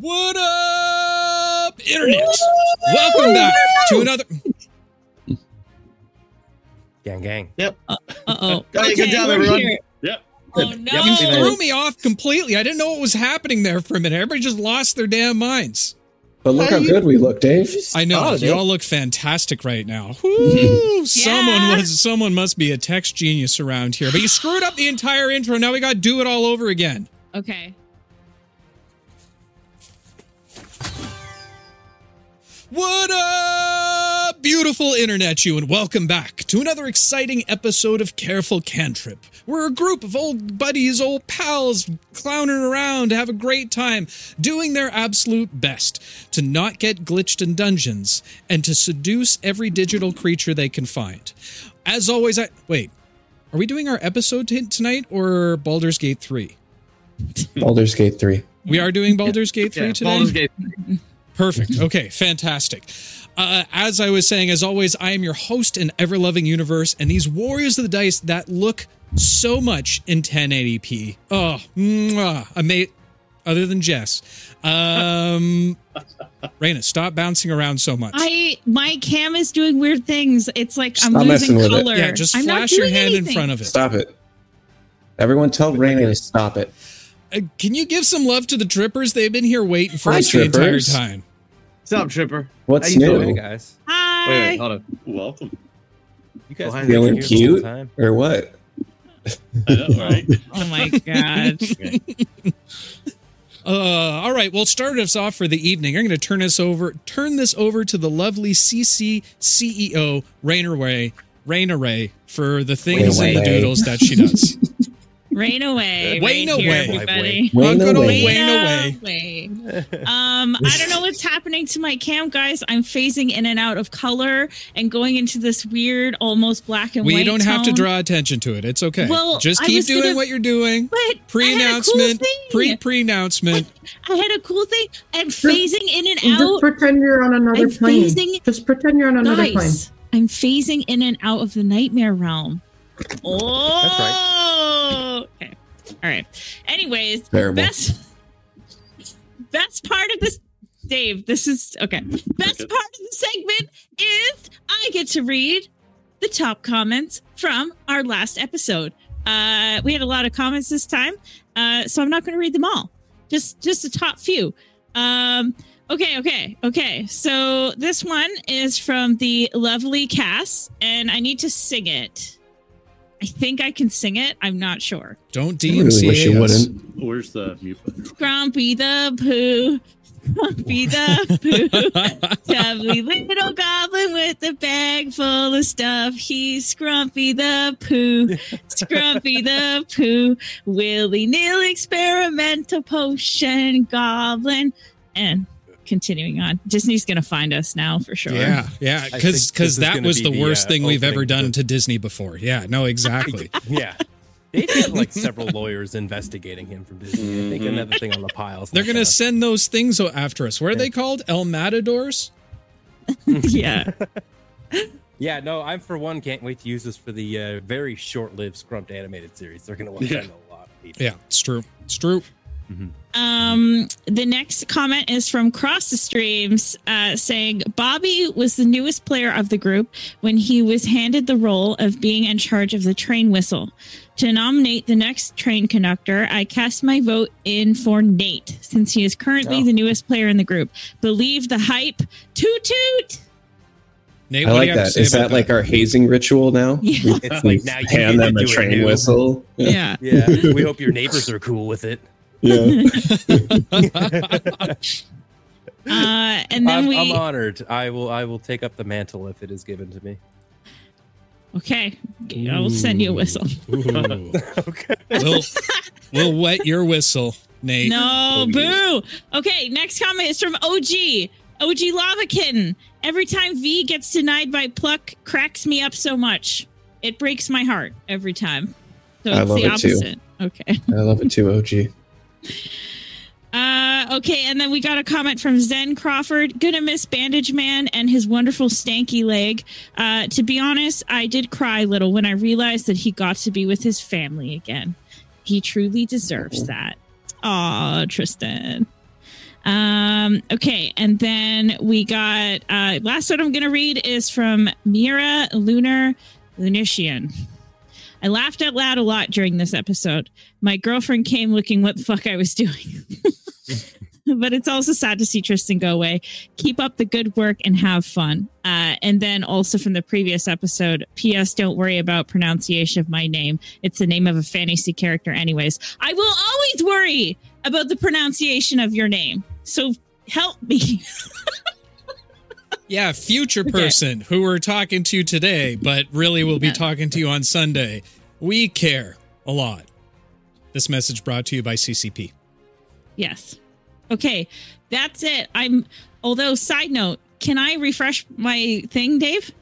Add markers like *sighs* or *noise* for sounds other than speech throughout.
What up, Internet? Welcome back to another. Gang, gang. Yep. Uh oh. Hey, good job, everyone. Yep. Oh no. You Yep. threw me off completely. I didn't know what was happening there for a minute. Everybody just lost their damn minds. But look How how good we look, Dave. I know Spotted you all look fantastic right now. *laughs* Woo! Someone Yeah. was someone must be a text genius around here. But you screwed up the entire intro. Now we got to do it all over again. Okay. What up, beautiful internet you, and welcome back to another exciting episode of Careful Cantrip. We're a group of old buddies, old pals, clowning around to have a great time, doing their absolute best to not get glitched in dungeons and to seduce every digital creature they can find. As always, I wait. Are we doing our episode t- tonight or Baldur's Gate 3? Baldur's Gate 3. We are doing Baldur's Gate 3 Yeah, today. Baldur's Gate. *laughs* Perfect. Okay, fantastic. Uh, as I was saying, as always, I am your host in Ever Loving Universe, and these Warriors of the Dice that look so much in 1080p. Oh, mwah, ama- other than Jess. Um, *laughs* Raina, stop bouncing around so much. I my cam is doing weird things. It's like I'm losing messing with it. color. yeah, just I'm flash your doing hand in front of it. Stop it. Everyone tell Raina to stop it. Uh, can you give some love to the Trippers? They've been here waiting for Hi, us the entire time. What's up, Tripper? What's you new? doing? Guys. Hi. Wait, wait, hold on. Welcome. You guys Oh, hi, been Feeling here the cute time? or what? I know, right? *laughs* Oh my god. *laughs* Uh, all right. Well, start us off for the evening. I'm going to turn this over, turn this over to the lovely CC CEO Raina Ray, Raina Ray for the things Rain and the doodles that she does. *laughs* Rain away. Rain right here, away. everybody. Wane Oh, away. Wane away. away. Um, I don't know what's happening to my cam, guys. I'm phasing in and out of color and going into this weird, almost black and We white. We don't have to draw attention to it. It's okay. Well, Just keep doing gonna- what you're doing. But I had a cool Pre-announcement. thing. Pre pre-announcement. I had a cool thing. I'm phasing in and out. Just pretend you're on another I'm plane. phasing- Just pretend you're on another plane. I'm phasing in and out of the nightmare realm. Oh, okay. All right. Anyways, Terrible. best *laughs* best part of this, Dave. This is okay. Best part of the segment is I get to read the top comments from our last episode. Uh, we had a lot of comments this time, uh, so I'm not going to read them all. Just just the top few. Um, okay, okay, okay. So this one is from the lovely Cass, and I need to sing it. I think I can sing it. I'm not sure. Don't I really wish you us. wouldn't. Where's the mute button? Grumpy the Pooh. Grumpy the Pooh. *laughs* Lovely little goblin with a bag full of stuff. He's Scrumpy the Pooh. Scrumpy the Pooh. Willy nilly experimental potion goblin. And continuing on. Disney's going to find us now for sure. Yeah, yeah, because because that was be the the, worst uh, thing we've ever done the- to Disney before. Yeah, no, *laughs* exactly. Yeah. They've had like several lawyers investigating him from Disney. I think another thing on the pile. is They're gonna send those things after us. What are they called? El Matadors? *laughs* yeah. *laughs* Yeah, no, I'm for one can't wait to use this for the uh, very short-lived Scrumped animated series. They're gonna want to Yeah. send a lot of people. Yeah, it's true. It's true. Um, the next comment is from Cross the Streams, uh, saying Bobby was the newest player of the group when he was handed the role of being in charge of the train whistle. To nominate the next train conductor, I cast my vote in for Nate, since he is currently Oh. the newest player in the group. Believe the hype. Toot toot. Nate, I like you have to that. say Is that like our hazing ritual now? *laughs* Yeah. It's like now you hand them a train new. whistle. Yeah. Yeah, we hope your neighbors are cool with it. Yeah. *laughs* *laughs* Uh, and then I'm, we. I'm honored. I will. I will take up the mantle if it is given to me. okay. I will send you a whistle. *laughs* okay. We'll, we'll wet your whistle, Nate. No, boo. Okay, next comment is from OG. OG Lava Kitten. Every time V gets denied by Pluck, cracks me up so much. It breaks my heart every time. So I it's love the it too. opposite. Okay. I love it too, OG. Uh, okay, and then we got a comment from Zen Crawford. Gonna miss Bandage Man and his wonderful stanky leg. Uh, to be honest, I did cry a little when I realized that he got to be with his family again. He truly deserves that. Aw, Tristan. Um, okay, and then we got uh last one I'm gonna read is from Mira Lunar Lunician. I laughed out loud a lot during this episode. My girlfriend came looking what the fuck I was doing. *laughs* but it's also sad to see Tristan go away. Keep up the good work and have fun. Uh, and then also from the previous episode, P.S. Don't worry about pronunciation of my name. It's the name of a fantasy character, anyways. I will always worry about the pronunciation of your name. So help me. *laughs* Yeah, future person who we're talking to today, but really we'll be Yeah. talking to you on Sunday. We care a lot. This message brought to you by CCP. yes. Okay, that's it. I'm. Although, side note, can I refresh my thing, Dave?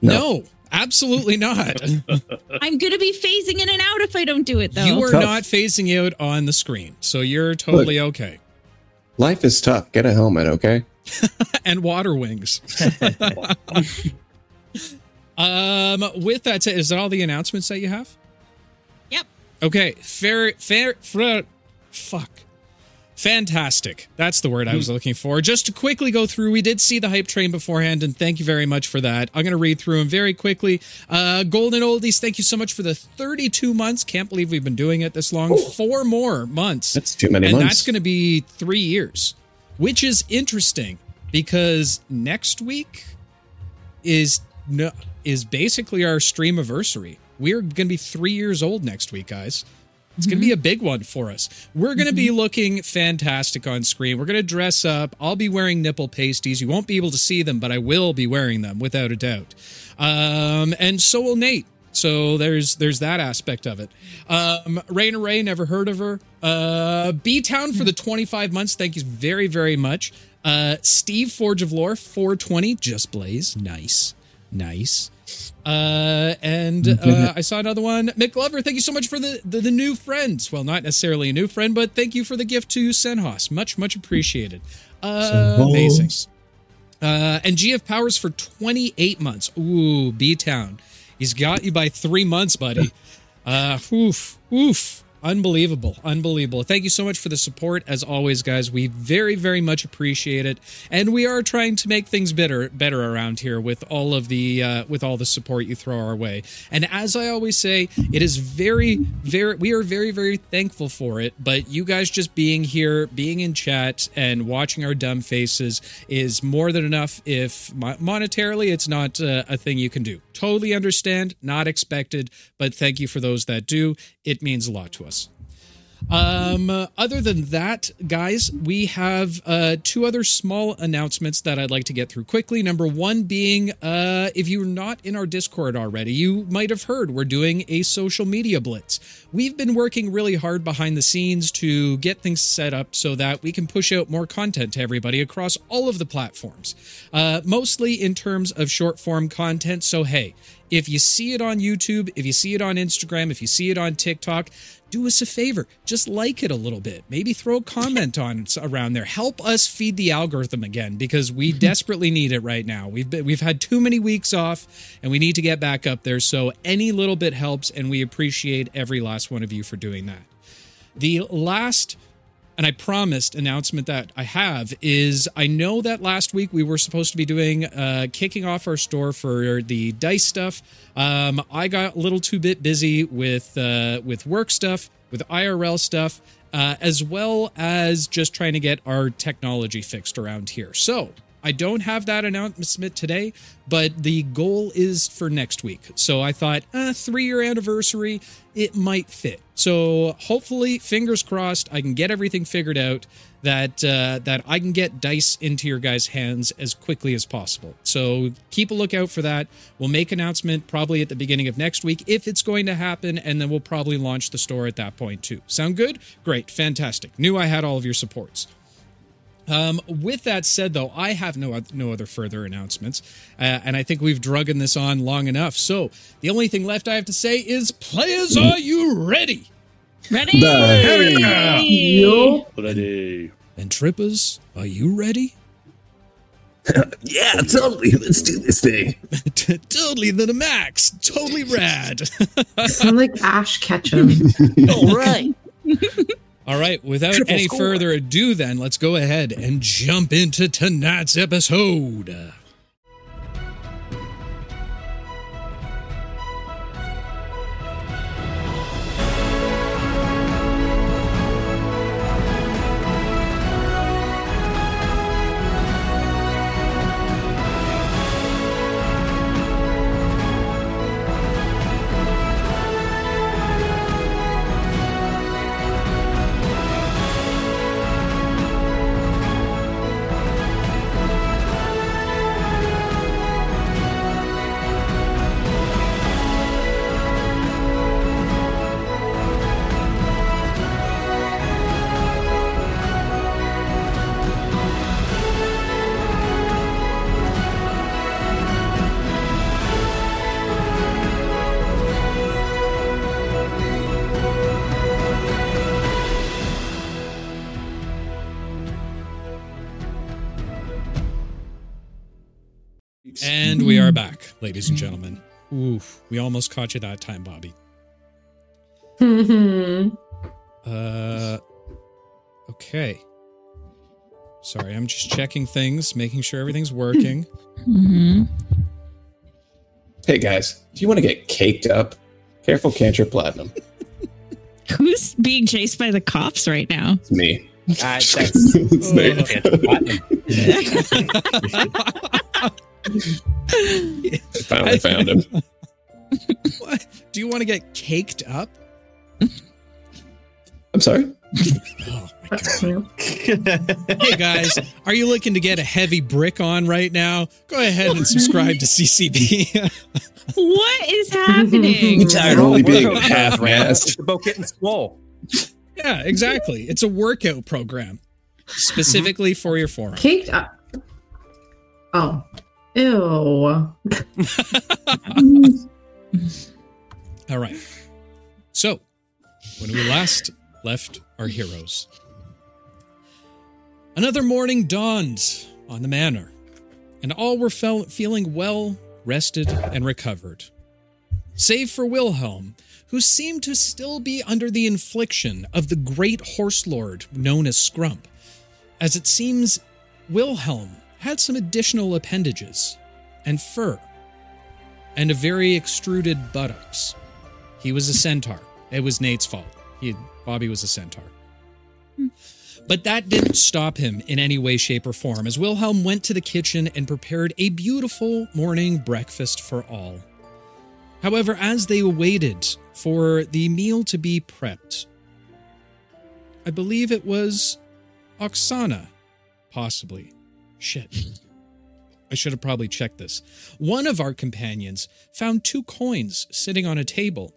No, absolutely not. *laughs* I'm going to be phasing in and out if I don't do it, though. you are Tough. not phasing out on the screen, so you're totally okay. Life is tough. Get a helmet, okay? *laughs* and water wings. *laughs* um, with that said, is that all the announcements that you have? Yep. Okay, fair, fair, fr- fuck. Fantastic. That's the word I was looking for. Just to quickly go through, we did see the hype train beforehand, and thank you very much for that. I'm going to read through them very quickly. Uh, Golden Oldies, thank you so much for the 32 months. Can't believe we've been doing it this long. Four more months That's too many and months. that's going to be three years, which is interesting because next week is no is basically our stream anniversary. We're going to be three years old next week, guys. It's going to be a big one for us. We're going to be looking fantastic on screen. We're going to dress up. I'll be wearing nipple pasties. You won't be able to see them, but I will be wearing them without a doubt. Um, and so will Nate. So there's there's that aspect of it. Um, Raina Ray, never heard of her. Uh, B Town for the 25 months. Thank you very very much. Uh, Steve Forge of Lore 420. Just Blaze. Nice, nice. Uh, and *laughs* uh, I saw another one. Mick Glover, thank you so much for the, the the new friends. Well, not necessarily a new friend, but thank you for the gift to Senhos. Much much appreciated. Uh, amazing. Uh, and GF Powers for 28 months. Ooh, B Town. He's got you by three months, buddy. Uh, oof, oof. Unbelievable. Unbelievable. Thank you so much for the support. As always, guys, we very, very much appreciate it. And we are trying to make things better better around here with all of the uh, with all the support you throw our way. And as I always say, it is very, very we are very, very thankful for it. But you guys just being here, being in chat and watching our dumb faces is more than enough if monetarily it's not uh, a thing you can do. Totally understand, not expected, but thank you for those that do. It means a lot to us. Um, other than that, guys, we have uh, two other small announcements that I'd like to get through quickly. Number one being, uh, if you're not in our Discord already, you might have heard we're doing a social media blitz. We've been working really hard behind the scenes to get things set up so that we can push out more content to everybody across all of the platforms, uh, mostly in terms of short form content. So, hey, if you see it on YouTube, if you see it on Instagram, if you see it on TikTok, do us a favor. Just like it a little bit. Maybe throw a comment on around there. Help us feed the algorithm again because we *laughs* desperately need it right now. We've been, we've had too many weeks off and we need to get back up there. So any little bit helps and we appreciate every last one of you for doing that. The last and I promised announcement that I have is I know that last week we were supposed to be doing uh, kicking off our store for the dice stuff. Um, I got a little too bit busy with uh, with work stuff, with IRL stuff, uh, as well as just trying to get our technology fixed around here. So I don't have that announcement today, but the goal is for next week. So I thought, uh, three year anniversary, it might fit. So hopefully, fingers crossed, I can get everything figured out that uh, that I can get dice into your guys' hands as quickly as possible. So keep a lookout for that. We'll make announcement probably at the beginning of next week if it's going to happen, and then we'll probably launch the store at that point too. Sound good? Great, fantastic. Knew I had all of your supports. Um, with that said, though, I have no no other further announcements, uh, and I think we've drugging this on long enough. So the only thing left I have to say is, players, are you ready? Ready? Yo. Ready. And trippers, are you ready? *laughs* yeah, totally. Let's do this thing. *laughs* totally the max, totally rad. *laughs* Sound like Ash Ketchum. All right. All right, without Triple any score. further ado, then let's go ahead and jump into tonight's episode. Ladies and gentlemen. Oof, we almost caught you that time, Bobby. Mhm. Uh, okay. Sorry, I'm just checking things, making sure everything's working. Mm-hmm. Hey guys, do you want to get caked up? Careful, cantrip platinum. *laughs* Who's being chased by the cops right now? It's me. Uh, that's *laughs* It's Nate. *laughs* I *laughs* finally found him. *laughs* What? Do you want to get caked up? I'm sorry. Oh my god. That's new. Hey guys, are you looking to get a heavy brick on right now? Go ahead and subscribe to CCB. *laughs* What is happening? Tired of only being Workout half man. assed. It's about getting swole. yeah, exactly. It's a workout program specifically for your forearm. Caked up. Oh. Ew. *laughs* All right. So, when we last left our heroes, another morning dawned on the manor, and all were fel- feeling well rested and recovered, save for Wilhelm, who seemed to still be under the infliction of the great horse lord known as Scrump, as it seems Wilhelm had some additional appendages and fur and a very extruded buttocks. He was a centaur. It was Nate's fault. He, Bobby was a centaur. But that didn't stop him in any way, shape, or form as Wilhelm went to the kitchen and prepared a beautiful morning breakfast for all. However, as they waited for the meal to be prepped, I believe it was Oksana, possibly. Shit. I should have probably checked this. One of our companions found two coins sitting on a table.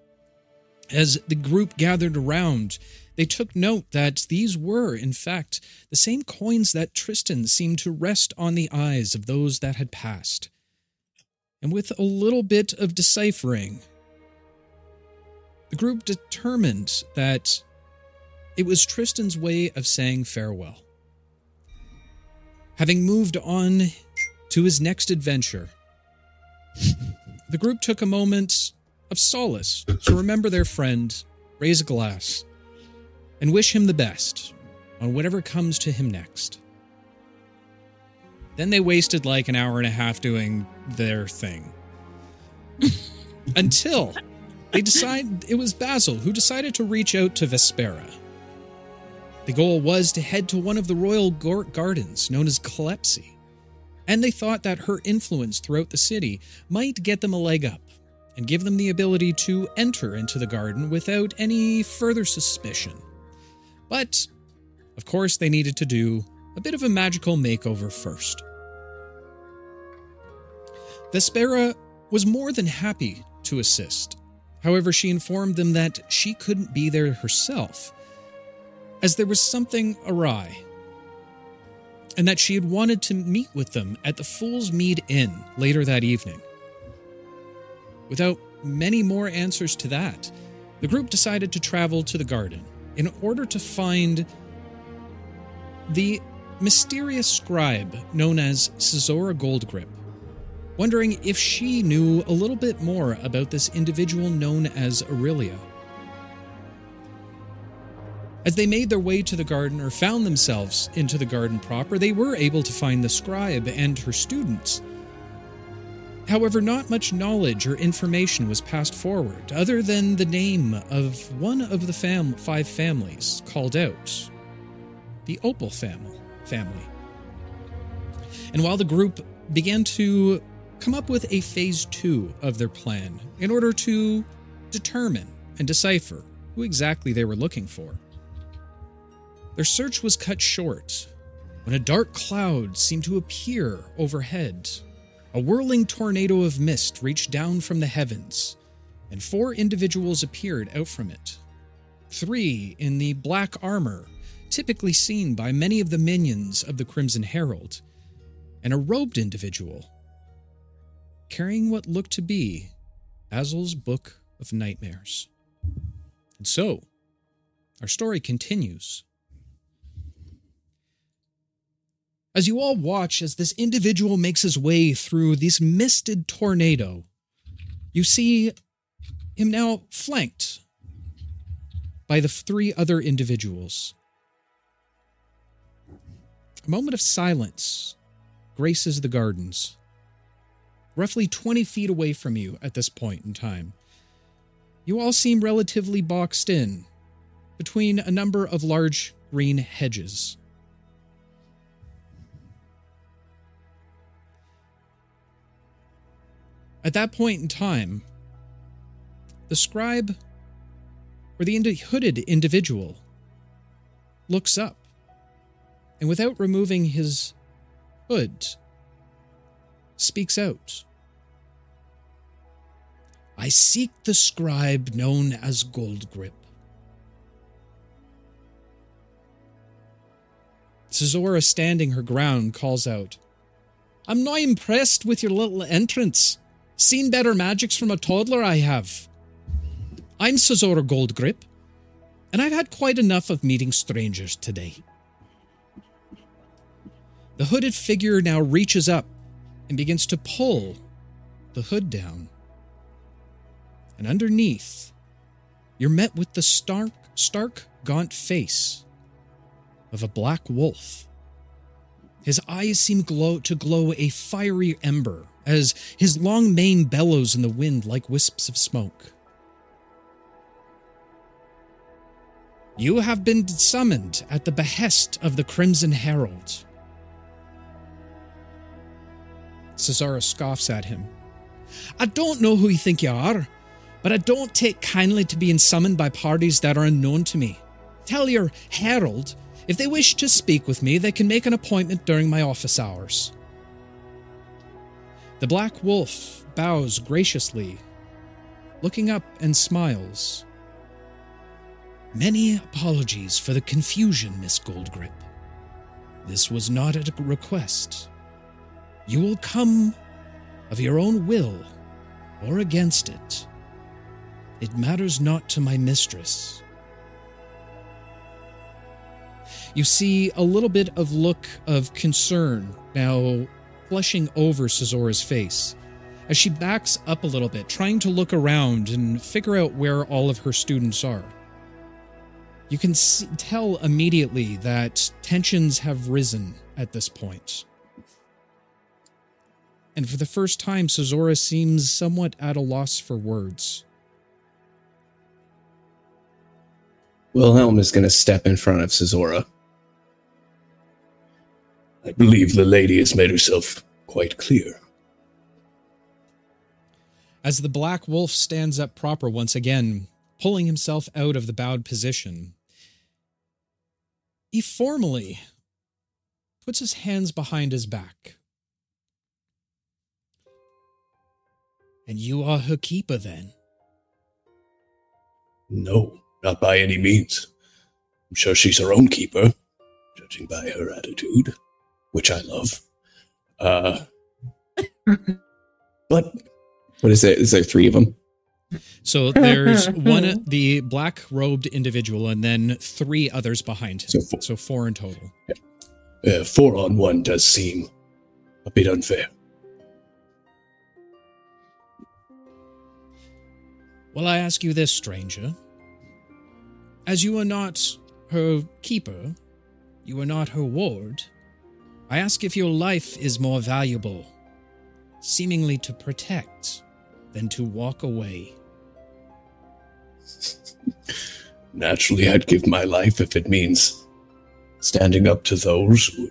As the group gathered around, they took note that these were, in fact, the same coins that Tristan seemed to rest on the eyes of those that had passed. And with a little bit of deciphering, the group determined that it was Tristan's way of saying farewell. Having moved on to his next adventure, *laughs* the group took a moment of solace to remember their friend, raise a glass, and wish him the best on whatever comes to him next. Then they wasted like an hour and a half doing their thing. *laughs* Until they decide it was Basil who decided to reach out to Vespera. The goal was to head to one of the royal gar- gardens known as Calepsy and they thought that her influence throughout the city might get them a leg up and give them the ability to enter into the garden without any further suspicion. But, of course, they needed to do a bit of a magical makeover first. Vespera was more than happy to assist. However, she informed them that she couldn't be there herself, as there was something awry and that she had wanted to meet with them at the Fool's Mead Inn later that evening. Without many more answers to that, the group decided to travel to the garden in order to find the mysterious scribe known as Cesora Goldgrip, wondering if she knew a little bit more about this individual known as Orillia. As they made their way to the garden or found themselves into the garden proper, they were able to find the scribe and her students. However, not much knowledge or information was passed forward, other than the name of one of the fam- five families called out the Opal family. family. And while the group began to come up with a phase two of their plan in order to determine and decipher who exactly they were looking for, their search was cut short when a dark cloud seemed to appear overhead. A whirling tornado of mist reached down from the heavens, and four individuals appeared out from it. Three in the black armor, typically seen by many of the minions of the Crimson Herald, and a robed individual carrying what looked to be Basil's Book of Nightmares. And so, our story continues. As you all watch as this individual makes his way through this misted tornado, you see him now flanked by the three other individuals. A moment of silence graces the gardens, roughly 20 feet away from you at this point in time. You all seem relatively boxed in between a number of large green hedges. At that point in time, the scribe or the hooded individual looks up and without removing his hood speaks out. I seek the scribe known as Goldgrip. Cesora, standing her ground, calls out, I'm not impressed with your little entrance. Seen better magics from a toddler, I have. I'm Cesora Goldgrip, and I've had quite enough of meeting strangers today. The hooded figure now reaches up and begins to pull the hood down. And underneath, you're met with the stark, stark, gaunt face of a black wolf. His eyes seem glow to glow a fiery ember as his long mane bellows in the wind like wisps of smoke. You have been summoned at the behest of the Crimson Herald. Cesora scoffs at him. I don't know who you think you are, but I don't take kindly to being summoned by parties that are unknown to me. Tell your herald if they wish to speak with me, they can make an appointment during my office hours. The Black Wolf bows graciously, looking up and smiles. Many apologies for the confusion, Miss Goldgrip. This was not a request. You will come of your own will or against it. It matters not to my mistress. You see a little bit of look of concern now flushing over Cesora's face as she backs up a little bit, trying to look around and figure out where all of her students are. You can see, tell immediately that tensions have risen at this point. And for the first time, Cesora seems somewhat at a loss for words. Wilhelm is going to step in front of Cesora. I believe the lady has made herself quite clear. As the black wolf stands up proper once again, pulling himself out of the bowed position, he formally puts his hands behind his back. And you are her keeper then? No, not by any means. I'm sure she's her own keeper, judging by her attitude, which I love. Uh, *laughs* but what is it? Is there three of them? So there's *laughs* one, the black robed individual, and then three others behind him. So four. So four in total. Uh, four on one does seem a bit unfair. Well, I ask you this, stranger. As you are not her keeper, you are not her ward. I ask if your life is more valuable, seemingly to protect than to walk away. *laughs* Naturally, I'd give my life if it means standing up to those who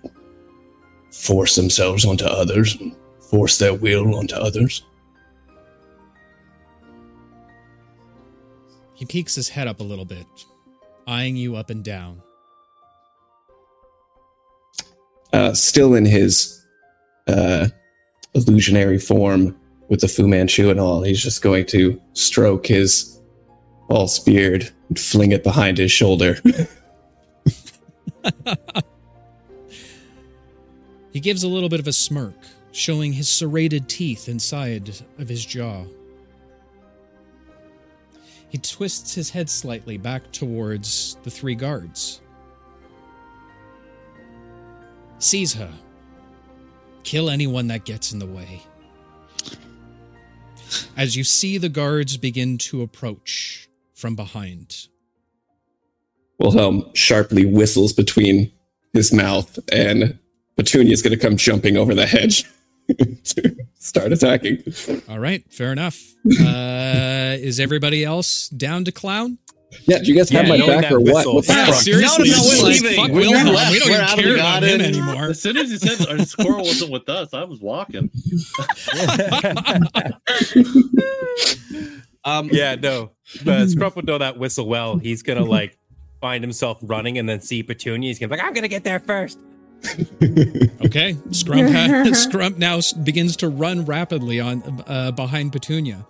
force themselves onto others and force their will onto others. He peeks his head up a little bit, eyeing you up and down. Uh, still in his uh, illusionary form with the Fu Manchu and all, he's just going to stroke his false beard and fling it behind his shoulder. *laughs* He gives a little bit of a smirk, showing his serrated teeth inside of his jaw. He twists his head slightly back towards the three guards. Seize her. Kill anyone that gets in the way. As you see the guards begin to approach from behind. Wilhelm sharply whistles between his mouth, and Petunia's going to come jumping over the hedge *laughs* to start attacking. All right, fair enough. Uh, is everybody else down to clown? Yeah, do you guys have Yeah, my back or what? whistle. What the Yeah, seriously, No, no, it's we're like, leaving. fuck We're Wilhelm. left. We don't even out of the care about him garden. anymore. As soon as he said our squirrel wasn't with us, I was walking. *laughs* Um, Yeah, no. Uh, Scrump would know that whistle well. He's gonna like find himself running and then see Petunia. He's gonna be like, I'm gonna get there first. *laughs* Okay, Scrump, ha- *laughs* Scrump now begins to run rapidly on uh, behind Petunia.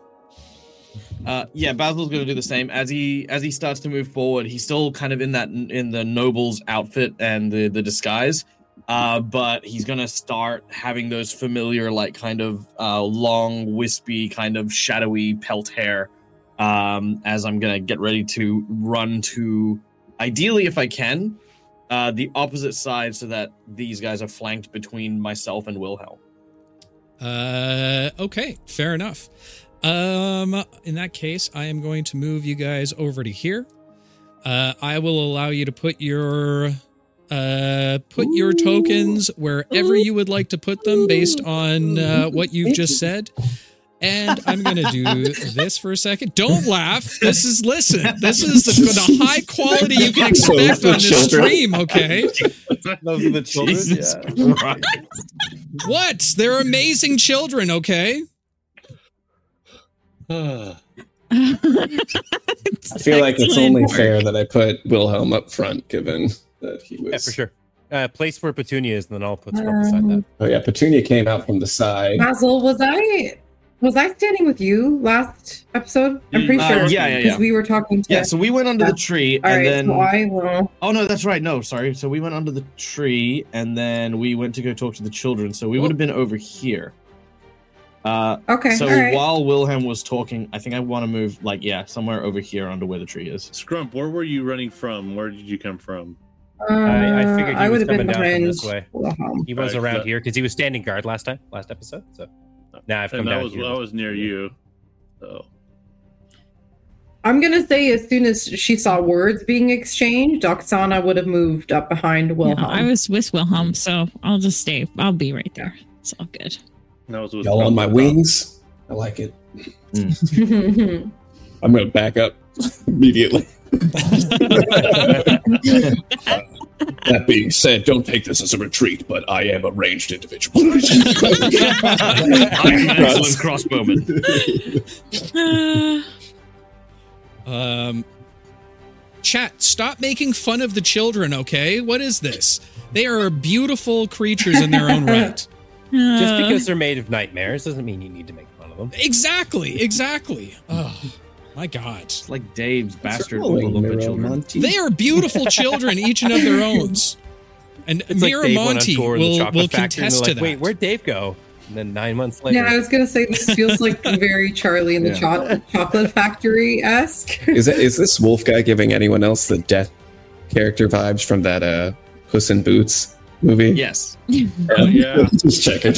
Uh, yeah, Basil's going to do the same as he as he starts to move forward. He's still kind of in that in the noble's outfit and the the disguise, uh, but he's going to start having those familiar like kind of uh, long, wispy, kind of shadowy pelt hair. Um, as I'm going to get ready to run to, ideally, if I can, uh, the opposite side, so that these guys are flanked between myself and Wilhelm. Uh, okay, fair enough. Um, in that case, I am going to move you guys over to here. Uh, I will allow you to put your uh put your tokens wherever you would like to put them based on uh, what you've just said. And I'm gonna do *laughs* this for a second. Don't laugh. This is listen. This is *laughs* the, the high quality you can expect on this stream. Okay. *laughs* Those are the children. Jesus Yeah. What? They're amazing children. Okay. I feel like it's only fair that I put Wilhelm up front, given that he was. Yeah, for sure. Uh, place where Petunia is, and then I'll put Scrump beside that. Oh yeah, Petunia came out from the side. Basil, was I was I standing with you last episode? I'm pretty Uh, sure. yeah, yeah, Because yeah. we were talking to. Yeah, so we went under the tree, All and right, then so I will. Oh no, that's right. No, sorry. So we went under the tree and then we went to go talk to the children. So we would have been over here. Uh Okay. so all right. while Wilhelm was talking, I think I want to move like yeah, somewhere over here under where the tree is. Scrump, where were you running from? Where did you come from? Uh, I- I figured he I was would have been coming down from this way. Wilhelm. He was Right, around that- here because he was standing guard last time, last episode. So now I've come And I down was here. I was near you. So I'm gonna say as soon as she saw words being exchanged, Oksana would have moved up behind No, Wilhelm. I was with Wilhelm, so I'll just stay. I'll be right there. It's all good. That was Y'all on my Scrump. wings. I like it. I'm gonna back up immediately. That being said, don't take this as a retreat, but I am a ranged individual. I'm an excellent crossbowman. *sighs* Um, chat, stop making fun of the children, okay? What is this? They are beautiful creatures in their own right. *laughs* Just uh, because they're made of nightmares doesn't mean you need to make fun of them. Exactly, exactly. Oh, my God. It's like Dave's bastard Rolling overlook the Miramonte. children. They are beautiful children, each and of their *laughs* own. And It's like Dave went on Miramonte tour in the will, will contest they're to like, that. Wait, where'd Dave go? And then nine months later, yeah, I was gonna say this feels like *laughs* very Charlie in the Yeah. cho- Chocolate Factory esque. Is it is this wolf guy giving anyone else the death character vibes from that uh Puss in Boots movie? Yes. Oh, *laughs* yeah. *laughs* Just checking.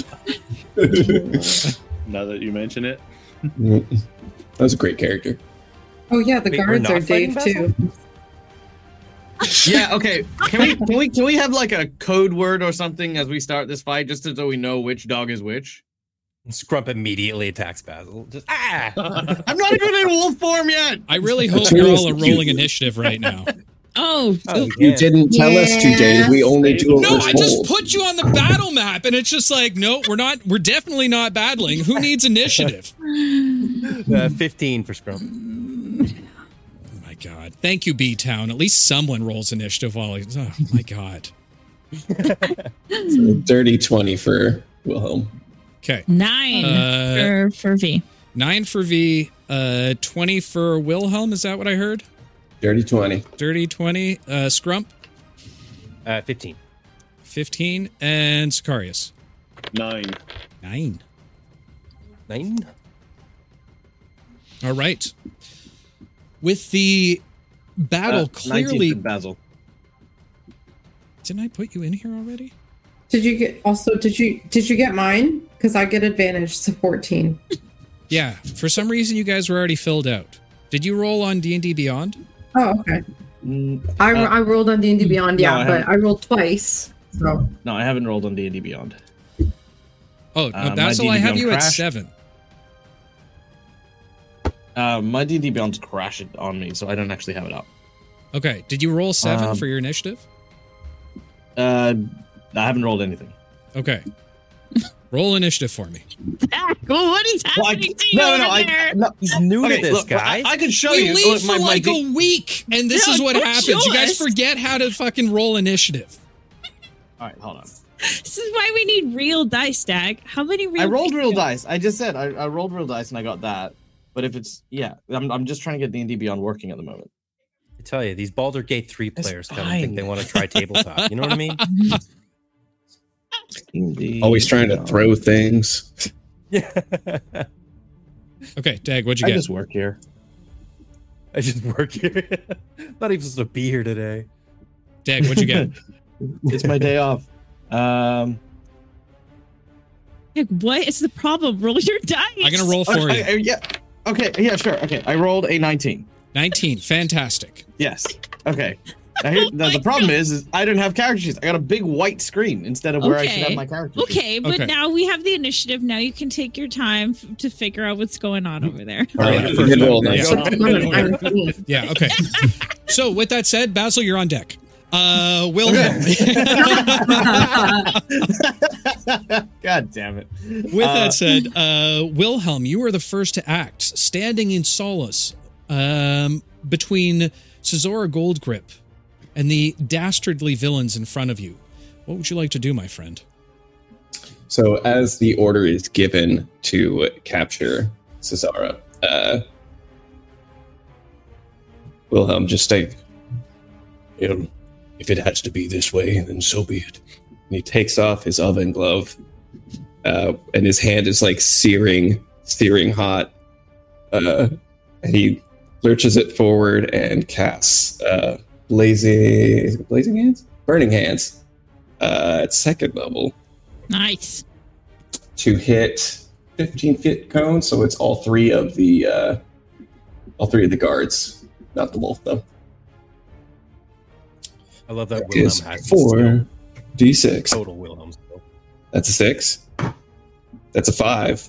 Now that you mention it, that was a great character. Oh yeah, the Wait, guards are Dave too. *laughs* Yeah, okay. Can we can we can we have like a code word or something as we start this fight, just so we know which dog is which? Scrump immediately attacks Basil. Just ah. I'm not even in wolf form yet. I really hope Between you're all a rolling initiative right now. Oh, Oh, You yeah. didn't tell us to, Dave. We only do what No, we're I just put you on the battle map, and it's just like, no, we're not. We're definitely not battling. Who needs initiative? *laughs* Uh, 15 for Scrump. Oh my god! Thank you, B Town. At least someone rolls initiative while. He's, oh my god. *laughs* Dirty 20 for Wilhelm. Okay, nine Uh, for, for V. nine for V. Uh, twenty for Wilhelm. Is that what I heard? Dirty 20. Dirty twenty. Uh, Scrump. Uh, 15. Fifteen and Sicarius. Nine. Nine. Nine. All right. With the battle Uh, clearly, Basil. didn't I put you in here already? Did you get also did you did you get mine? Because I get advantage to 14. *laughs* Yeah. For some reason, you guys were already filled out. Did you roll on D and D Beyond? Oh, okay. Mm, I, Uh, I rolled on D&D Beyond, no, yeah, I but. I rolled twice. So no, I haven't rolled on D and D Beyond. Oh, Uh, no, my Basil, I D&D have Beyond you at seven. Uh, my D and D Beyond's crashed on me, so I don't actually have it up. Okay. Did you roll seven Um, for your initiative? Uh, I haven't rolled anything. Okay. *laughs* roll initiative for me. Ah, what is Well, I- happening to you no, no, over no, I, there? no. He's new Okay, to this, look, guys. I, I can show we you. leave Look, for my- my like D- a week, and this Yeah, is what happens. show You guys forget how to fucking roll initiative. All right, hold on. This is why we need real dice, Dag. How many real I rolled dice real dice. I just said I, I rolled real dice and I got that. But if it's yeah, I'm, I'm just trying to get D and D Beyond working at the moment. I tell you, these Baldur Gate 3 players come and think they want to try tabletop. You know what I mean? *laughs* D&D Always trying to throw things. Yeah. *laughs* Okay, Dag, what'd you I get? just work here. I just work here. *laughs* Not even supposed to be here today. Dag, what'd you get? *laughs* it's my day off. Um, Dag, what is the problem? Roll your dice. I'm gonna roll for okay, you. I- yeah. Okay. Yeah. Sure. Okay. I rolled a 19. 19. Fantastic. Yes. Okay. Now, here, now the problem is, is I didn't have character sheets. I got a big white screen instead of where I should Okay. have my character sheet. Okay, but Okay. now we have the initiative. Now you can take your time f- to figure out what's going on over there. All right, Yeah, you did roll a yeah. nice. Yeah. *laughs* Yeah, okay. so with that said, Basil, you're on deck. Uh Wilhelm. *laughs* God damn it. With Uh, that said, uh, Wilhelm, you are the first to act, standing in solace um, between Cesora Goldgrip and the dastardly villains in front of you. What would you like to do, my friend? So, as the order is given to capture Cesora, uh, Wilhelm just take. Um, if it has to be this way, then so be it. And he takes off his oven glove, uh, and his hand is like searing, searing hot. Uh, and he lurches it forward and casts uh, blazing, is it blazing hands, burning hands, uh, at second level Nice. to hit 15 feet cone. So it's all three of the, uh, all three of the guards, not the wolf though. I love that Is Wilhelm has four d6. total Wilhelm skill. That's a six. That's a five.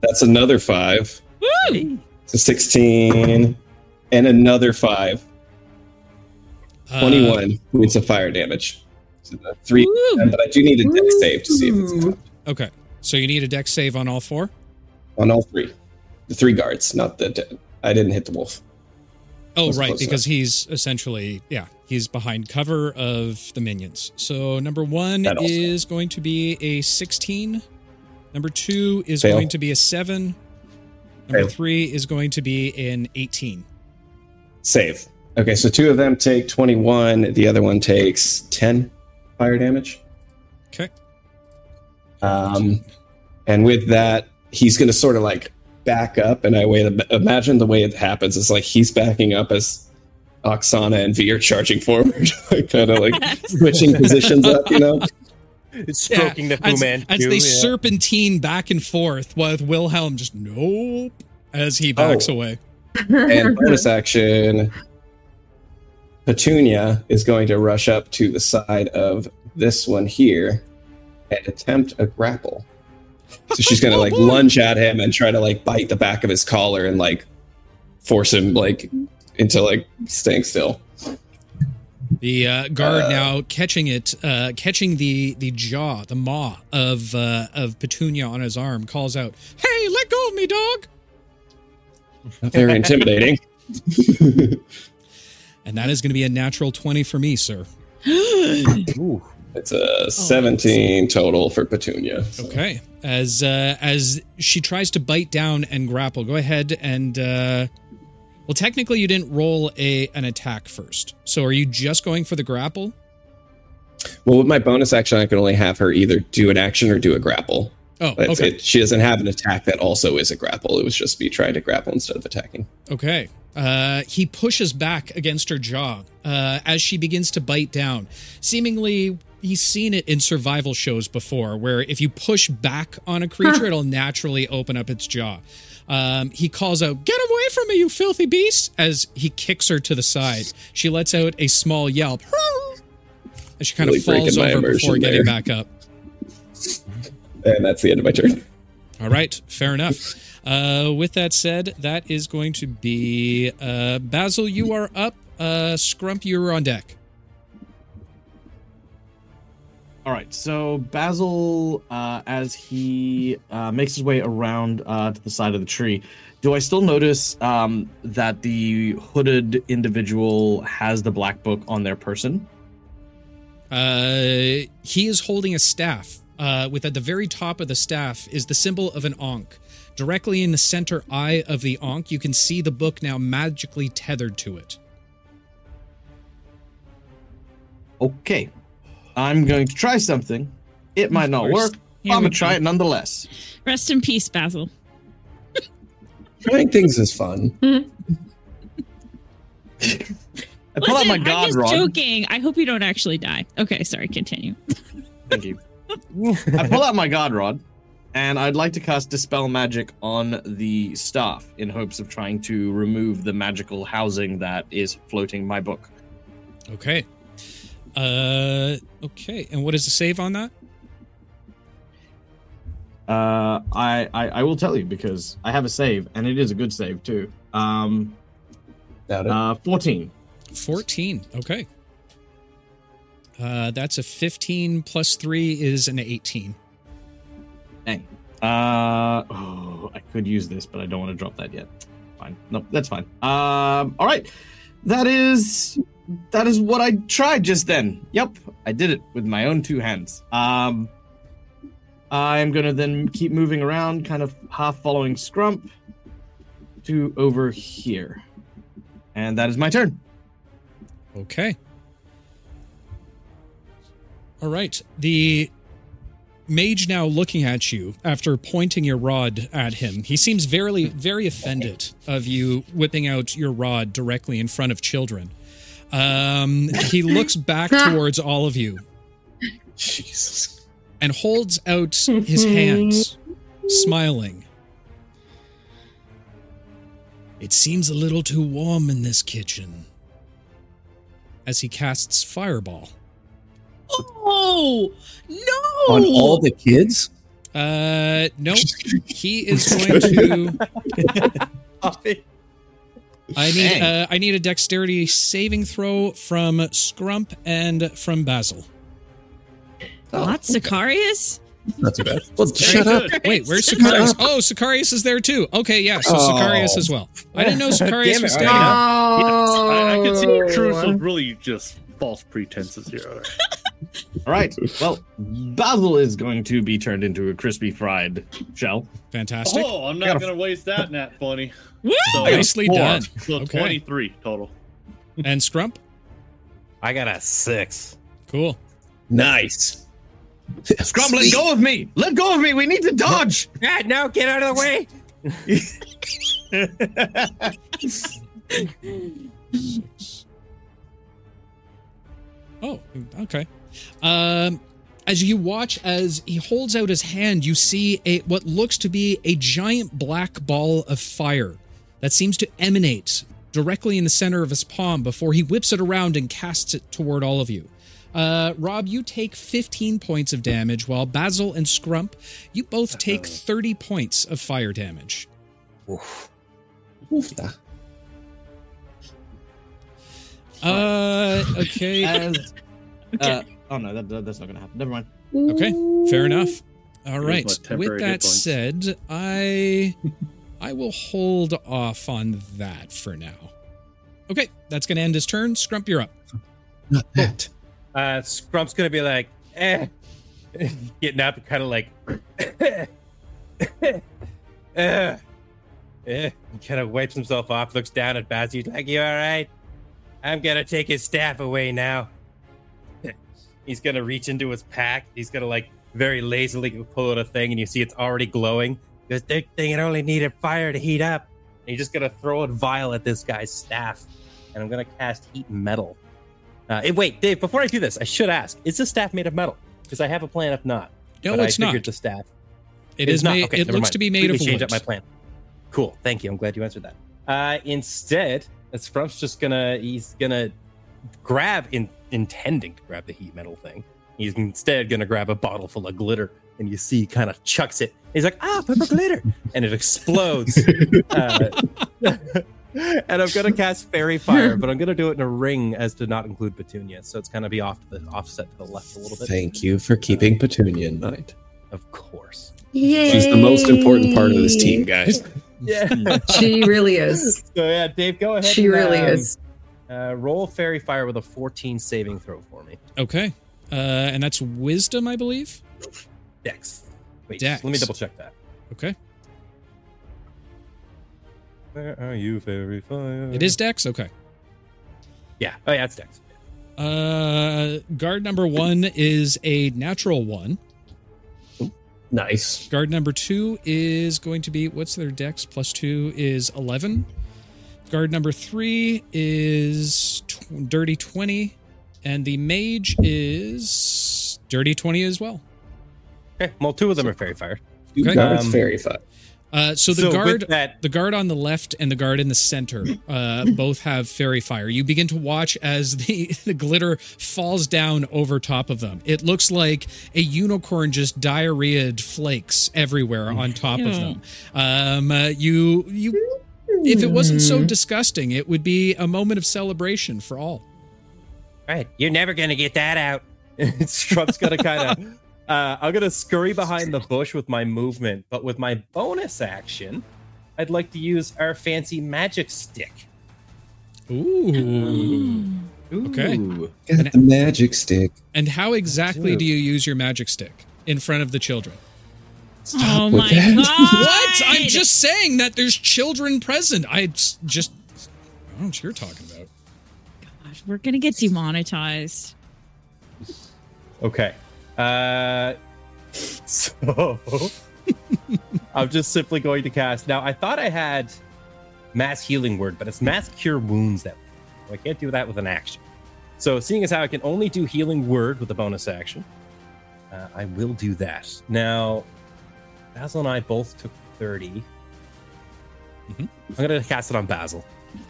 That's another five. Woo! It's a 16 and another five. Uh, 21 points of fire damage. So the three, Woo! but I do need a Dex save to see if it's Ooh. Okay. So you need a Dex save on all four? on all three. The three guards, not the. I didn't hit the wolf. Oh, right, close because he's essentially, yeah, he's behind cover of the minions. So number one is going to be a 16. Number two is Fail. going to be a seven. Number Fail. three is going to be an 18. Save. Okay, so two of them take 21. The other one takes 10 fire damage. Okay. Um, and with that, he's going to sort of like back up. And I way imagine the way it happens is like he's backing up as Oksana and V are charging forward, *laughs* like kind of like *laughs* switching positions up, you know? It's stroking the Fu as, Man. as they serpentine back and forth with Wilhelm just nope as he backs Oh. away. And bonus action. Petunia is going to rush up to the side of this one here and attempt a grapple. So she's gonna like *laughs* lunge at him and try to like bite the back of his collar and like force him like into like staying still. The uh, guard Uh, now catching it, uh, catching the the jaw, the maw of uh, of Petunia on his arm, calls out, "Hey, let go of me, dog!" Not very intimidating. *laughs* *laughs* And that is going to be a natural twenty for me, sir. *gasps* Ooh. It's a 17 total for Petunia. so- Okay. As uh, as she tries to bite down and grapple, go ahead and uh, well, technically you didn't roll a an attack first. So are you just going for the grapple? Well, with my bonus action, I can only have her either do an action or do a grapple. Oh, That's okay. it. She doesn't have an attack that also is a grapple. It was just me trying to grapple instead of attacking. Okay. Uh, he pushes back against her jaw uh, as she begins to bite down. Seemingly, he's seen it in survival shows before, where if you push back on a *laughs* creature, it'll naturally open up its jaw. Um, he calls out, "Get away from me, you filthy beast!" As he kicks her to the side. She lets out a small yelp, *laughs* and she kind Really of falls over before immersion getting there. back up. And that's the end of my turn. All right, fair enough. Uh, with that said, that is going to be uh, Basil. You are up. Uh, Scrump, you're on deck. All right, so Basil, uh, as he uh, makes his way around uh, to the side of the tree, do I still notice um, that the hooded individual has the black book on their person? Uh, he is holding a staff. Uh, with at the very top of the staff is the symbol of an Ankh. Directly in the center eye of the Ankh, you can see the book now magically tethered to it. Okay, I'm going to try something. It might not work. Here I'm gonna try it nonetheless. Rest in peace, Basil. Trying things is fun. *laughs* I pull out Listen, my I'm god just rod. joking. I hope you don't actually die. Okay, sorry. Continue. Thank you. I pull out my god rod, and I'd like to cast dispel magic on the staff in hopes of trying to remove the magical housing that is floating my book. Okay. Uh, okay. And what is the save on that? Uh, I, I I will tell you because I have a save, and it is a good save too. Um, Doubt it. uh, fourteen. 14. Okay. Uh, that's a 15 plus 3 is an 18. Dang. Uh, oh, I could use this, but I don't want to drop that yet. Fine. Nope, that's fine. Um, all right. That is that is what I tried just then. Yep, I did it with my own two hands. Um, I'm gonna then keep moving around, kind of half following Scrump to over here, and that is my turn. Okay. All right. The mage now looking at you after pointing your rod at him. He seems very, very offended of you whipping out your rod directly in front of children. Um, he looks back *laughs* towards all of you Jesus. and holds out his hands, smiling. It seems a little too warm in this kitchen. As he casts fireball. Oh no! On all the kids? Uh, no. *laughs* He is going to. I need. Uh, I need a dexterity saving throw from Scrump and from Basil. what, Sicarius? Not too bad. Well, Very shut up. Wait, where's Shut Sicarius? Oh, Sicarius is there too. Okay, yeah. So Oh. Sicarius as well. I didn't know *laughs* Sicarius was all standing right. up. I, I can see your truth Oh. was really just false pretenses here. *laughs* All right. All right. Well, Basil is going to be turned into a crispy fried shell. Fantastic. Oh, I'm not gonna waste that *laughs* nat twenty. Woo! So, Nicely four. done. so Okay. twenty-three total. And Scrump. I got a six. Cool. Nice. Scrump, let go of me! Let go of me! We need to dodge! Ah, no, get out of the way. *laughs* Oh, okay. Um, as you watch as he holds out his hand, you see a what looks to be a giant black ball of fire that seems to emanate directly in the center of his palm before he whips it around and casts it toward all of you. Uh, Rob, you take 15 points of damage, while Basil and Scrump, you both take 30 points of fire damage. Oofta. Uh, okay. As, Okay. Oh no, that, that- that's not gonna happen. Never mind. Okay, fair enough. All Here's right. my With that said, I *laughs* I will hold off on that for now. Okay, that's going to end his turn. Scrump, you're up. *laughs* Not that. Uh, Scrump's gonna be like, eh, *laughs* getting up and kind of like, eh, eh. He kind of wipes himself off, looks down at Baz. He's like, "You all right? I'm gonna take his staff away now." He's gonna reach into his pack. He's gonna like very lazily pull out a thing, and you see it's already glowing. Because they thing it only needed fire to heat up. And he's just gonna throw a vial at this guy's staff, and I'm gonna cast heat metal. Uh, eh, wait, Dave. Before I do this, I should ask: Is the staff made of metal? Because I have a plan. If not, No, but it's I not. the staff. It It's is not. made. Okay, it looks mind. to be made of change up my plan. Cool. Thank you. I'm glad you answered that. Uh, instead, Scrump's just gonna he's gonna grab in intending to grab the heat metal thing. He's instead gonna grab a bottle full of glitter, and you see, he kind of chucks it. He's like, "Ah, pepper glitter," *laughs* and it explodes. uh, *laughs* and I'm gonna cast faerie fire, but I'm gonna do it in a ring as to not include Petunia, so it's gonna be off to the offset to the left a little bit. Thank you for keeping Petunia in mind. Of course. Yay. She's the most important part of this team, guys. *laughs* Yeah. She really is. so yeah, Dave, go ahead. She and, really um, is. Uh, roll faerie fire with a 14 saving throw for me. Okay, uh, and that's wisdom, I believe. Dex. Wait, Dex. let me double check that. Okay, Where are you, faerie fire? it is Dex. Okay. Yeah. Oh yeah, it's Dex. Uh, guard number one is a natural one. Nice. Guard number two is going to be what's their dex plus two is 11. Guard number three is tw- dirty 20. And the mage is dirty 20 as well. Okay. Well, two of them are faerie fire. Okay. guards, Um, faerie fire. Uh, so the with guard that. the guard on the left and the guard in the center uh, *laughs* both have faerie fire. You begin to watch as *laughs* the, the glitter falls down over top of them. It looks like a unicorn just diarrheaed flakes everywhere on top of them. Um, uh, you you if it wasn't so disgusting, it would be a moment of celebration for all. Right. You're never gonna get that out. *laughs* Scrump's gonna kind of. *laughs* Uh, I'm gonna scurry behind the bush with my movement, but with my bonus action, I'd like to use our fancy magic stick. Ooh. Okay. Ooh. Got the magic stick. And how exactly do you use your magic stick in front of the children? Stop oh with my that. god! *laughs* What? I'm just saying that there's children present. I just I don't know what you're talking about. Gosh, we're gonna get demonetized. Okay. Uh, so *laughs* I'm just simply going to cast. Now, I thought I had mass healing word, but it's mass cure wounds that so I can't do that with an action. So, seeing as how I can only do healing word with a bonus action, uh, I will do that. Now, Basil and I both took 30. Mhm. I'm going to cast it on Basil.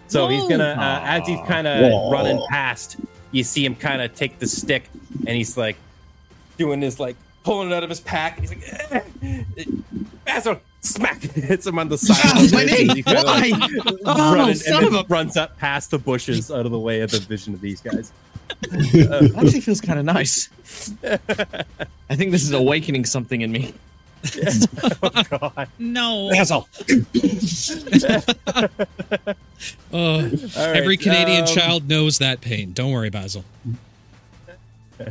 So he's going to, uh, as he's kind of running past, you see him kind of take the stick and he's like doing his like pulling it out of his pack. He's like, eh, Basil, smack, *laughs* hits him on the side. Of the my head. knee. Why? like, Oh, running, son and of then runs up past the bushes out of the way of the vision of these guys. It actually feels kind of nice. I think this is awakening something in me. *laughs* oh god! No. Asshole. *laughs* Uh, All right, every Canadian um, child knows that pain. Don't worry, Basil. *laughs*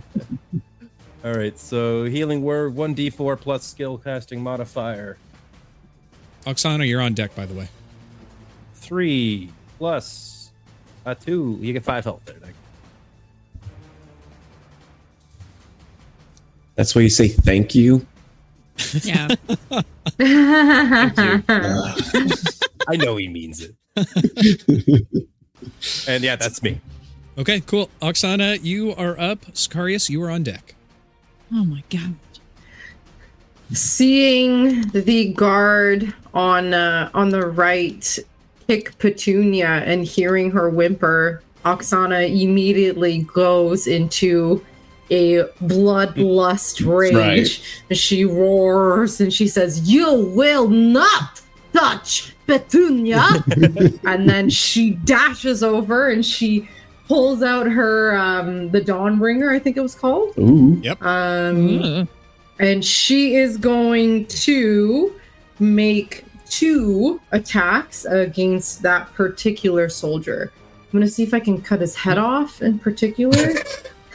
All right, so healing word one d4 plus skill casting modifier Oksana, you're on deck, by the way. three plus a two. You get five health there. That's why you say thank you. Yeah. *laughs* *laughs* I know he means it. *laughs* and yeah, that's me. Okay, cool. Oksana, you are up. Sicarius, you are on deck. Oh my god. Seeing the guard on uh, on the right pick Petunia and hearing her whimper, Oksana immediately goes into a bloodlust rage. Right. And she roars and she says, You will not touch Petunia. *laughs* and then she dashes over and she pulls out her um the Dawnbringer, I think it was called. Ooh. Um and she is going to make two attacks against that particular soldier. I'm gonna see if I can cut his head off in particular.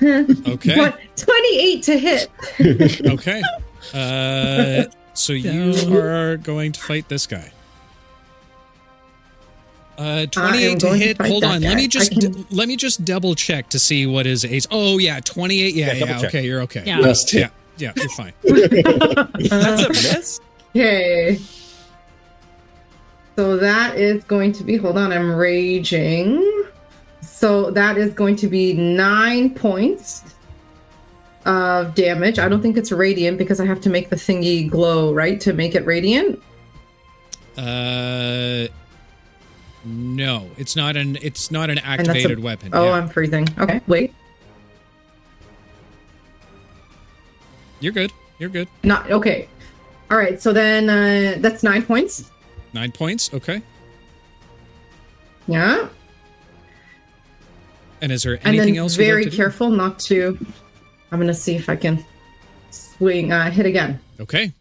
*laughs* Okay. But 28 to hit. *laughs* Okay. Uh, so *laughs* you are going to fight this guy. Uh, 28 to going to hit. Hold that on. Let me just can- d- let me just double check to see what his ace. Oh yeah, 28. Yeah, Yeah, yeah. okay, you're okay. Yeah. Just hit. Yeah, you're fine. That's a miss. Okay. So that is going to be, hold on, I'm raging. So that is going to be nine points of damage. I don't think it's radiant because I have to make the thingy glow, right? To make it radiant. Uh, no, it's not an it's not an that's a- activated weapon. Oh, yeah. I'm freezing. Okay, wait. You're good. You're good. Not okay. All right, so then uh, that's nine points. Nine points. Okay. Yeah. And is there and anything then else? you'd like very to do? careful not to. I'm gonna see if I can swing, uh, hit again. Okay.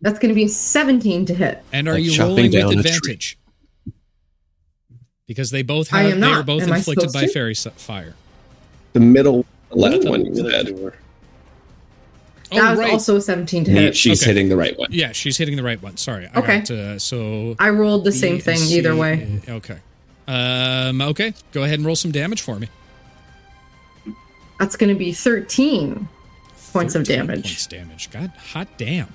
That's gonna be a 17 to hit. And are Like you chopping rolling with down a tree. advantage? Because they both have, I have am they not. are both Am I inflicted by to? faerie fire. The middle left Ooh, one you said. other two are- Oh that was right. also 17 to hit. she's Okay. hitting the right one. yeah, she's hitting the right one. Sorry. I Okay. got, uh, so I rolled the same and thing either way. uh, Okay. Um. Okay. Go ahead and roll some damage for me. That's going to be 13 points of damage. Points damage. God, hot damn.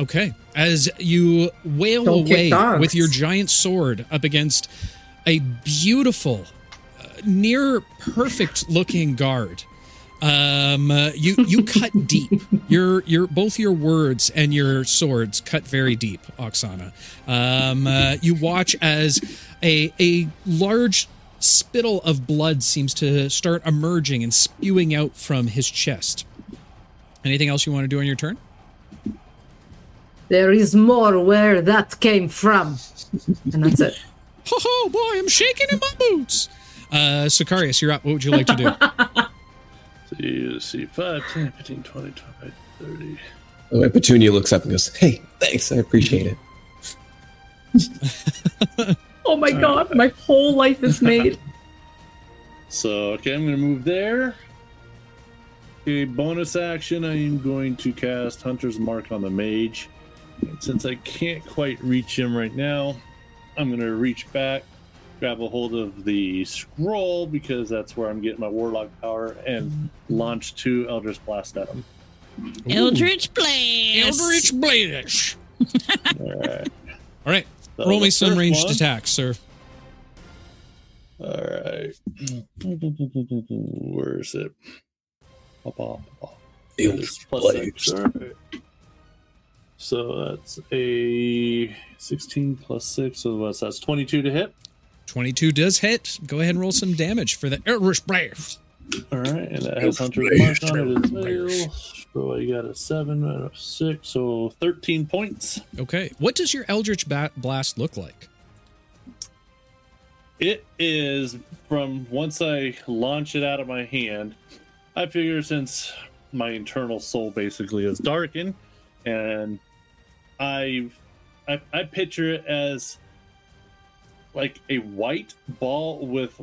Okay. As you wail Don't away with your giant sword up against a beautiful, uh, near perfect looking guard. Um, uh, you you *laughs* cut deep. Your your both your words and your swords cut very deep, Oksana. Um, uh, you watch as a a large spittle of blood seems to start emerging and spewing out from his chest. Anything else you want to do on your turn? There is more where that came from. And that's it. *laughs* Ho ho, boy, I'm shaking in my boots. Uh, Sicarius, you're up. What would you like to do? *laughs* So you see 5, 10, 15, 20, 25, 30. Oh, and Petunia looks up and goes, "Hey, thanks, I appreciate it." *laughs* Oh my god, my whole life is made. *laughs* So, okay, I'm going to move there. A bonus action, I am going to cast Hunter's Mark on the mage. Since I can't quite reach him right now, I'm going to reach back, grab a hold of the scroll because that's where I'm getting my warlock power, and launch two Eldritch Blast at him. Eldritch Blast. Eldritch Bladish. *laughs* All right. All right, So roll me some ranged one- attacks, sir. All right. Where is it? Pop, pop, pop. It's plus six. All right. So that's a 16 plus 6. So what's that's 22 to hit. 22 does hit. Go ahead and roll some damage for the Eldritch Blast. All right. And that has Hunter's Mark on it as well. So I got a 7 out of 6. So 13 points. Okay, what does your Eldritch ba- Blast look like? It is from once I launch it out of my hand. I figure since my internal soul basically is darkened, and I, I, I picture it as like a white ball with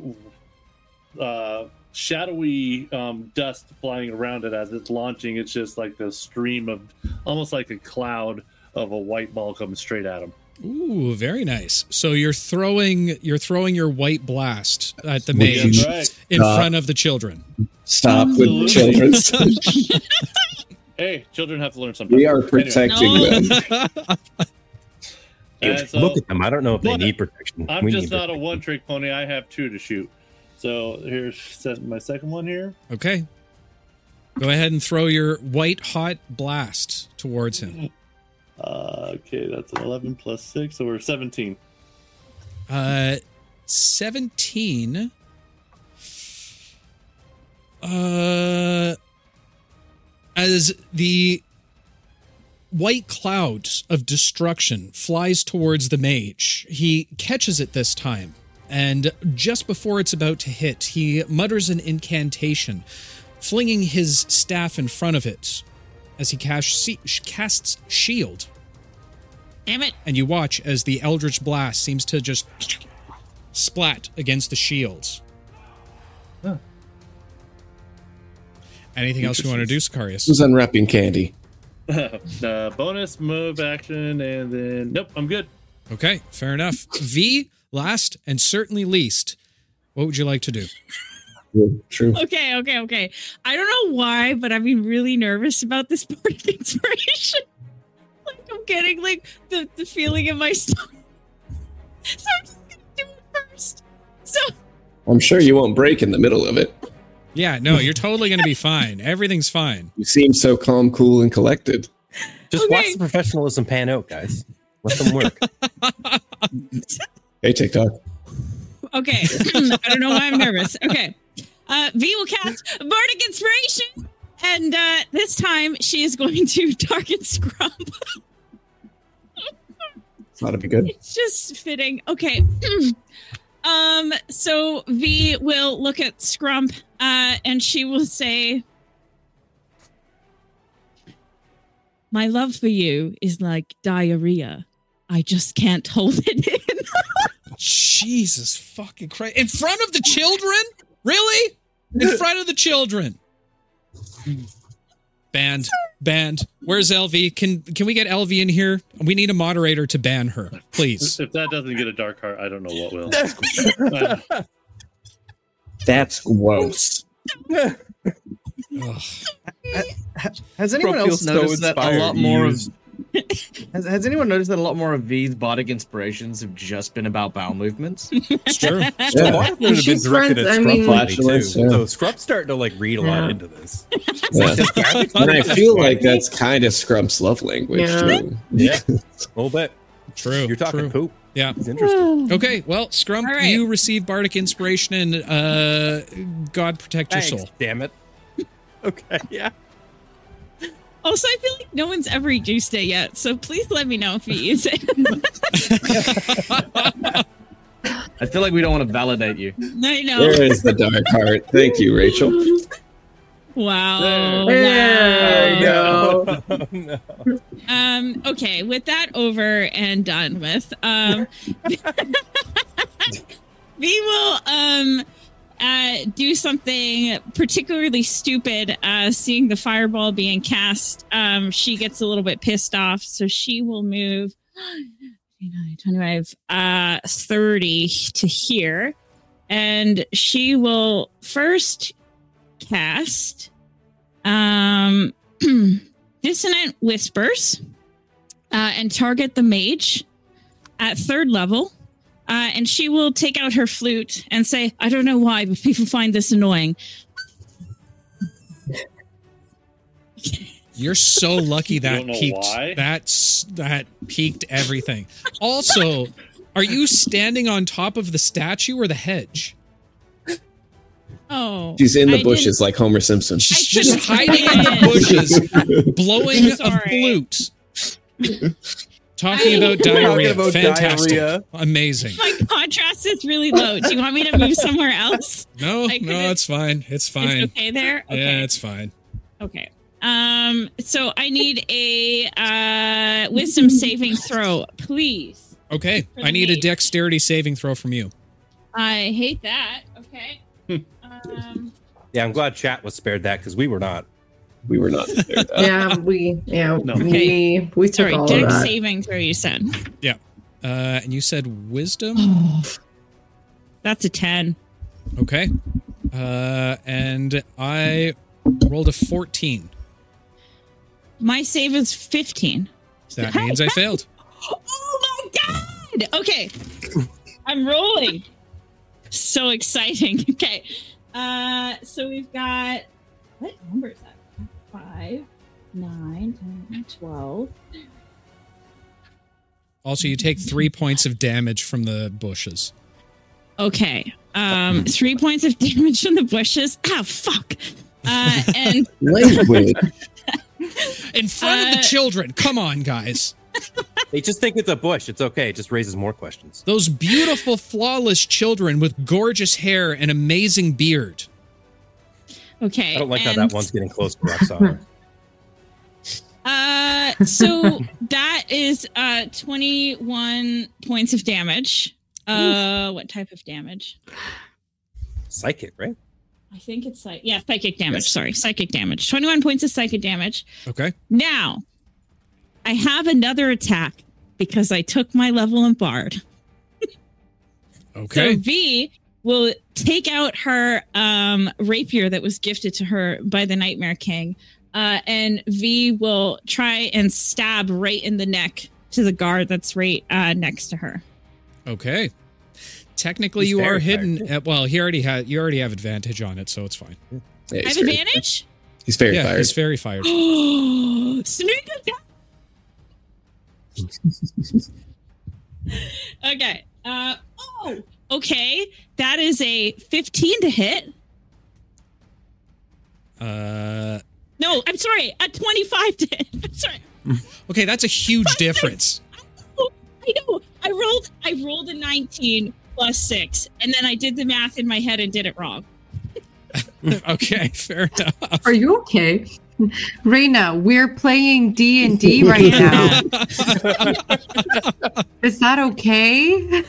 uh, shadowy um, dust flying around it as it's launching. It's just like the stream of almost like a cloud of a white ball coming straight at him. Ooh, very nice. So you're throwing you're throwing your white blast at the Would mage right. in Uh, front of the children. Stop with Absolutely. children. *laughs* Hey, children have to learn something. we are protecting No. them. And so- Look at them. I don't know if they need protection. I'm We just need not a one trick pony. I have two to shoot. So here's my second one here. Okay. Go ahead and throw your white hot blast towards him. Uh, okay, that's an 11 plus 6, so we're 17. Uh, 17. Uh, as the white cloud of destruction flies towards the mage, he catches it this time. And just before it's about to hit, he mutters an incantation, flinging his staff in front of it as he casts, casts shield Damn it. and you watch as the eldritch blast seems to just splat against the shields. Anything else you want to do, Sicarius? Who's unwrapping candy? *laughs* uh, bonus move action, and then nope, I'm good. Okay, fair enough. V, last and certainly least, what would you like to do? True. Okay, okay, okay. I don't know why, but I've been really nervous about this *laughs* bardic inspiration. like I'm getting like the, the feeling in my stomach. *laughs* So I'm just gonna do it first. So I'm sure you won't break in the middle of it. Yeah, no, you're totally going to be fine. Everything's fine. You seem so calm, cool, and collected. Just watch the professionalism pan out, guys. Let them work. *laughs* Hey, TikTok. okay. *laughs* I don't know why I'm nervous. Okay. Uh V will cast Bardic Inspiration. And uh this time she is going to *laughs* target Scrump. That'd be good. It's just fitting. Okay. *clears throat* um, so V will look at Scrump, uh, and she will say, My love for you is like diarrhea. I just can't hold it in. *laughs* Jesus fucking Christ. In front of the children? Really? In front of the children. Banned. Banned. Where's LV? Can can we get LV in here? We need a moderator to ban her, please. If that doesn't get a dark heart, I don't know what will. *laughs* That's gross. Has anyone Brooke else feels so noticed that a lot more of use- has, has anyone noticed that a lot more of V's bardic inspirations have just been about bowel movements? *laughs* It's true. A lot of them have been She's directed friends- at I Scrump mean- lately, too. Flatulence, yeah. So Scrump's starting to like read a lot Yeah. into this. *laughs* Yeah. and I feel like that's kind of Scrump's love language, Yeah. too. Yeah, a little bit. True. You're talking true. poop. Yeah. It's interesting. *sighs* Okay, well, Scrump, All right. you receive bardic inspiration and uh God protect your Thanks, soul. damn it. *laughs* Okay, yeah. Also, I feel like no one's ever used it yet, so please let me know if you use it. I feel like we don't want to validate you. I know. There is the dark heart. Thank you, Rachel. Wow. There you wow. go. no. *laughs* Um, okay, with that over and done with, um, *laughs* we will um, uh, do something particularly stupid. Uh, seeing the fireball being cast, um, she gets a little bit pissed off, so she will move 29, 25, uh, 30 to here, and she will first cast um *clears throat* dissonant whispers uh, and target the mage at third level uh, and she will take out her flute and say i don't know why but people find this annoying You're so *laughs* lucky that don't peaked. why? That's that peaked everything. Also, are you standing on top of the statue or the hedge? oh She's in the I bushes like Homer Simpson. She's I just hiding in the bushes, *laughs* blowing a flute. *laughs* Talking about Talking diarrhea. about Fantastic. diarrhea. Amazing. my contrast is really low do you want me to move somewhere else No, I no, it's fine. It's fine. it's okay there okay Yeah, it's fine. Okay. Um, so I need a uh wisdom saving throw, please. Okay. I need a dexterity saving throw from you. I hate that. Okay. um Yeah, I'm glad chat was spared that because we were not. We were not there. Yeah, we yeah No. we we took sorry, all of dex that. saving throw you said. yeah, Uh, and you said wisdom? *sighs* That's a 10. Okay. Uh, and I rolled a 14. My save is 15. That means I failed. Oh my god! Okay. *coughs* I'm rolling. So exciting. *laughs* Okay. Uh so we've got what number is that? Five, nine, 10, 12. Also, you take three points of damage from the bushes. Okay. Um, three points of *laughs* damage from the bushes. Ah, fuck. Uh, and *laughs* Language. In front of the Uh, children. Come on, guys. They just think it's a bush. It's okay. It just raises more questions. Those beautiful, flawless children with gorgeous hair and amazing beard. Okay. I don't like how that one's getting close to Oksana. *laughs* Uh, so *laughs* that is uh 21 points of damage. Uh, what type of damage? Psychic, right? I think it's like yeah, psychic damage. Sorry, psychic damage. 21 points of psychic damage. Okay. Now, I have another attack because I took my level in Bard. *laughs* Okay. So V will take out her um, rapier that was gifted to her by the Nightmare King, uh, and V will try and stab right in the neck to the guard that's right uh, next to her. Okay. Technically, He's you are hidden. At, well, he already had. You already have advantage on it, so it's fine. Yeah, I have very- advantage. He's very yeah, fired. he's very fired. *gasps* Sneak attack. *laughs* okay. Uh, oh, okay. That is a 15 to hit. Uh, No, I'm sorry. A 25 to hit. *laughs* I'm sorry. *laughs* okay, that's a huge difference. I know. I rolled. I rolled a 19 plus six, and then I did the math in my head and did it wrong. *laughs* okay, fair enough. Are you okay? Raina, we're playing D and D right now. Is that okay?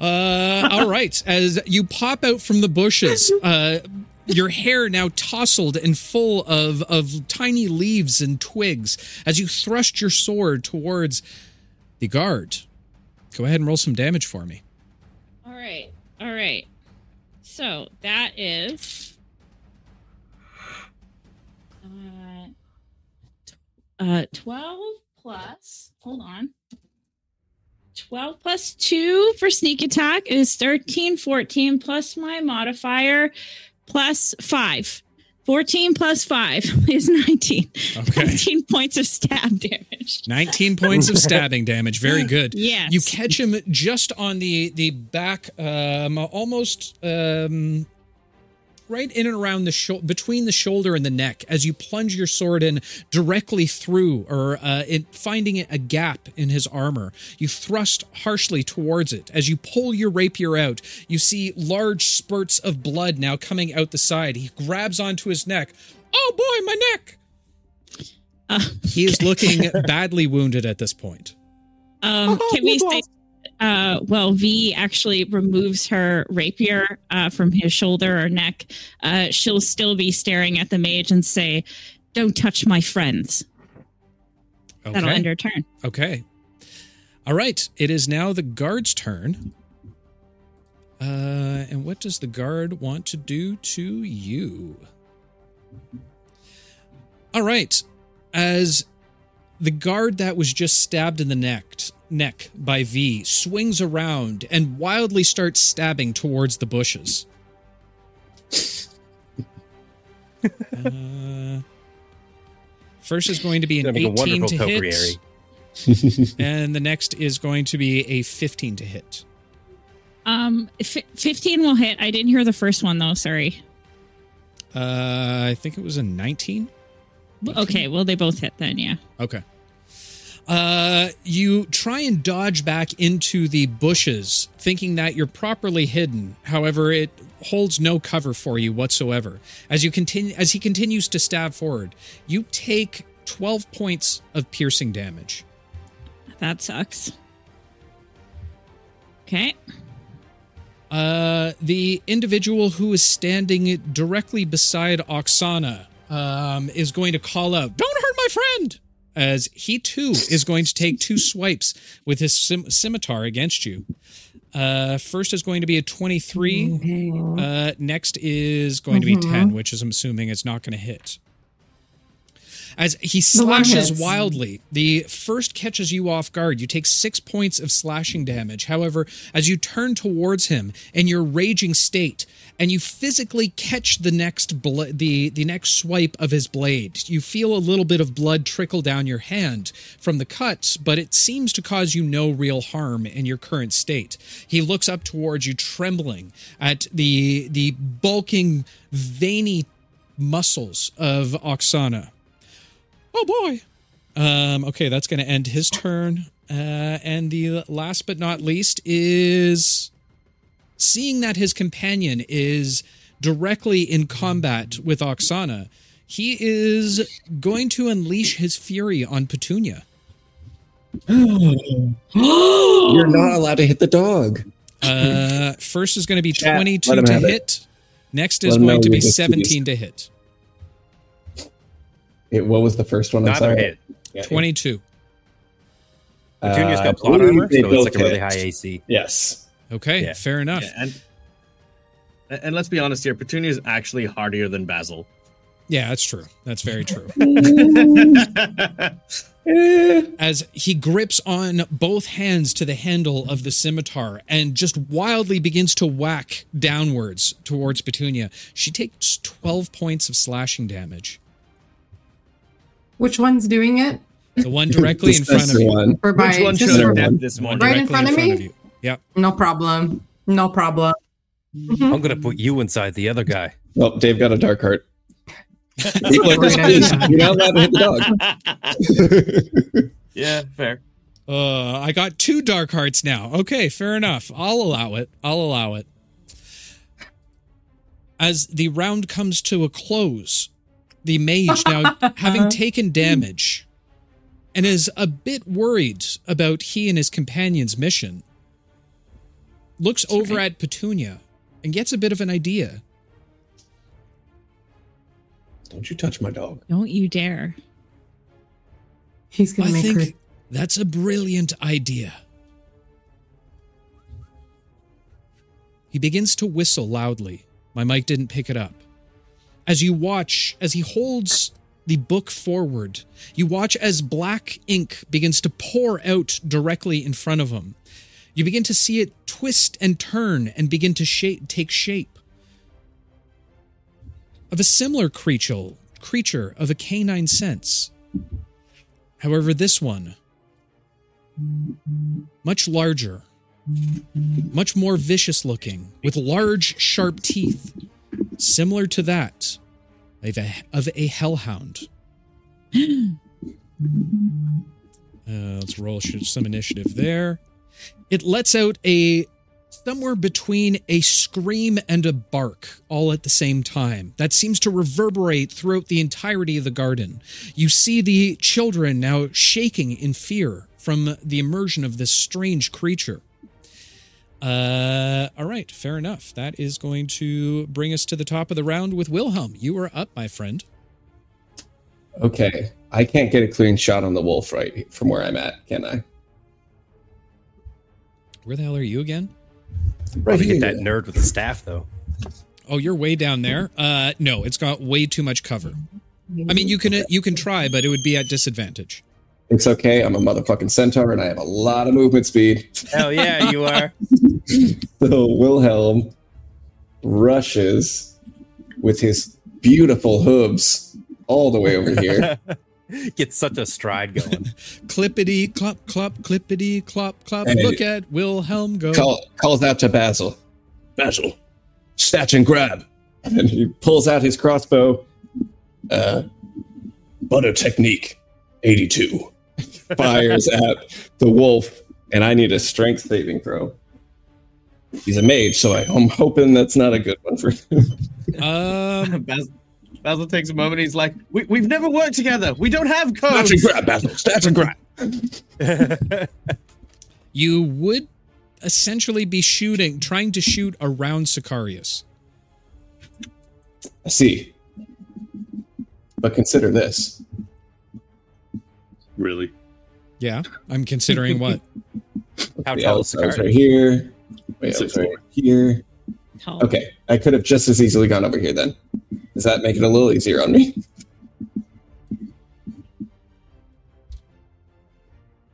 Uh, all right. As you pop out from the bushes, uh, your hair now tousled and full of, of tiny leaves and twigs as you thrust your sword towards the guard. Go ahead and roll some damage for me. All right. All right. So that is. Uh, uh, 12 plus. Hold on. 12 plus 2 for sneak attack is 13, 14 plus my modifier plus 5. 14 plus 5 *laughs* is 19. Okay. 19 points of stab damage. 19 points of stabbing damage. Very *laughs* good. Yeah. You catch him just on the the back, um, almost um, right in and around the shoulder, between the shoulder and the neck, as you plunge your sword in directly through, or uh, in finding a gap in his armor. You thrust harshly towards it. As you pull your rapier out, you see large spurts of blood now coming out the side. He grabs onto his neck. Oh boy, my neck! Uh, He is looking *laughs* badly wounded at this point. Um, can we say, *laughs* uh, well, V actually removes her rapier uh, from his shoulder or neck. Uh, she'll still be staring at the mage and say, Don't touch my friends. That'll end her turn. Okay. All right. It is now the guard's turn. Uh, and what does the guard want to do to you? All right. As the guard that was just stabbed in the neck neck by V swings around and wildly starts stabbing towards the bushes. uh, first is going to be an Gonna 18 to hit. *laughs* and the next is going to be a 15 to hit. Um, f- 15 will hit. I didn't hear the first one, though. Sorry. Uh, I think it was a 19. Okay, well, they both hit then, yeah. Okay. Uh, you try and dodge back into the bushes, thinking that you're properly hidden. However, it holds no cover for you whatsoever. As you continue, as he continues to stab forward, you take 12 points of piercing damage. That sucks. Okay. Uh, the individual who is standing directly beside Oksana um, is going to call out, Don't hurt my friend! As he too is going to take two swipes with his scim- scimitar against you. Uh, first is going to be a 23. Uh, next is going to be 10, which is, I'm assuming, it's not going to hit. As he slashes hits. wildly, the first catches you off guard. You take six points of slashing damage. However, as you turn towards him in your raging state, and you physically catch the next bl- the the next swipe of his blade, you feel a little bit of blood trickle down your hand from the cuts, but it seems to cause you no real harm in your current state. He looks up towards you, trembling at the the bulking, veiny muscles of Oksana. Oh boy. Um, okay, that's going to end his turn. Uh, and the last but not least is seeing that his companion is directly in combat with Oksana. He is going to unleash his fury on Petunia. *gasps* You're not allowed to hit the dog. Uh, first is going to be Chat, 22 to have it. hit. Next is Let him know going to be 17 to hit. It, what was the first one? I'm Neither sorry. hit. Yeah, 22. Petunia's uh, got I plot armor, so it's like both a really high AC. Yes. Okay, Yeah. fair enough. Yeah, and and let's be honest here, Petunia is actually hardier than Basil. Yeah, that's true. That's very true. *laughs* *laughs* As he grips on both hands to the handle of the scimitar and just wildly begins to whack downwards towards Petunia. She takes 12 points of slashing damage. Which one's doing it? The one directly in *laughs* front of Dispenser you. One. Or by Which one just showed for- one. this one morning? Right in directly front of me? You. Yep. No problem. No problem. Mhm. I'm gonna put you inside the other guy. Oh, Dave got a dark heart. *laughs* Great You're *laughs* not allowed to hit the dog. *laughs* yeah, fair. Uh, I got two dark hearts now. Okay, fair enough. I'll allow it. I'll allow it. As the round comes to a close, the mage now having taken damage and is a bit worried about he and his companion's mission, looks over at Petunia and gets a bit of an idea. Don't you touch my dog. Don't you dare. He's gonna make it. I make think her. that's a brilliant idea. He begins to whistle loudly. My mic didn't pick it up. As you watch, as he holds the book forward, you watch as black ink begins to pour out directly in front of him. You begin to see it twist and turn and begin to shape, take shape. Of a similar creature, creature of a canine sense. However, this one, much larger, much more vicious looking, with large, sharp teeth, similar to that of a, of a hellhound. *gasps* Uh, let's roll some initiative there. It lets out a somewhere between a scream and a bark all at the same time that seems to reverberate throughout the entirety of the garden. You see the children now shaking in fear from the immersion of this strange creature. Uh, all right, fair enough. That is going to bring us to the top of the round with Wilhelm. You are up, my friend. Okay. I can't get a clean shot on the wolf right from where I'm at, can I? Where the hell are you again? Right. Probably get that nerd with the staff though. Oh, you're way down there. Uh, no, it's got way too much cover. I mean, you can you can try, but it would be at disadvantage. It's okay. I'm a motherfucking centaur and I have a lot of movement speed. Hell yeah, *laughs* you are. So Wilhelm rushes with his beautiful hooves all the way over here. *laughs* *laughs* Get such a stride going. *laughs* Clippity clop clop clippity clop clop. Hey. Look at Wilhelm go. Call, calls out to Basil. Basil, snatch and grab. And he pulls out his crossbow. Uh, butter technique, 82. *laughs* Fires at the wolf, and I need a strength saving throw. He's a mage, so I, I'm hoping that's not a good one for him. Um, Basil, Basil takes a moment. He's like, we, "We've never worked together. We don't have Snatch codes." and grab, Basil. Snatch and grab. *laughs* you would essentially be shooting, trying to shoot around Sicarius. I see. But consider this. Really? Yeah, I'm considering what. *laughs* How The tall is outside's Sicarius? right here. Wait, right here. Tall. Okay, I could have just as easily gone over here then. Does that make it a little easier on me?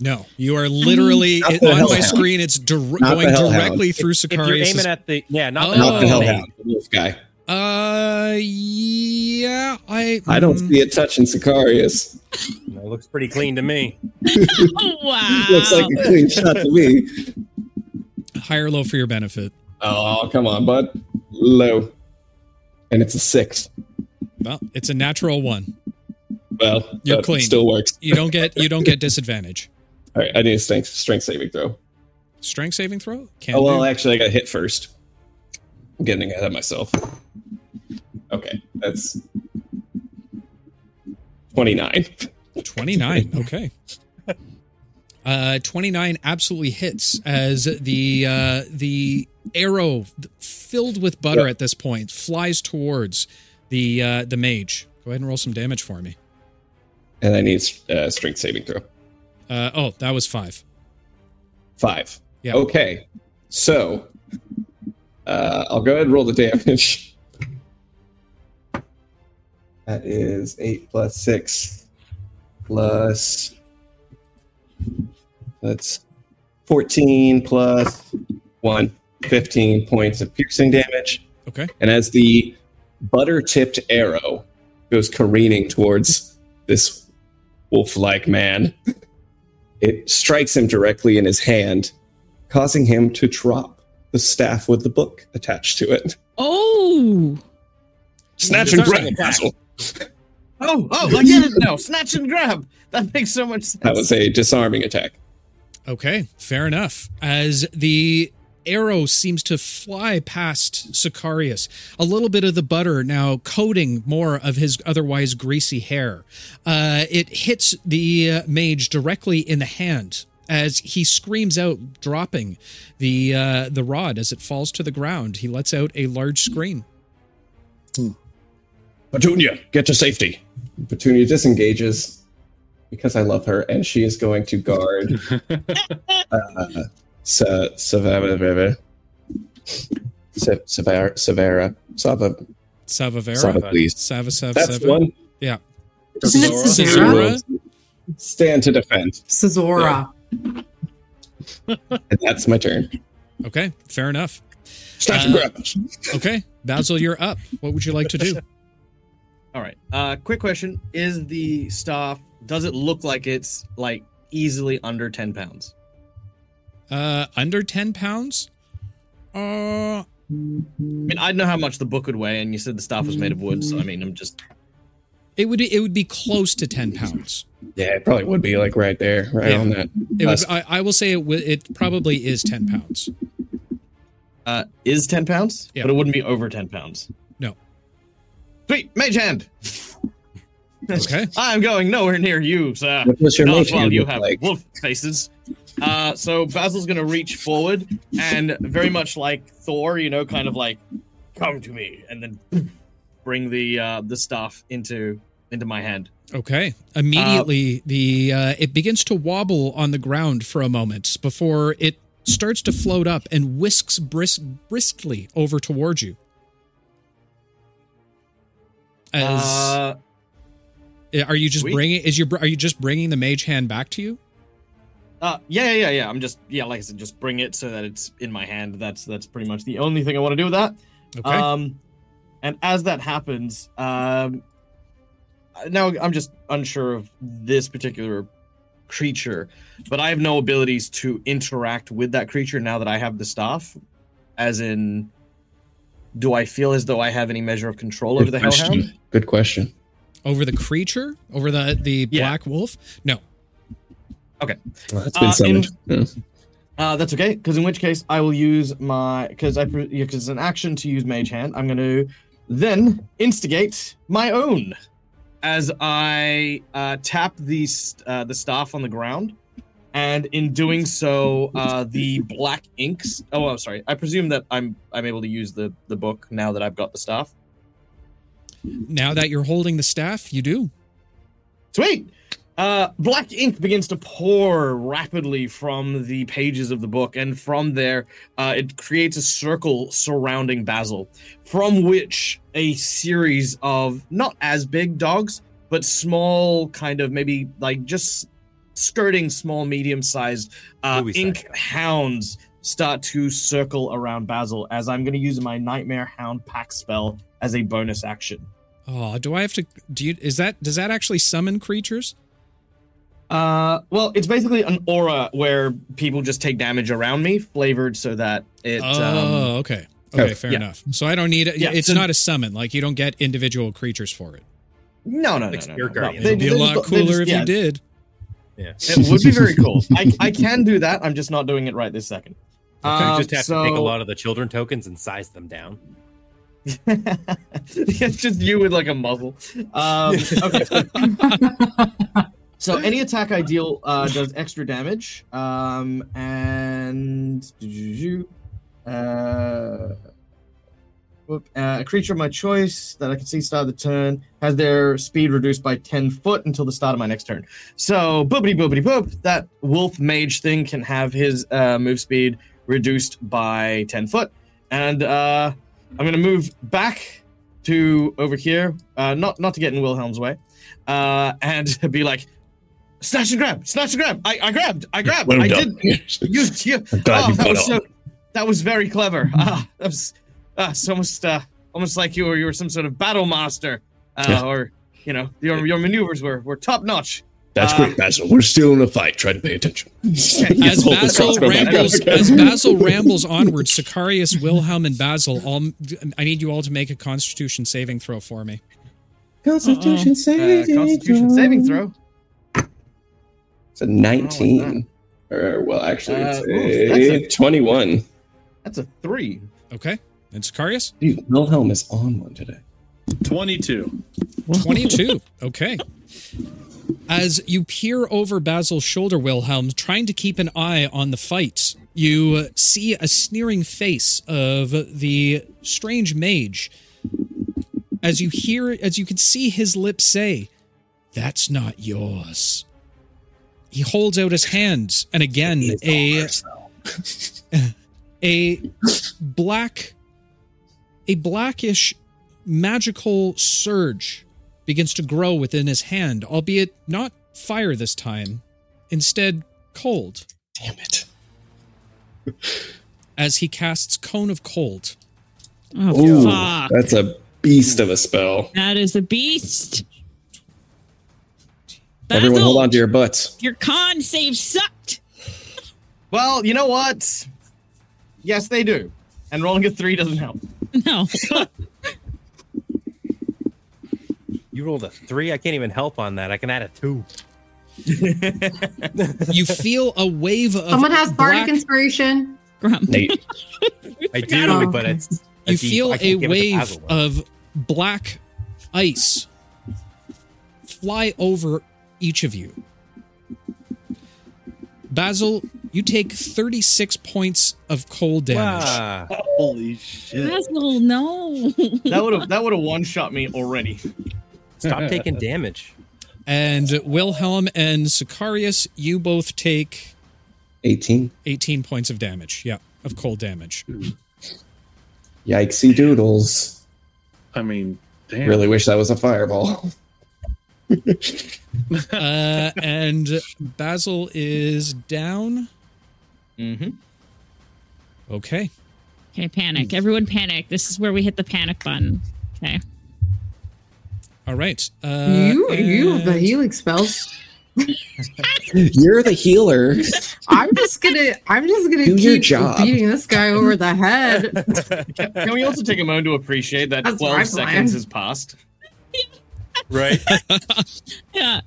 No, you are literally Not it- on my Hellhound. screen. It's dir- going the Hellhound. directly through If you're aiming at the yeah, not the Oh. Not the hellhound. hellhound, the wolf guy. Uh, yeah, I. I don't mm, see it touching Sicarius. It looks pretty clean to me. *laughs* Oh, wow. Looks like a clean shot to me. Higher low for your benefit. Oh, come on, bud. Low. And it's a six. Well, it's a natural one. Well, You're clean. still works. You don't get you don't get disadvantage. *laughs* All right, I need a strength strength saving throw. Strength saving throw. Can Oh well, do. actually, I got hit first. I'm getting ahead of myself. Okay, that's twenty nine. 29 *laughs* okay uh 29 absolutely hits as the uh the arrow filled with butter Yeah. at this point flies towards the uh the mage go ahead and roll some damage for me And I need uh, strength saving throw. uh oh that was five Five. Yeah. Okay. So uh, I'll go ahead and roll the damage. *laughs* That is eight plus six plus that's 14 plus one. 15 points of piercing damage. okay And as the butter tipped arrow goes careening towards this wolf like man, *laughs* it strikes him directly in his hand, causing him to drop the staff with the book attached to it. Oh. Snatch and grab, Basil. Oh, oh, I get it now. Snatch and grab. That makes so much sense. That was a disarming attack. okay fair enough as the arrow seems to fly past Sicarius. A little bit of the butter now coating more of his otherwise greasy hair. Uh, it hits the uh, mage directly in the hand as he screams out, dropping the uh, the rod as it falls to the ground. He lets out a large scream. Petunia, get to safety. Petunia disengages because I love her, and she is going to guard *laughs* uh, Sa- Savara. Sa- Savara. Savara. Sava. Savavera. Sava, please. Sava, Sava, That's Sava. one. Yeah. Isn't it Cesora? Cesora? Stand to defend. Cesora. And that's my turn. Okay, fair enough. Snatch and Uh. Okay, Basil, you're up. What would you like to do? All right. Uh, quick question: Is the staff? Does it look like it's like easily under ten pounds? Uh, under 10 pounds? Uh, I mean, I know how much the book would weigh, and you said the staff was made of wood. So I mean, I'm just it would it would be close to 10 pounds. Yeah, it probably would be like right there, right Yeah. on that. It would, I, I will say it, wi- it probably is 10 pounds. uh, is ten pounds, Yeah. but it wouldn't be over ten pounds. No. Sweet mage hand. Okay. *laughs* I'm going nowhere near you, sir. What does your Not mage while hand you have like? wolf faces. Uh, so Basil's gonna reach forward and very much like Thor, you know, kind of like come to me, and then bring the uh, the staff into into my hand. Okay. Immediately, the uh, it begins to wobble on the ground for a moment before it starts to float up and whisks brisk, briskly over towards you. As Uh, are you just sweet. bringing? Is your are you just bringing the mage hand back to you? Uh, yeah, yeah, yeah, yeah. I'm just yeah, like I said, just bring it so that it's in my hand. That's that's pretty much the only thing I want to do with that. Okay. Um, and as that happens, um, now I'm just unsure of this particular creature, but I have no abilities to interact with that creature now that I have the staff. As in, do I feel as though I have any measure of control over the question. hellhound? Good question. over the creature, over the the Yeah. black wolf. No. Well, that's been Uh, summoned. Yeah. Uh, that's okay, because in which case I will use my because I because it's an action to use Mage Hand. I'm going to then instigate my own as I uh, tap the st- uh, the staff on the ground, and in doing so, uh, the black inks. Oh, I'm sorry. I presume that I'm I'm able to use the the book now that I've got the staff. Now that you're holding the staff, you do. Sweet. Uh, black ink begins to pour rapidly from the pages of the book, and from there, uh, it creates a circle surrounding Basil, from which a series of not as big dogs, but small, kind of maybe like just skirting small, medium-sized uh, ink sack. hounds start to circle around Basil as I'm going to use my Nightmare Hound pack spell as a bonus action. Oh, do I have to? Do you? Is that? Does that actually summon creatures? Uh, well, it's basically an aura where people just take damage around me, flavored so that it. oh, um, okay. Okay, oh, fair yeah. enough. So I don't need it. Yeah, it's so- not a summon. Like you don't get individual creatures for it. no, no, no, Like no, Spirit no, no. They- It'd be a lot just- cooler just- if yeah, you did. Yeah. It would be very *laughs* cool. I, I can do that. I'm just not doing it right this second. you Um, just have so- to take a lot of the children tokens and size them down. *laughs* it's just you with like a muzzle. Um, *laughs* okay. So any attack I deal uh, does extra damage, um, and *laughs* uh, whoop, uh, a creature of my choice that I can see start of the turn has their speed reduced by ten foot until the start of my next turn. So boopity boopity boop, that wolf mage thing can have his uh, move speed reduced by ten foot, and uh, I'm gonna move back to over here, uh, not not to get in Wilhelm's way, uh, and *laughs* be like, snatch and grab, snatch and grab. I, I grabbed, I grabbed, Well I done. did. *laughs* *laughs* You, you, I'm glad oh, you that was on. so, that was very clever. *laughs* Ah, that was, ah, it's almost, uh, almost like you were you were some sort of battle master, uh, Yeah. or you know, your your maneuvers were were top notch. That's Uh, great, Basil. We're still in a fight. Try to pay attention. As Basil crossbow back up rambles, again. as Basil rambles onward, Sicarius, Wilhelm, and Basil, all I need you all to make a Constitution saving throw for me. Constitution Uh, saving. Constitution saving throw. It's a 19. or, well, actually, Uh, it's oof, a, that's a- 21. That's a three. Okay, and Sicarius, Dude, Wilhelm is on one today. 22. twenty-two. Okay. As you peer over Basil's shoulder, Wilhelm, trying to keep an eye on the fight, you uh, see a sneering face of the strange mage. As you hear, as you can see his lips say, "That's not yours." He holds out his hands, and again, a *laughs* a black, a blackish magical surge begins to grow within his hand, albeit not fire this time, instead cold, Damn it. *laughs* as he casts Cone of Cold. Oh, Ooh, fuck. that's a beast of a spell. That is a beast. Everyone hold on to your butts. Your con save sucked. Well, you know what? Yes, they do. And rolling a three doesn't help. No. *laughs* You rolled a three. I can't even help on that. I can add a two. You feel a wave of Someone has bardic black- inspiration. Grump. Nate. I *laughs* forgot do, about but it's you D- feel I a can't give it to wave Basil, of black ice fly over each of you. Basil, you take 36 points of cold damage. Wow. Holy shit. Basil, no. *laughs* That would have that would have one shot me already. Stop taking damage. And Wilhelm and Sicarius, you both take 18. 18 points of damage. Yeah, of cold damage. Hmm. Yikesy doodles. I mean, damn. Really wish that was a fireball. *laughs* Uh, and Basil is down. Mm-hmm. Okay. Okay, panic. Everyone panic. This is where we hit the panic button. Okay. All right. Uh, you you have the healing spells. *laughs* You're the healer. I'm just gonna I'm just gonna Do your keep job. beating this guy over the head. *laughs* Can we also take a moment to appreciate that That's 12 my seconds has passed? Right. *laughs* Yeah.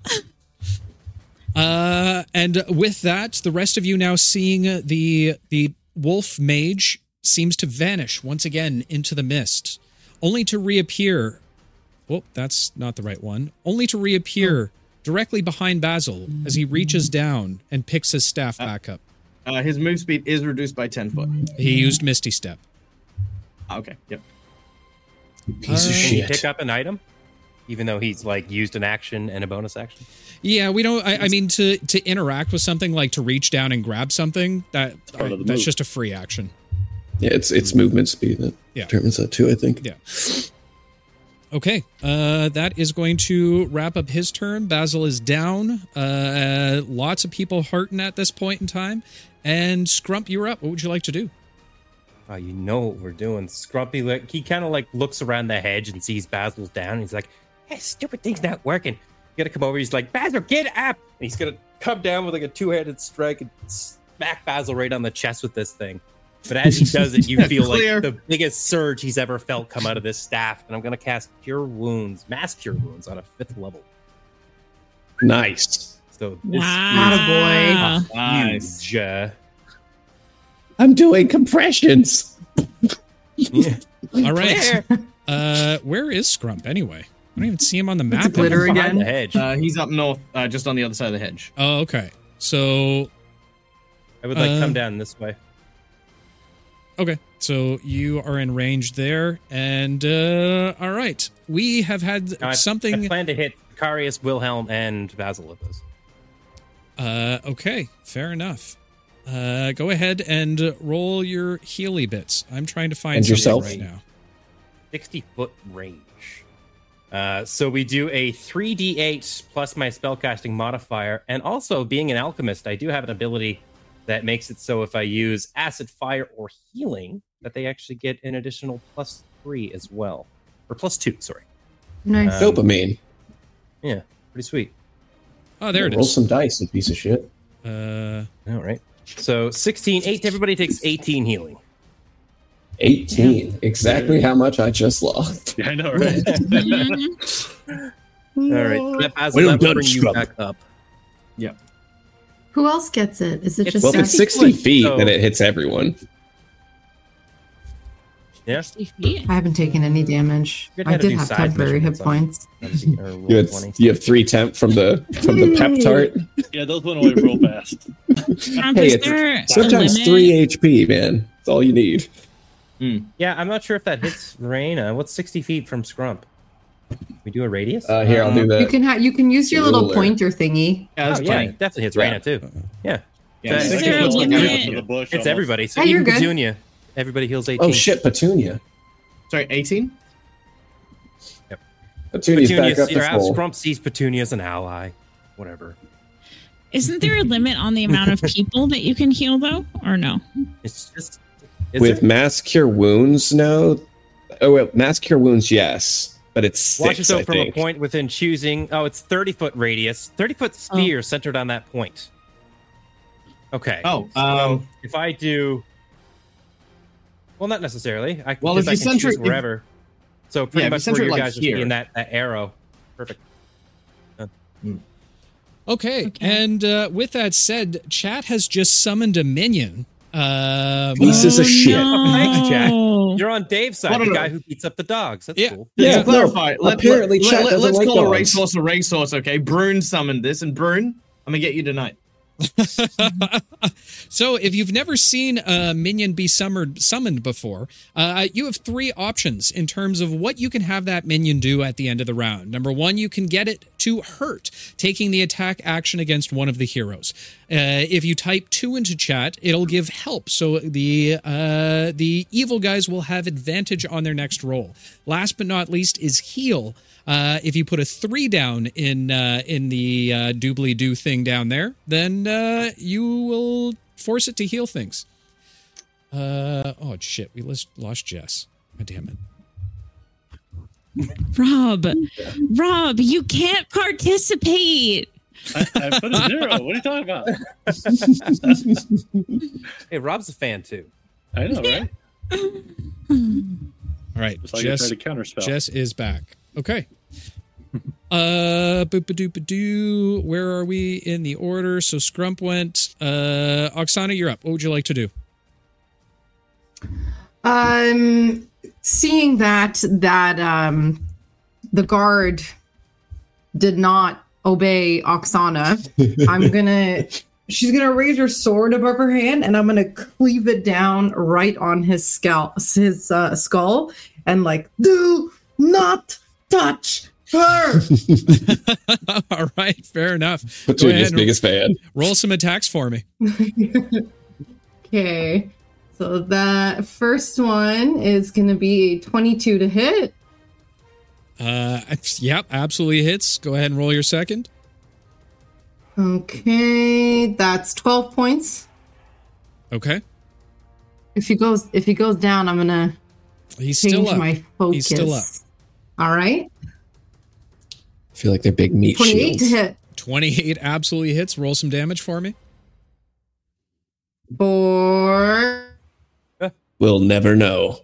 Uh, and with that, the rest of you now seeing the the wolf mage seems to vanish once again into the mist, only to reappear. Oh, that's not the right one. Only to reappear directly behind Basil as he reaches down and picks his staff back up. Uh, his move speed is reduced by 10 foot. He used Misty Step. Ah, Okay, yep. Piece of Uh, Can he shit. pick up an item? Even though he's like used an action and a bonus action? Yeah, we don't. I, I mean, to to interact with something like to reach down and grab something that part of the that's move. just a free action. Yeah, it's it's movement speed that Yeah. determines that too, I think. Yeah. Okay, uh, that is going to wrap up his turn. Basil is down. Uh, lots of people hurting at this point in time. And Scrump, you're up. What would you like to do? Oh, you know what we're doing. Scrumpy, like, he kind of like looks around the hedge and sees Basil's down. He's like, hey, stupid thing's not working. You gotta come over. He's like, Basil, get up. And he's gonna come down with like a two handed strike and smack Basil right on the chest with this thing. But as he *laughs* does it, you feel Clear. like the biggest surge he's ever felt come out of this staff. And I'm gonna cast Cure Wounds, Mass Cure Wounds on a fifth level. Nice. So this Wow. is Nice. Uh, I'm doing compressions. yeah. All right. Uh, where is Scrump anyway? I don't even see him on the map. a glitter anymore. Behind again. the hedge. Uh, he's up north, uh, just on the other side of the hedge. Oh, okay. So I would like uh, come down this way. Okay, so you are in range there, and uh, all right, we have had Now, I- something. I plan to hit Carius, Wilhelm, and Basil with this. uh, okay, fair enough. Uh, go ahead and roll your Healy bits. I'm trying to find And yourself. right now. 60 foot range. Uh, so we do a 3d8 plus my spellcasting modifier, and also being an alchemist, I do have an ability that makes it so if I use acid, fire, or healing, that they actually get an additional plus three as well, or plus two. Sorry, Nice. Um, Dopamine. yeah, pretty sweet. Oh, there it Roll is. some dice, you piece of shit. Uh, All right. So 16, 8, everybody takes 18 healing. 18. Exactly how much I just lost. Yeah, I know, *laughs* right? All right. That Basil, Well that will done, bring you back up. Yeah. Who else gets it? Is it It's- just Well, if it's 60 60 foot, feet, so- then it hits everyone. Yeah. 60 feet. I haven't taken any damage. I did have temporary hit points. You, had, you have three temp from the from the pep tart. yeah, those went away real fast. *laughs* Hey, it's- Sometimes limit? three HP, man. That's all you need. Yeah, I'm not sure if that hits Raina. What's 60 feet from Scrump? We do a radius? Uh, here, I'll do that. You can ha- you can use your little Ruler. pointer thingy. Yeah, oh, yeah, fine. definitely hits Yeah. Raina too. Yeah, Yeah, Is 60 there a like limit? everything. the bush it's almost. everybody. So Hey, even. Petunia, everybody heals 18. Oh shit, Petunia. Sorry, 18? Petunia's Petunia, back up see- or this how hole. Scrump sees Petunia as an ally. Whatever. Isn't there a limit on the amount of *laughs* people that you can heal, though, or no? It's just. Is With there? mass cure wounds, no. Oh, well, mass cure wounds, yes, but it's Watch six. yourself I from think. a point within choosing. Oh, it's 30 foot radius. 30 foot sphere centered on that point. Okay. Oh, So um, if I do. Well, not necessarily. I, Well, well, if I you can center choose it- if- wherever. So pretty Yeah, if you much center where you like, guys are here. seeing that, that arrow. Perfect. okay, Okay. and uh, with that said, chat has just summoned a minion. Um, Pieces of Oh, shit. No. *laughs* Thanks, Jack. You're on Dave's side, Well, no, the no. guy who beats up the dogs. That's Yeah. cool. Yeah, to clarify, let, apparently let, chat let, doesn't us like call a dogs. racehorse a racehorse, okay? Brune summoned this, and Brune, I'm gonna get you tonight. *laughs* so if you've never seen a minion be summoned summoned before uh, you have three options in terms of what you can have that minion do at the end of the round. Number one you can get it to hurt taking the attack action against one of the heroes. Uh, if you type two into chat it'll give help. So the uh, the evil guys will have advantage on their next roll. Last but not least is heal uh, if you put a three down in uh, in the uh, doobly doo thing down there, then uh, you will force it to heal things. Uh, oh shit, we lost, lost Jess. God damn it. Rob, Rob, you can't participate. I, I put a zero. What are you talking about? *laughs* Hey, Rob's a fan too. I know, right? All right, Just like Jess, I tried to counterspell. Jess is back. Okay. *laughs* Uh, boop doop doo. Where are we in the order? So Scrump went. Uh, Oksana, you're up. What would you like to do? Um, seeing that that um, the guard did not obey Oksana, *laughs* I'm gonna. She's gonna raise her sword above her hand, and I'm gonna cleave it down right on his scalp, his uh, skull, and like, do not touch her. *laughs* All right, fair enough. Go ahead Petunia's and biggest fan. roll some attacks for me. *laughs* okay, so that first one is gonna be a 22 to hit. Uh, yep, absolutely hits. Go ahead and roll your second. Okay, that's 12 points. Okay, If he goes if he goes down, I'm gonna he's change still up. my focus. He's still up. All right. I feel like they're big meat 28 shields. to hit. 28 absolutely hits. Roll some damage for me. For *laughs* We'll never know.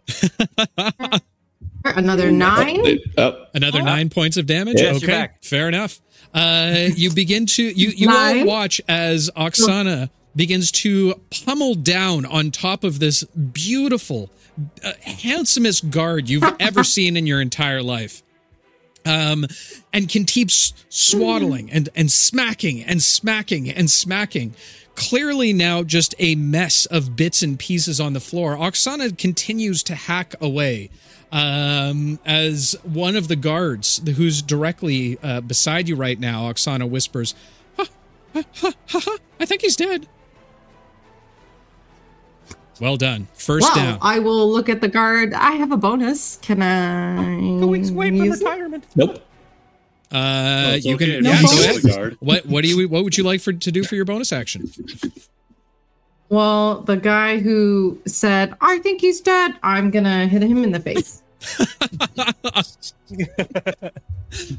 *laughs* another nine. Oh, Another nine points of damage. Yes, you're okay, back. fair enough. Uh, you begin to you you all Nine. watch as Oksana begins to pummel down on top of this beautiful, uh, handsomest guard you've *laughs* ever seen in your entire life. Um, and can keep swaddling and and smacking and smacking and smacking. Clearly now just a mess of bits and pieces on the floor. Oksana continues to hack away um, as one of the guards who's directly uh, beside you right now, Oksana whispers, ha, ha, ha, ha, ha, I think he's dead. Well done. First well, down. I will look at the guard. I have a bonus. Can I? Two weeks away from retirement. nope. Uh, it's you okay can. if Yeah, you go roll ahead. the guard. What what do you what would you like for to do for your bonus action? Well, the guy who said, I think he's dead, I'm gonna hit him in the face. *laughs*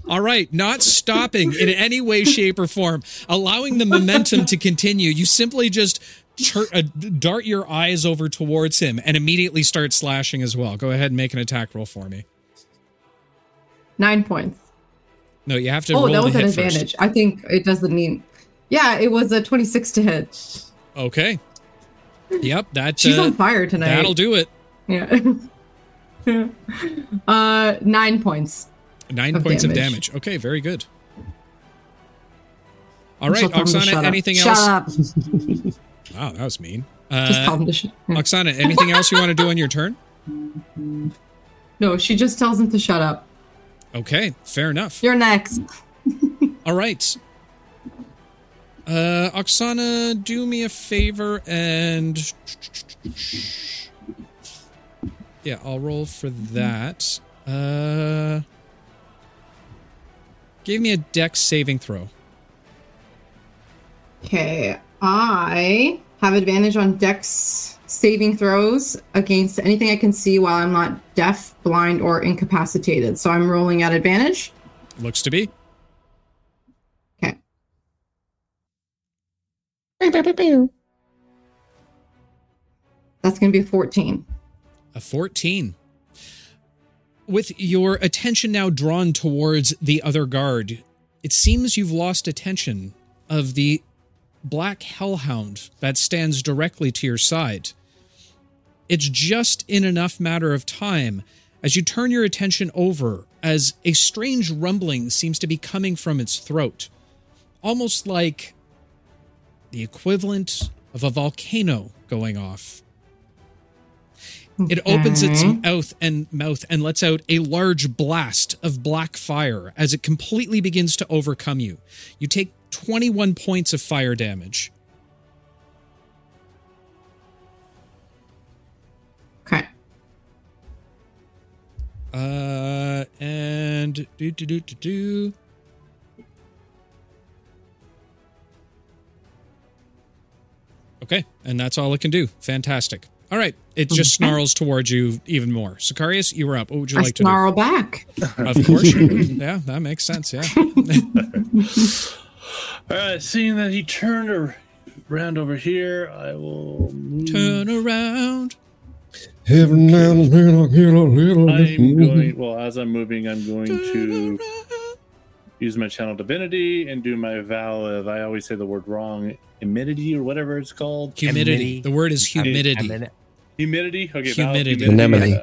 All right, not stopping in any way, shape, or form, allowing the momentum to continue. You simply just tur- uh, dart your eyes over towards him and immediately start slashing as well. Go ahead and make an attack roll for me. Nine points. No, you have to Oh, that was an hit first. advantage. I think it doesn't mean. Yeah, it was a 26 to hit. Okay. Yep, that She's uh, on fire tonight. that'll do it. Yeah. *laughs* uh, nine points. Nine Of points of damage. damage. Okay, very good. All right, she'll tell him to Oksana, shut up. anything shut else? *laughs* Wow, that was mean. Just tell Uh, him to shut up. Oksana, anything else you want to do on your turn? No, she just tells him to shut up. Okay, fair enough. You're next. *laughs* All right. Uh, Oksana, do me a favor and. Yeah, I'll roll for that. Uh, give me a dex saving throw. Okay, I have advantage on dex saving throws against anything I can see while I'm not deaf, blind, or incapacitated. So I'm rolling at advantage. Looks to be. Okay. That's going to be a 14. A 14. With your attention now drawn towards the other guard, it seems you've lost attention of the black hellhound that stands directly to your side. It's just in enough matter of time as you turn your attention over as a strange rumbling seems to be coming from its throat, almost like the equivalent of a volcano going off. It opens its mouth and mouth and lets out a large blast of black fire as it completely begins to overcome you. You take 21 points of fire damage. Okay. Uh, and do do do do do. Okay, and that's all it can do. Fantastic. All right, it just Okay. snarls towards you even more. Sicarius, you were up. What would you I like to snarl back. Of course. *laughs* Yeah, that makes sense. Yeah. *laughs* *laughs* All right, seeing that he turned around over here, I will move. Turn around. Every now and then I get a little I'm going. Well, as I'm moving, I'm going Turn to around. use my channel divinity and do my vow of I always say the word wrong, humidity or whatever it's called. Humidity. Humidity. The word is humidity. I'm in it. Humidity. Okay. Humidity. Anemone. Uh,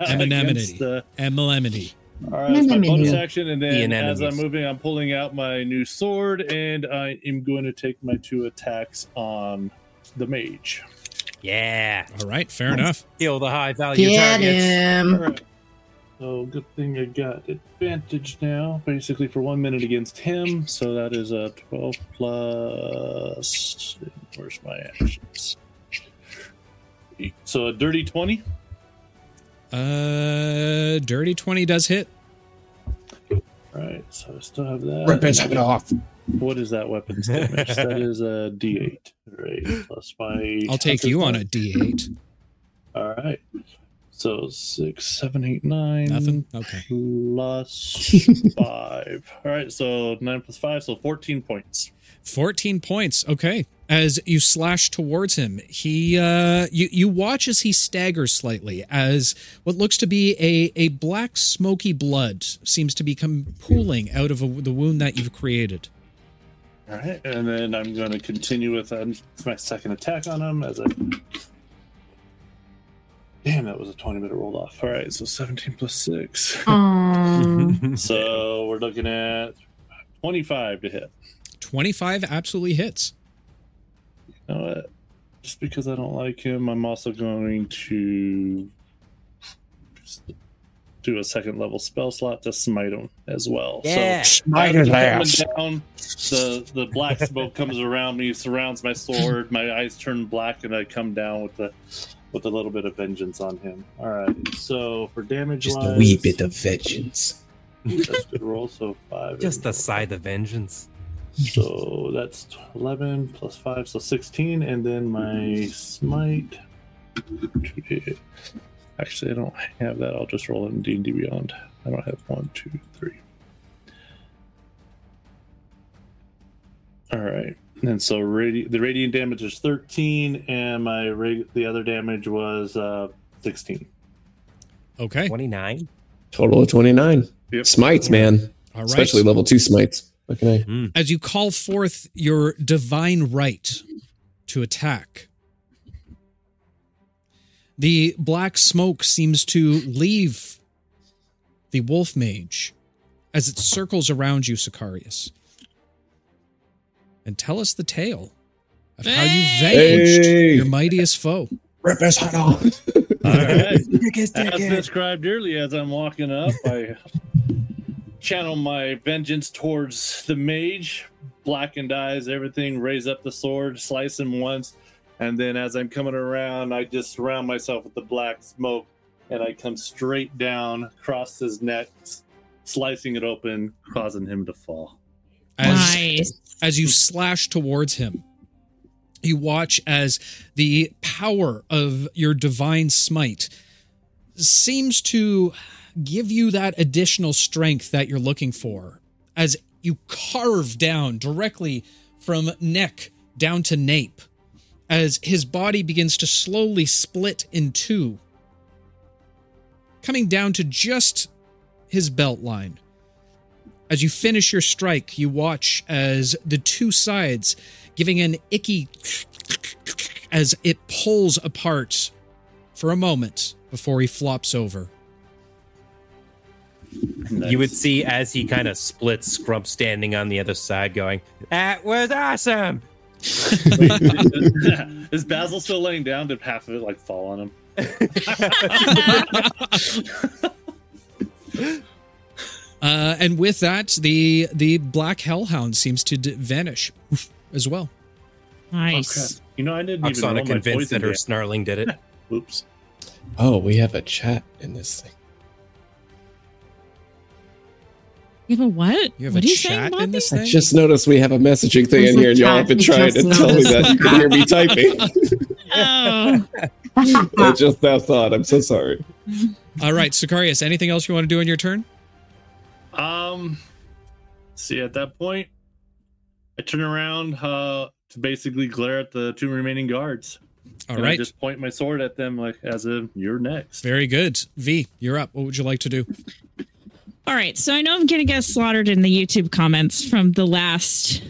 uh, Anemone. against the- Emelemony. All right, that's my bonus action, and The then as I'm moving, I'm pulling out my new sword, and I am going to take my two attacks on the mage. Yeah. All right, fair enough. Kill the high value Get targets. All him. right. So good thing I got advantage now, basically for one minute against him. So that is a 12 plus. Where's my actions? So a dirty 20. Uh, dirty 20 does hit. Right, so I still have that. Rip his head off. What is that weapon's *laughs* damage? that is a D8. Right. Plus my. I'll take you on a D8. All right. So six, seven, eight, nine. Nothing? Okay. Plus *laughs* five. All right. So nine plus five. So 14 points. 14 points. Okay. As you slash towards him, he uh you you watch as he staggers slightly as what looks to be a a black smoky blood seems to become pooling out of a, the wound that you've created. All right. And then I'm going to continue with um, my second attack on him as I. Damn, that was a 20 minute rolled off. All right. So 17 plus six. Um, *laughs* so we're looking at 25 to hit. 25 absolutely hits. You know what? Just because I don't like him, I'm also going to do a second level spell slot to smite him as well. Yeah. So Smite his ass. down, the the black smoke comes around me, surrounds my sword. My eyes turn black, and I come down with the with a little bit of vengeance on him. All right. So for damage, Just a wee bit of vengeance. That's a good roll. So five. Just and a side of vengeance. So that's 11 plus 5, so 16. And then my smite. Actually, I don't have that. I'll just roll it in D&D Beyond. I don't have one, two, three. All right. And so radi- the radiant damage is 13, and my reg- the other damage was uh, 16. Okay. 29. Total of 29. Yep. Smites, man. All right. Especially level two smites. Okay. Hmm. as you call forth your divine right to attack. The black smoke seems to leave the wolf mage as it circles around you, Sicarius. And tell us the tale of how you vanquished Hey. your mightiest foe. Rip his head off. All right. *laughs* As described earlier, as I'm walking up, I channel my vengeance towards the mage, blackened eyes, everything, raise up the sword, slice him once, and then as I'm coming around, I just surround myself with the black smoke, and I come straight down, across his neck, slicing it open, causing him to fall. As, Nice. as you slash towards him, you watch as the power of your divine smite seems to give you that additional strength that you're looking for as you carve down directly from neck down to nape as his body begins to slowly split in two coming down to just his belt line as you finish your strike, you watch as the two sides giving an icky as it pulls apart for a moment before he flops over. You would see as he kind of splits, Scrump standing on the other side going, That was awesome. *laughs* Is Basil still laying down? Did half of it like fall on him? *laughs* Uh, and with that, the the black hellhound seems to d- vanish as well. Nice. You know, I didn't even roll Oksana my convinced that her yet. snarling did it. *laughs* Oops. Oh, we have a chat in this thing. You have a what? You have what a are you saying, chat Bobby? in this I just noticed we have a messaging thing in here, and y'all have been trying to just tell me that you can hear me typing. Oh, *laughs* *laughs* I just now saw it. I'm so sorry. All right, Sicarius, anything else you want to do in your turn? Um, see, at that point, I turn around uh, to basically glare at the two remaining guards. All and I just point my sword at them, like as if you're next. very good. V, you're up. What would you like to do? All right. So I know I'm gonna get slaughtered in the YouTube comments from the last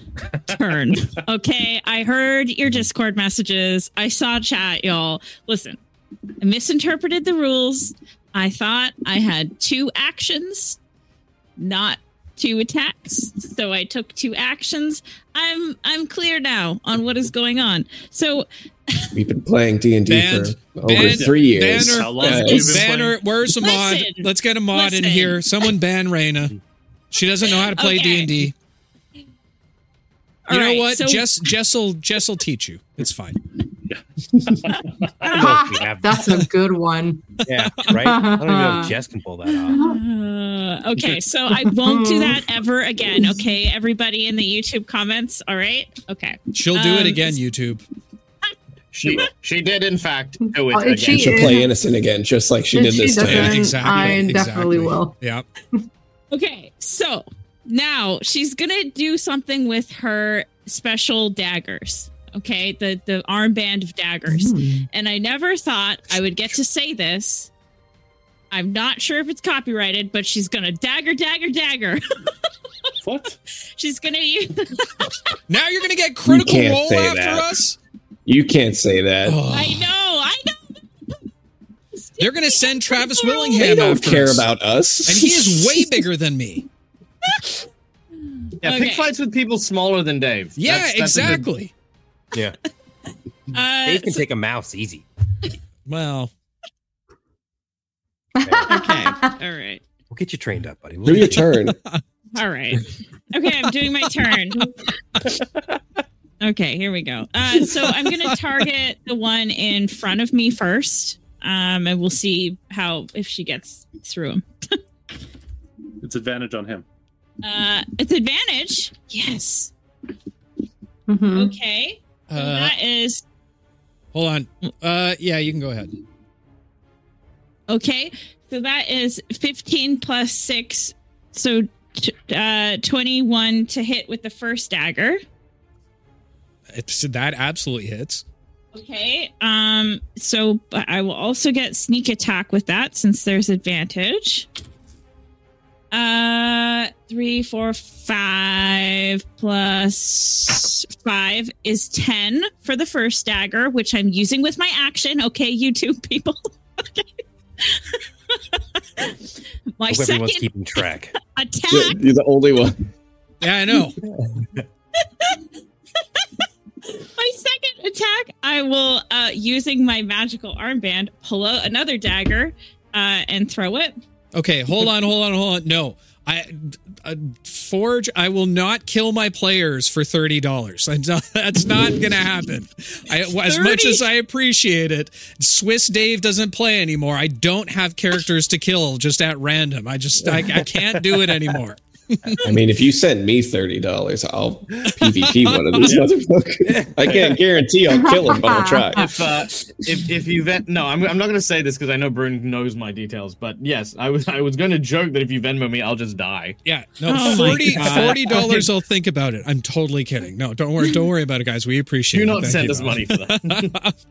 turn. *laughs* Okay, I heard your Discord messages. I saw chat, y'all. Listen, I misinterpreted the rules. I thought I had two actions, not two attacks. So I took two actions. I'm I'm clear now on what is going on. So We've been playing D and D for over band- three years. banner- How long Uh, have been Banner, where's a mod? Listen. Let's get a mod in here. Someone ban Raina. She doesn't know how to play D and D. You All know right, what? so- Jess Jess'll Jess'll teach you. It's fine. I *laughs* don't know if we have That's a good one. Yeah, right. I don't even know if *laughs* Jess can pull that off. Uh, okay, so I won't do that ever again. Okay, everybody in the YouTube comments. All right. Okay. She'll do it Um, again, YouTube. She she did in fact do it Oh, again. she- She'll play innocent again, just like she If did she this doesn't- time. Yeah, then exactly. I definitely exactly. will. Yeah. *laughs* Okay, so now she's gonna do something with her special daggers. Okay, the the armband of daggers. And I never thought I would get to say this. I'm not sure if it's copyrighted, but she's gonna dagger, dagger, dagger. What? *laughs* she's gonna use. Now you're gonna get critical can't role after that. us. You can't say that. Oh, I know, I know. they're gonna send Travis they Willingham don't after care us. about us. and he is way *laughs* bigger than me. Yeah, Okay. pick fights with people smaller than Dave. Yeah, That's- that's a good- exactly. Yeah, *laughs* Uh, Dave can take a mouse easy. Well, okay, all right. We'll get you trained up, buddy. We'll Do your turn. All right. Okay, I'm doing my turn. *laughs* Okay, here we go. Uh, so *laughs* I'm going to target the one in front of me first, um, and we'll see how if she gets through him. It's advantage on him. Uh, it's advantage. Yes. Mhm. Okay. So uh, that is hold on. Uh, yeah, you can go ahead. okay. So that is 15 plus six, so t- uh, 21 to hit with the first dagger. It's, that absolutely hits. Okay. Um. So, but I will also get sneak attack with that since there's advantage. Uh, three, four, five plus five is ten for the first dagger, which I'm using with my action. Okay, *laughs* you two people. okay. *laughs* my Hope everyone's second keeping track. *laughs* attack. You're the only one. Yeah, I know. My second attack, I will, uh, using my magical armband, pull out another dagger, uh, and throw it. Okay, hold on, hold on, hold on. No, I uh, Forge. I will not kill my players for thirty dollars. That's not gonna happen. I, as much as I appreciate it, Swiss Dave doesn't play anymore. I don't have characters to kill just at random. I just I, I can't do it anymore. I mean, if you send me thirty dollars, I'll PvP one of these *laughs* motherfuckers. I can't guarantee I'll kill him, but I'll try. *laughs* If uh, if if you ven- no, I'm, I'm not going to say this because I know Brune knows my details. But yes, I was I was going to joke that if you Venmo me, I'll just die. Yeah, no, Oh my 40 God. dollars. I'll think about it. I'm totally kidding. No, don't worry. Don't worry about it, guys. We appreciate Do it. not Thank send us though. money for that. *laughs*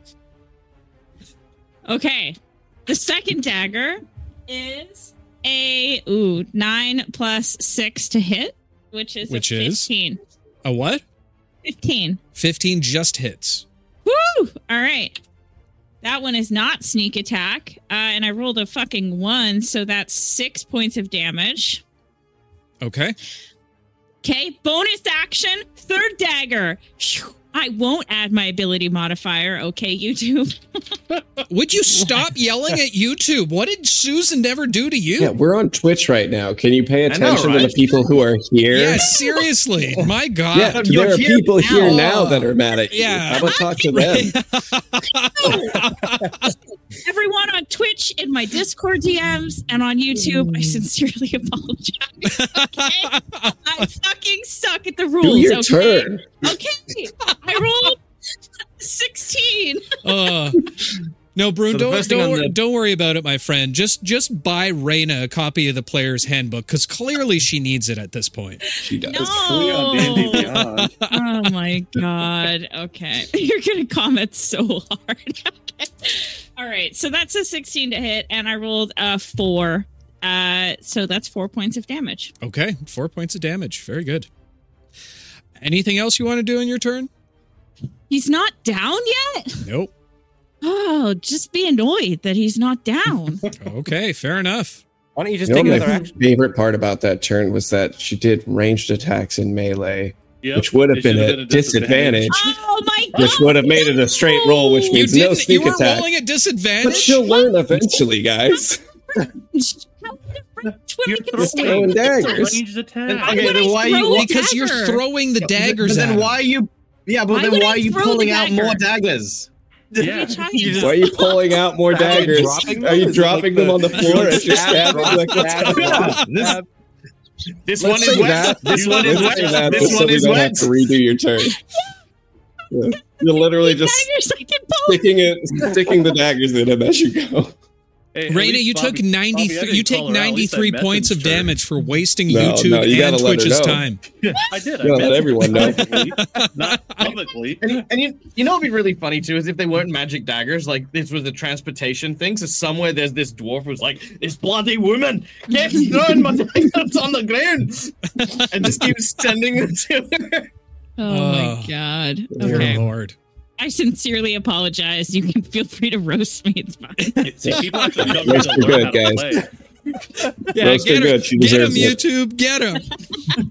Okay. The second dagger is a ooh nine plus six to hit, which is Which a is? 15. A what? 15. Fifteen just hits. Woo! All right. That one is not sneak attack. Uh, and I rolled a fucking one, so that's six points of damage. Okay. Okay, bonus action, third dagger. I won't add my ability modifier. Okay, YouTube. *laughs* Would you stop yelling at YouTube? What did Susan never do to you? Yeah, we're on Twitch right now. Can you pay I know, attention to the people who are here? Yeah, seriously. My *laughs* God. Yeah, You're there are here people here now. now that are mad at you. Yeah. How about talk to *laughs* them? Everyone on Twitch, in my Discord DMs, and on YouTube, I sincerely apologize. Okay? I fucking suck at the rules. Do your okay? turn. Okay. I rolled 16. *laughs* Uh, no, Brune, So don't don't, wor- the- don't worry about it, my friend. Just just buy Raina a copy of the player's handbook because clearly she needs it at this point. She does. Fully on D&D No. *laughs* Oh my god. Okay. *laughs* You're gonna comment so hard. okay. All right. So that's a 16 to hit, and I rolled a four. Uh so that's four points of damage. Okay, four points of damage. Very good. Anything else you want to do in your turn? He's not down yet? Nope. Oh, just be annoyed that he's not down. *laughs* Okay, fair enough. Why don't you just You know, take my another action? favorite part about that turn was that she did ranged attacks in melee, Yep, which would have it been should a disadvantage, oh my god. which would have made it a straight roll, which You means no didn't. You sneak were attack. rolling at But disadvantage. she'll learn eventually, guys. How did it range where You're throwing stay. throwing it's a daggers. ranged attack. And- Why okay, then why you- throw a because you're throwing the daggers But then why are you? Yeah, but Why then *laughs* why are you pulling out more daggers? *laughs* Yeah. What are you talking You about? Why are you pulling out more daggers? Are you dropping them on the floor *laughs* as you're Stab, stabbing? Like, what's stab, going on? drop, This- stab. This Let's one is say wet. This one is Let's wet. This just so one we is don't have wet. to redo your turn. You're literally just daggers I can pull. sticking it, sticking the daggers in him as you go. Hey, at Raina, least you took Bobby- 93 Bobby, you take call her out. At least I 93 points of messaged damage for wasting No, YouTube no, you and Twitch's know. time. *laughs* I did. I You gotta let everyone know. *laughs* Not publicly. And, and you, you know what'd be really funny too is if they weren't magic daggers, like this was a transportation thing. So somewhere there's this dwarf who's like, "This bloody woman keeps throwing my daggers on the ground," and just keeps sending them to her. Oh Oh, my god. Dear Okay. Lord. I sincerely apologize. You can feel free to roast me. It's fine. *laughs* See, people have to come to learn good, how guys. *laughs* Yeah, Roast get, her, good. She get him, it. YouTube. Get him.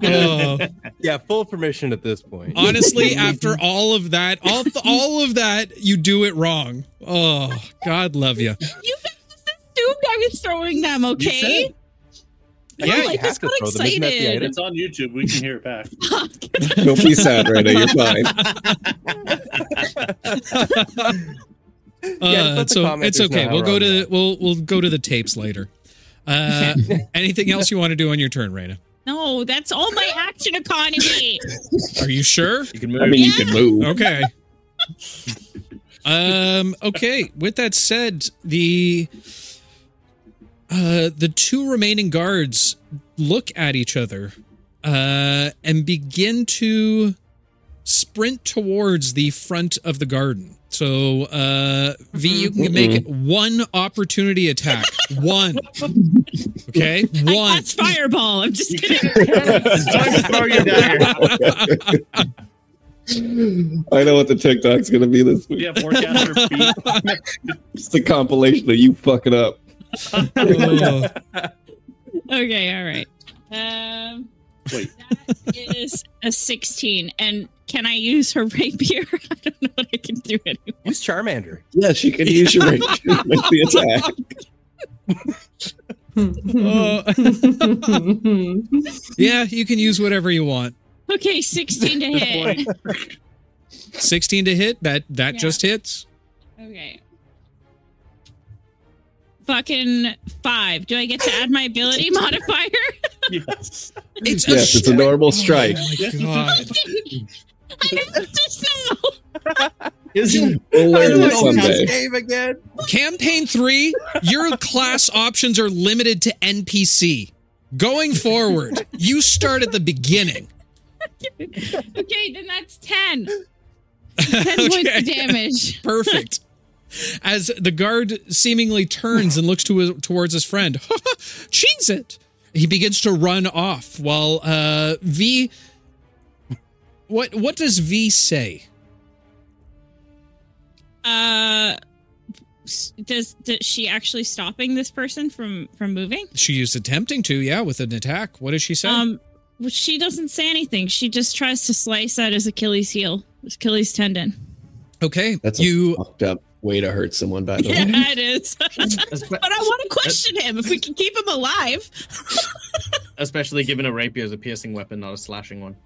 Oh, *laughs* Yeah, full permission at this point. honestly, after all of that, all, all of that, you do it wrong. Oh, God love you. You guys just assumed I was throwing them, okay? Said- Yeah, I you just got throw them. Isn't that the excited. item? It's on YouTube. We can hear it back. *laughs* Don't be sad, Rita. You're *laughs* fine. Uh, just let the so it's okay. We'll go to you are. we'll we'll go to the tapes later. Uh, *laughs* anything else you want to do on your turn, Raina? No, that's all my action economy. Are you sure? You can move. I mean, you can move. Okay. um. Okay. With that said, the uh the two remaining guards look at each other, uh, and begin to sprint towards the front of the garden. So, uh, V, you can make it one opportunity attack. *laughs* One. Okay, one. cast fireball. I'm just *laughs* kidding. Time to throw your dagger. I know what the TikTok's gonna be this week. Yeah, forecaster feet. *laughs* It's the compilation of you fucking up. Oh. *laughs* Okay, all right. Um, Wait. that is a 16. And can I use her rapier? *laughs* I don't know what I can do anymore. Use Charmander. Yes, you can use your rapier to make the attack. *laughs* Yeah, you can use whatever you want. Okay, 16 to hit. 16 to hit. That that Yeah. just hits. Okay. Fucking five. Do I get to add my ability *laughs* modifier? Yes. *laughs* It's Yes, it's a normal strike. Oh my *laughs* god. I missed this now. We'll learn I it don't know. Game again. Campaign 3, your class options are limited to NPC. Going forward, you start at the beginning. Okay, then that's 10. 10 points Okay. of damage. Perfect. As the guard seemingly turns and looks to his, towards his friend, *laughs* cheese it. He begins to run off while uh, V. What what does V say? Uh, does, does she actually stopping this person from from moving? She used attempting to, yeah, with an attack. What does she say? Um, she doesn't say anything. She just tries to slice at his Achilles heel, his Achilles tendon. okay, That's a you. fucked up way to hurt someone, by the Yeah, way. *laughs* it is. *laughs* but I want to question him if we can keep him alive. *laughs* Especially given a rapier is a piercing weapon, not a slashing one.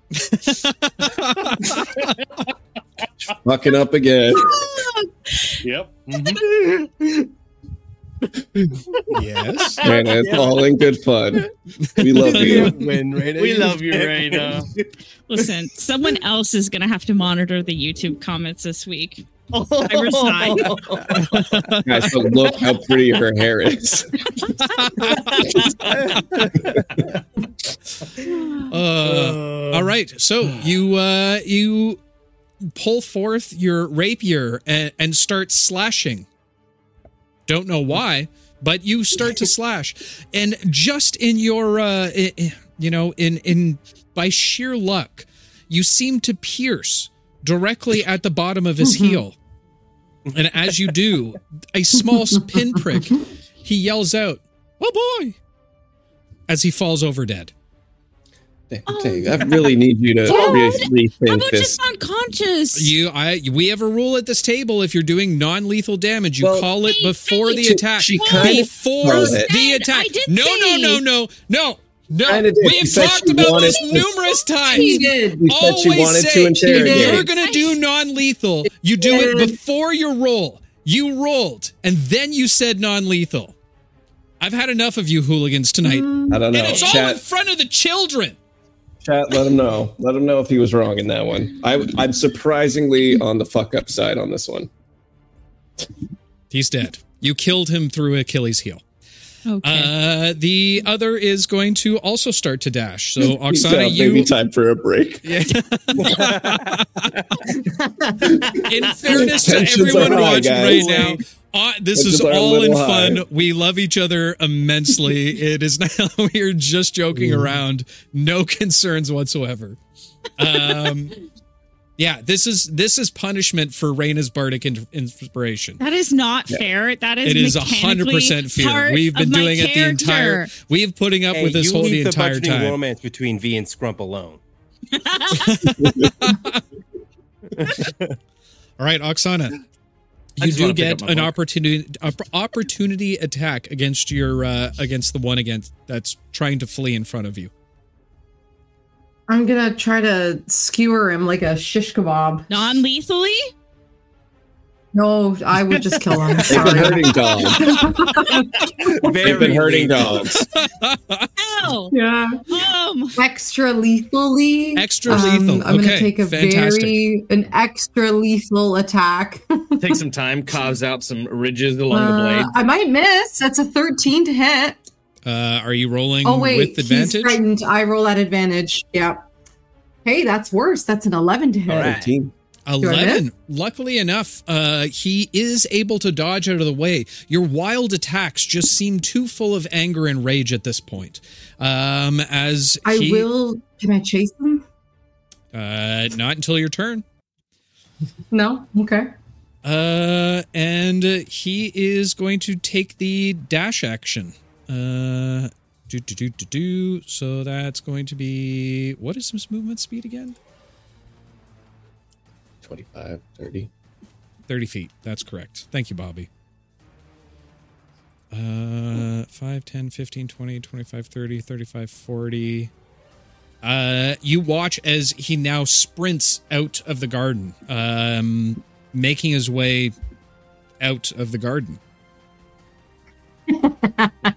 Fucking up again. Yep. Mm-hmm. yes. Man, it's all in good fun. We love you. Win, right? We love you, Raina. Listen, someone else is gonna have to monitor the YouTube comments this week. I resign. *laughs* Guys, but look how pretty her hair is. *laughs* Uh, all right. So you uh, you pull forth your rapier and, and start slashing. Don't know why, but you start to slash, and just in your uh, i- i- you know in in by sheer luck, you seem to pierce directly at the bottom of his mm-hmm. heel. And as you do, a small *laughs* pinprick, he yells out, "Oh boy!" as he falls over dead. Dang, Oh. dang, I really need you to Dude, really How about this. just unconscious? You, I, we have a rule at this table. If you're doing non-lethal damage, you Well, call it before hey, the attack. she kinda before called the attack. did No, no, no, no, no, no. Kinda. We have talked about this to- numerous times. She did. You said she Always wanted say to interrogate. you're gonna do non-lethal, you do it before your roll. You rolled, and then you said non-lethal. I've had enough of you hooligans tonight, I don't know. and it's all in front of the children. chat, let him know. Let him know if he was wrong in that one. I, I'm surprisingly on the fuck up side on this one. He's dead. You killed him through Achilles' heel. Okay. Uh, the other is going to also start to dash. So, *laughs* He's Oksana, got maybe you. time for a break. *laughs* Yeah. In *laughs* fairness to Tensions are everyone high, watching guys. right now, uh, this Tensions is all in fun. high. We love each other immensely. it is now we're just joking Mm. around. No concerns whatsoever. Um, yeah, this is this is punishment for Raina's bardic in- inspiration. that is not fair. That is It is mechanically 100% fear. We've been of my doing it the entire we've putting up Hey, with this whole the the entire time. romance between V and Scrump alone. *laughs* All right, Oksana. You do get an book. opportunity opportunity attack against your uh, against the one against that's trying to flee in front of you. I'm gonna try to skewer him like a shish kebab. Non-lethally? No, I would just kill him. They've been Sorry. hurting dogs. *laughs* They've been hurting dogs. Ow! yeah. Um, Extra lethally. Extra Um, lethal. I'm okay, gonna take a fantastic. very an extra lethal attack. Take some time, *laughs* carves out some ridges along the Uh, blade. I might miss. That's a 13 to hit. Uh, are you rolling Oh wait, with he's advantage? frightened. I roll at advantage. Yeah. Hey, that's worse. That's an 11 to hit. All right. 13. Eleven. Luckily enough, uh, he is able to dodge out of the way. Your wild attacks just seem too full of anger and rage at this point. Um, as I he, will. Can I chase him? Uh, not until your turn. No. Okay. Uh, and uh, he is going to take the dash action. Uh, do do do do do. So that's going to be what is his movement speed again? 25, 30. 30 feet. That's correct. Thank you, Bobby. Uh, 5, 10, 15, 20, 25, 30, 35, 40. Uh, you watch as he now sprints out of the garden, um, making his way out of the garden.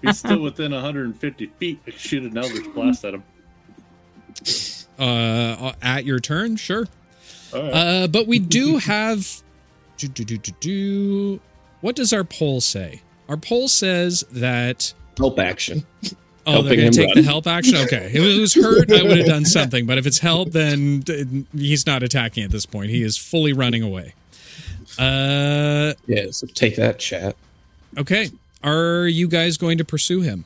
He's still within 150 feet. I shoot an Eldritch Blast at him. Uh, at your turn, sure. All right. Uh, but we do have. Do, do, do, do, do. What does our poll say? Our poll says that. Help action. Oh, they're going to take run. the help action? Okay. If it was hurt, I would have done something. But if it's help, then he's not attacking at this point. He is fully running away. Uh, Yeah, so take that, chat. okay. Are you guys going to pursue him?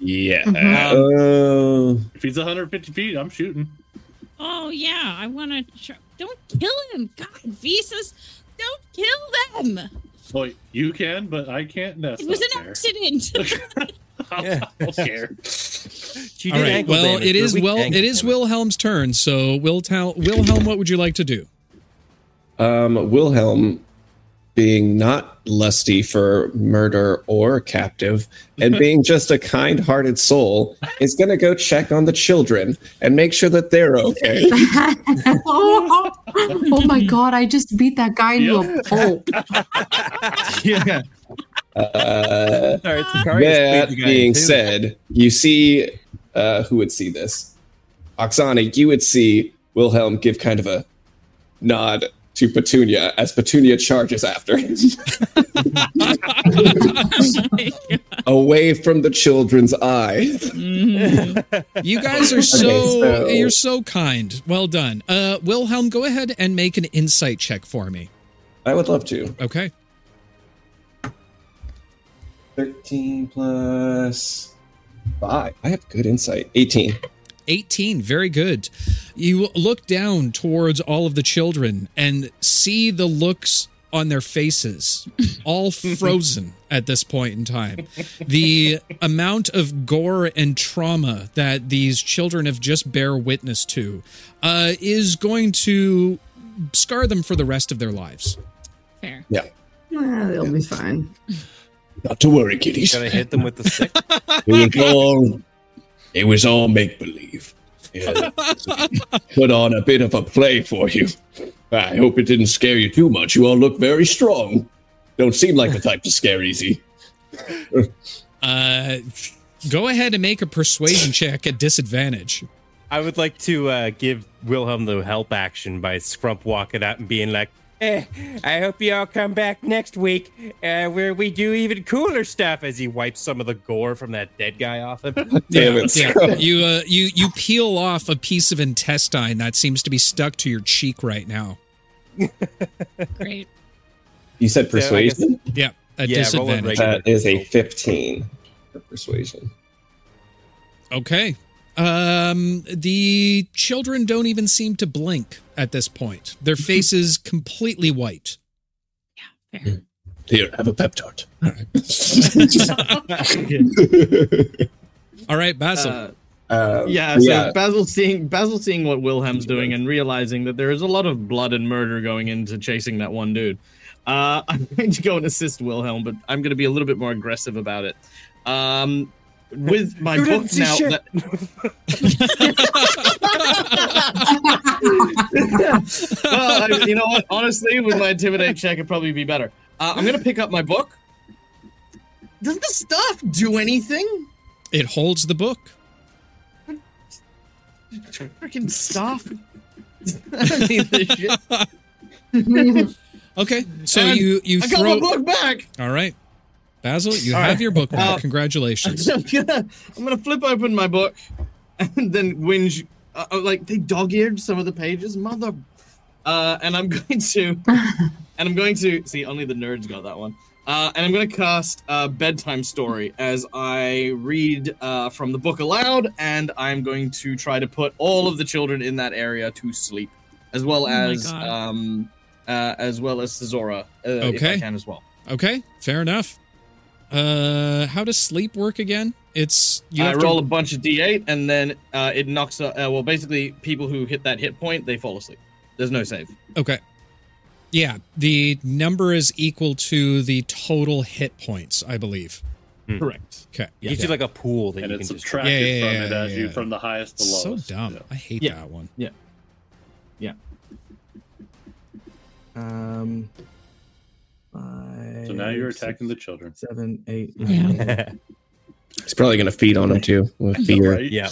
Yeah. Mhm. Uh, if he's 150 feet, I'm shooting. oh yeah, I want to. Tr- don't kill him, God, visas. Don't kill them. Well, you can, but I can't. That's It was an fair. accident. *laughs* I don't care. She All did right. ankle Well, damage it for is well. It is. Wilhelm's turn. So, Wilhelm, Wilhelm, what would you like to do? um, Wilhelm, being not lusty for murder or captive, and *laughs* being just a kind hearted soul, is going to go check on the children and make sure that they're okay. oh, *laughs* oh my god! I just beat that guy into a pulp. *laughs* yeah. Uh, Sorry, that the guy being too. said, you see uh, who would see this? Oksana, you would see Wilhelm give kind of a nod to Petunia as Petunia charges after him. *laughs* away from the children's eye. You guys are so, so- you're so kind. Well done. Uh Wilhelm, go ahead and make an insight check for me. I would love to. Okay. 13 plus 5. I have good insight. 18. 18, very good. You look down towards all of the children and see the looks on their faces, *laughs* all frozen at this point in time. The amount of gore and trauma that these children have just bear witness to uh, is going to scar them for the rest of their lives. Fair. Ah, they'll be fine. Not to worry, kiddies. Gonna hit them with the stick. It was all it was all make believe. Yeah, *laughs* put on a bit of a play for you. I hope it didn't scare you too much. You all look very strong. Don't seem like the *laughs* type to scare easy. *laughs* Uh, go ahead and make a persuasion check at disadvantage. I would like to uh, give Wilhelm the help action by Scrump walking out and being like, *laughs* I hope you all come back next week uh, where we do even cooler stuff as he wipes some of the gore from that dead guy off him. *laughs* Damn it, yeah. You uh, you you peel off a piece of intestine that seems to be stuck to your cheek right now. *laughs* Great. You said So guess- persuasion? Yeah, at Yeah, a disadvantage. That is a 15 for persuasion. Okay. Um, the children don't even seem to blink at this point. Their faces completely white. Fair. Here, have a pep tart. All right, *laughs* All right Basil. Uh, Um, yeah, so yeah. Basil seeing Basil seeing what Wilhelm's doing and realizing that there is a lot of blood and murder going into chasing that one dude. Uh, *laughs* I'm going to go and assist Wilhelm, but I'm going to be a little bit more aggressive about it. Um, with my You book now, shit. that- *laughs* well, I, you know what? Honestly, with my intimidate check, it'd probably be better. Uh, I'm going to pick up my book. Does the stuff do anything? it holds the book. Freaking stuff. I don't need this shit. Okay, so And you you I got throw. my book back. All right, Basil, you All have right. your book. Uh, Congratulations. *laughs* I'm gonna, I'm gonna flip open my book and then whinge. Uh, uh, like they dog-eared some of the pages, mother. Uh, and I'm *laughs* going to, and I'm going to see. Only the nerds got that one. Uh, and I'm going to cast uh, bedtime story as I read uh, from the book aloud, and I'm going to try to put all of the children in that area to sleep, as well Oh as God. um, uh, as well as Cesora, uh, if I can as well. Okay, fair enough. Uh, how does sleep work again? It's you I roll to a bunch of d8, and then uh, it knocks. Uh, well, basically, people who hit that hit point, they fall asleep. There's no save. Okay. Yeah, the number is equal to the total hit points, I believe. Correct. Okay. It gives you like a pool that and you it's can just. subtracted Yeah, yeah, from yeah, it yeah, as you from the highest to So dumb. Yeah. I hate Yeah. that one. Yeah. Yeah. Um. Five, So now you're six, attacking the children. Seven, eight, Yeah. nine. He's probably going to feed on them too with fear. Right? yeah.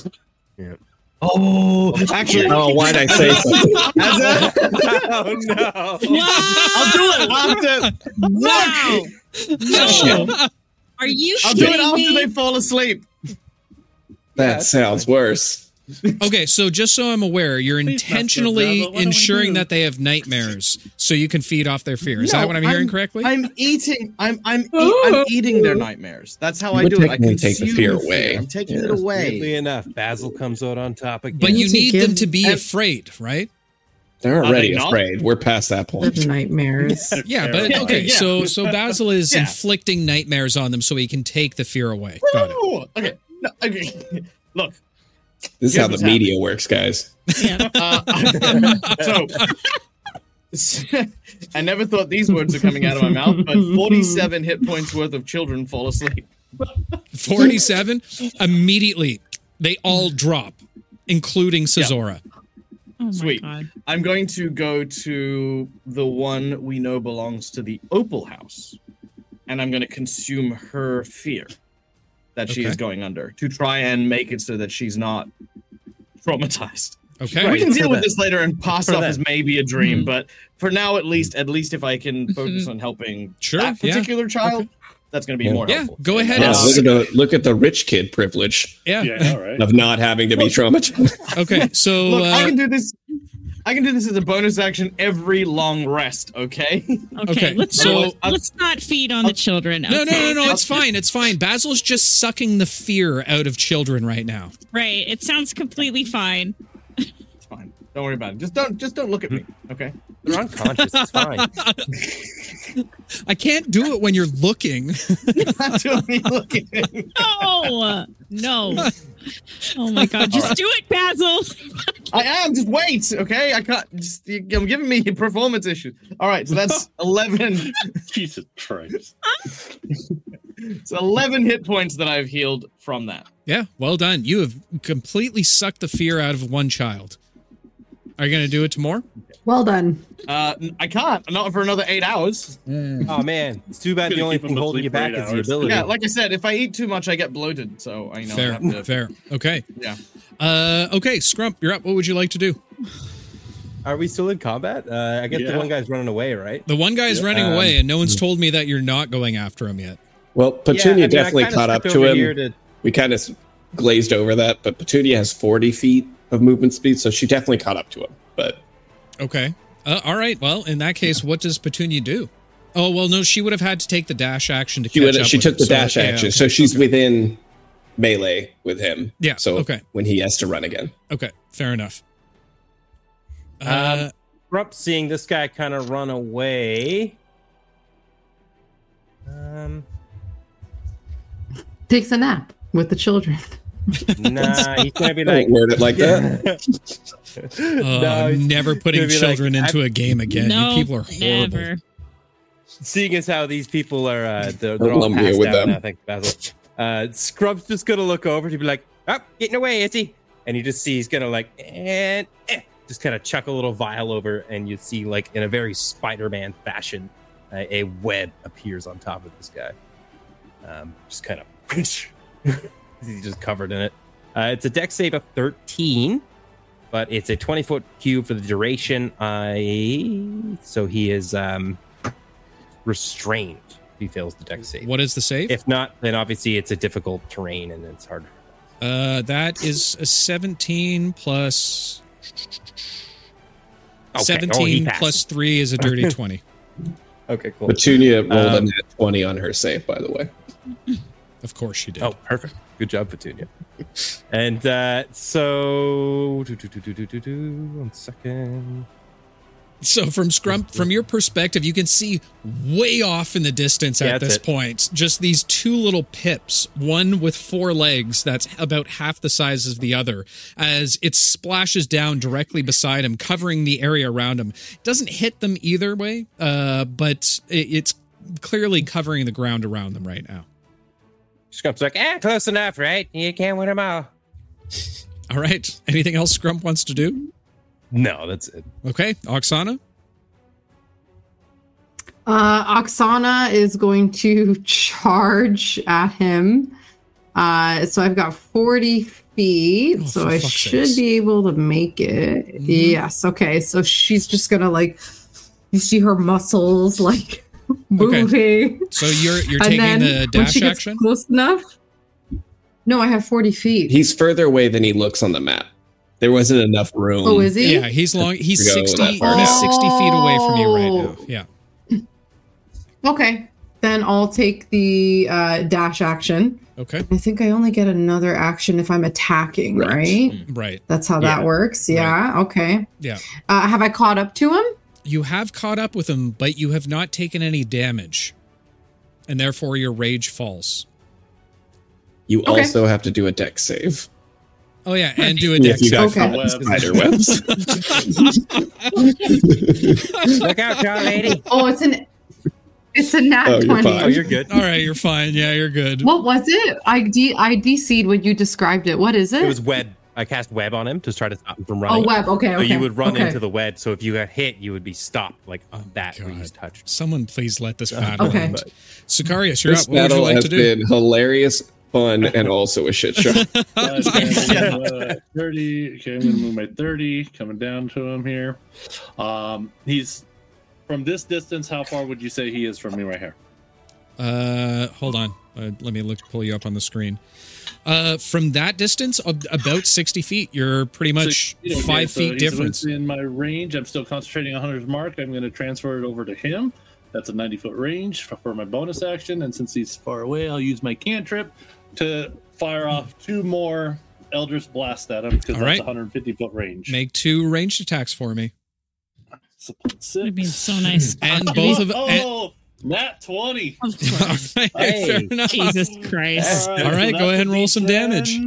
Oh, actually, Oh, why'd I say *laughs* something? oh no! Wow. I'll do it after. Wow. No. Are you I'll do it after me? they fall asleep. That sounds worse. Okay, so just so I'm aware, you're Please, intentionally Bravo, what do we ensuring that they have nightmares so you can feed off their fear. Is No, that what I'm hearing I'm- correctly? I'm eating. I'm I'm e- I'm eating their nightmares. That's how I do it. I can take the consume fear away. I'm taking Yeah. it away. Weirdly enough, Basil comes out on top again. but you need them to be afraid, right? They're already they afraid. We're past that point. Those nightmares. *laughs* Yeah, but okay, Yeah. so so Basil is Yeah. inflicting nightmares on them so he can take the fear away. Got it. Okay. No, okay. *laughs* Look. This is Here's how the what's media works, guys. Yeah. Uh, *laughs* so *laughs* I never thought these words are coming out of my mouth, but 47 hit points worth of children fall asleep. 47 immediately they all drop, including Cesora. Oh Sweet. god. I'm going to go to the one we know belongs to the Opal House, and I'm going to consume her fear that she Okay. is going under to try and make it so that she's not traumatized. Okay. we can for deal with them. this later and pass For off them. as maybe a dream, Mhm. but for now, at least, at least if I can focus on helping Sure, that yeah. particular child, that's going to be Yeah. more Yeah, helpful. go ahead Yeah, and look at the look at the rich kid privilege Yeah. Yeah, all right. *laughs* of not having to be traumatized. Okay. So Look, I uh, can do this. I can do this as a bonus action every long rest. Okay. *laughs* Okay, Okay, let's so- not, let's not feed on the children. no, no, okay? no, no. It's fine. It's fine. Basil's just sucking the fear out of children right now. Right. It sounds completely fine. It's fine. Don't worry about it. Just don't. Just don't look at me. Okay. They're unconscious. It's fine. *laughs* I can't do it when you're looking. Not doing me looking. *laughs* No, no. Oh my god, just do it, Basil. *laughs* I am. Just wait, okay? I can't. Just you're giving me performance issues. All right, so that's eleven. Jesus Christ. it's eleven hit points that I've healed from that. yeah, well done. You have completely sucked the fear out of one child. Are you going to do it tomorrow? Well done. Uh, n- I can't. Not for another eight hours. Oh man, it's too bad. The only thing holding you back eight is the ability. Yeah, like I said, if I eat too much, I get bloated. So I know. I fair, have to- fair. Okay. Yeah. Uh, okay, Scrump, you're up. What would you like to do? Are we still in combat? Uh, I guess the one guy's running away, right? The one guy's running Um, away, and no one's told me that you're not going after him yet. Well, Petunia Yeah, I mean, definitely caught up to him. to- We kind of glazed over that, but Petunia has 40 feet of movement speed, so she definitely caught up to him. But Okay. Uh, all right. Well, in that case, what does Petunia do? Oh well, no, she would have had to take the dash action to she, catch would, up. she with took him. the So, dash yeah, action, okay, so she's okay. within melee with him. Yeah, So okay. when he has to run again, Okay, fair enough. Uh, Um, Scrump seeing this guy kind of run away. Um, Takes a nap with the children. *laughs* nah, he's gonna be like, word it like that. oh, no, he's never putting gonna be like, children into I- a game again. no, you people are horrible. never. seeing as how these people are, uh, *laughs* they're, they're all passed with out them. now, thanks, Basil. Uh, Scrump's just gonna look over to be like, "Oh, getting away, is he?" And you just see he's gonna like, and eh, just kind of chuck a little vial over, and you see like in a very Spider-Man fashion, uh, a web appears on top of this guy. Um, just kind of, *laughs* he's just covered in it. Uh, it's a Dex save of 13, but it's a 20 foot cube for the duration. I so he is um restrained. If he fails the Dex save. What is the save? If not, then obviously it's a difficult terrain and it's hard. Uh, that is a 17 plus Okay. Oh, 17 passed. plus 3 is a dirty *laughs* 20. Okay, cool. Petunia rolled a Um, nat 20 on her save, by the way. Of course she did. Oh, perfect. Good job, Petunia. and uh, so, do, do, do, do, do, do, one second. So from Scrump, from your perspective, you can see way off in the distance Yeah, at this it. point, just these two little pips, one with four legs that's about half the size of the other, as it splashes down directly beside him, covering the area around him. It doesn't hit them either way, uh, but it, it's clearly covering the ground around them right now. Scrump's like, ah, close enough, right? You can't win them all. All right. Anything else Scrump wants to do? No, that's it. Okay. Oksana? Uh, Oksana is going to charge at him. Uh, so I've got 40 feet, Oh, so I should sakes. be able to make it. Mhm. Yes. Okay. So she's just gonna like, you see her muscles like moving. So you're you're and taking then the when dash she gets action? close enough. No, I have 40 feet. He's further away than he looks on the map. There wasn't enough room. oh, is he? Yeah, he's long. He's sixty. that He's far sixty feet away from you right now. Oh. Yeah. *laughs* Okay. Then I'll take the uh, dash action. Okay. I think I only get another action if I'm attacking, Right. right? Right. That's how Yeah. that works. Yeah. Okay. Yeah. Uh, have I caught up to him? You have caught up with him, but you have not taken any damage, and therefore your rage falls. You Okay. also have to do a Dex save. Oh yeah, and do a If dex you got save. Okay. caught spider webs. *laughs* Look out, John lady. Oh, it's an it's a nat Oh, you're 20. fine. Oh, you're good. All right, you're fine. Yeah, you're good. What was it? I D I DC'd when you described it. What is it? It was web. I cast web on him to try to stop him from running. oh, web. Okay. So Okay. you would run okay. into the web. So if you got hit, you would be stopped like Oh, that where you God. touched. Someone please let this battle Okay. end. Sicarius, you're this up. What would you battle like has to do? been hilarious, fun, and also a shit show. *laughs* *laughs* Uh, 30. Okay, I'm going to move my 30, coming down to him here. Um, he's from this distance. How far would you say he is from me right here? Uh, hold on. Uh, let me look. Pull you up on the screen. Uh, from that distance, ab- about sixty feet, you're pretty much So, okay, five so feet he's difference. In my range. I'm still concentrating on Hunter's mark. I'm going to transfer it over to him. That's a 90 foot range for, for my bonus action. And since he's far away, I'll use my cantrip to fire off two more Eldritch Blast at him because that's right. 150 foot range. Make two ranged attacks for me. Six. Would be so nice. And *laughs* both of oh, and, nat 20. *laughs* Of all course. right, Hey. fair enough. Jesus Christ. All All right, so go ahead and roll some D10. damage.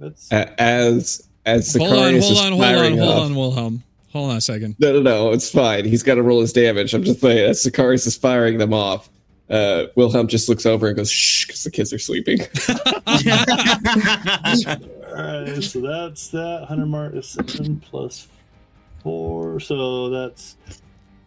That's A- As as Hold on, Sicarius hold on, hold on, hold on, Wilhelm. Hold on a second. No, no, no, it's fine. He's got to roll his damage. I'm just saying, as Sicarius is firing them off, uh, Wilhelm just looks over and goes, shh, because the kids are sleeping. *laughs* all right. So that's that. Hunter's mark is 7 plus 4. So that's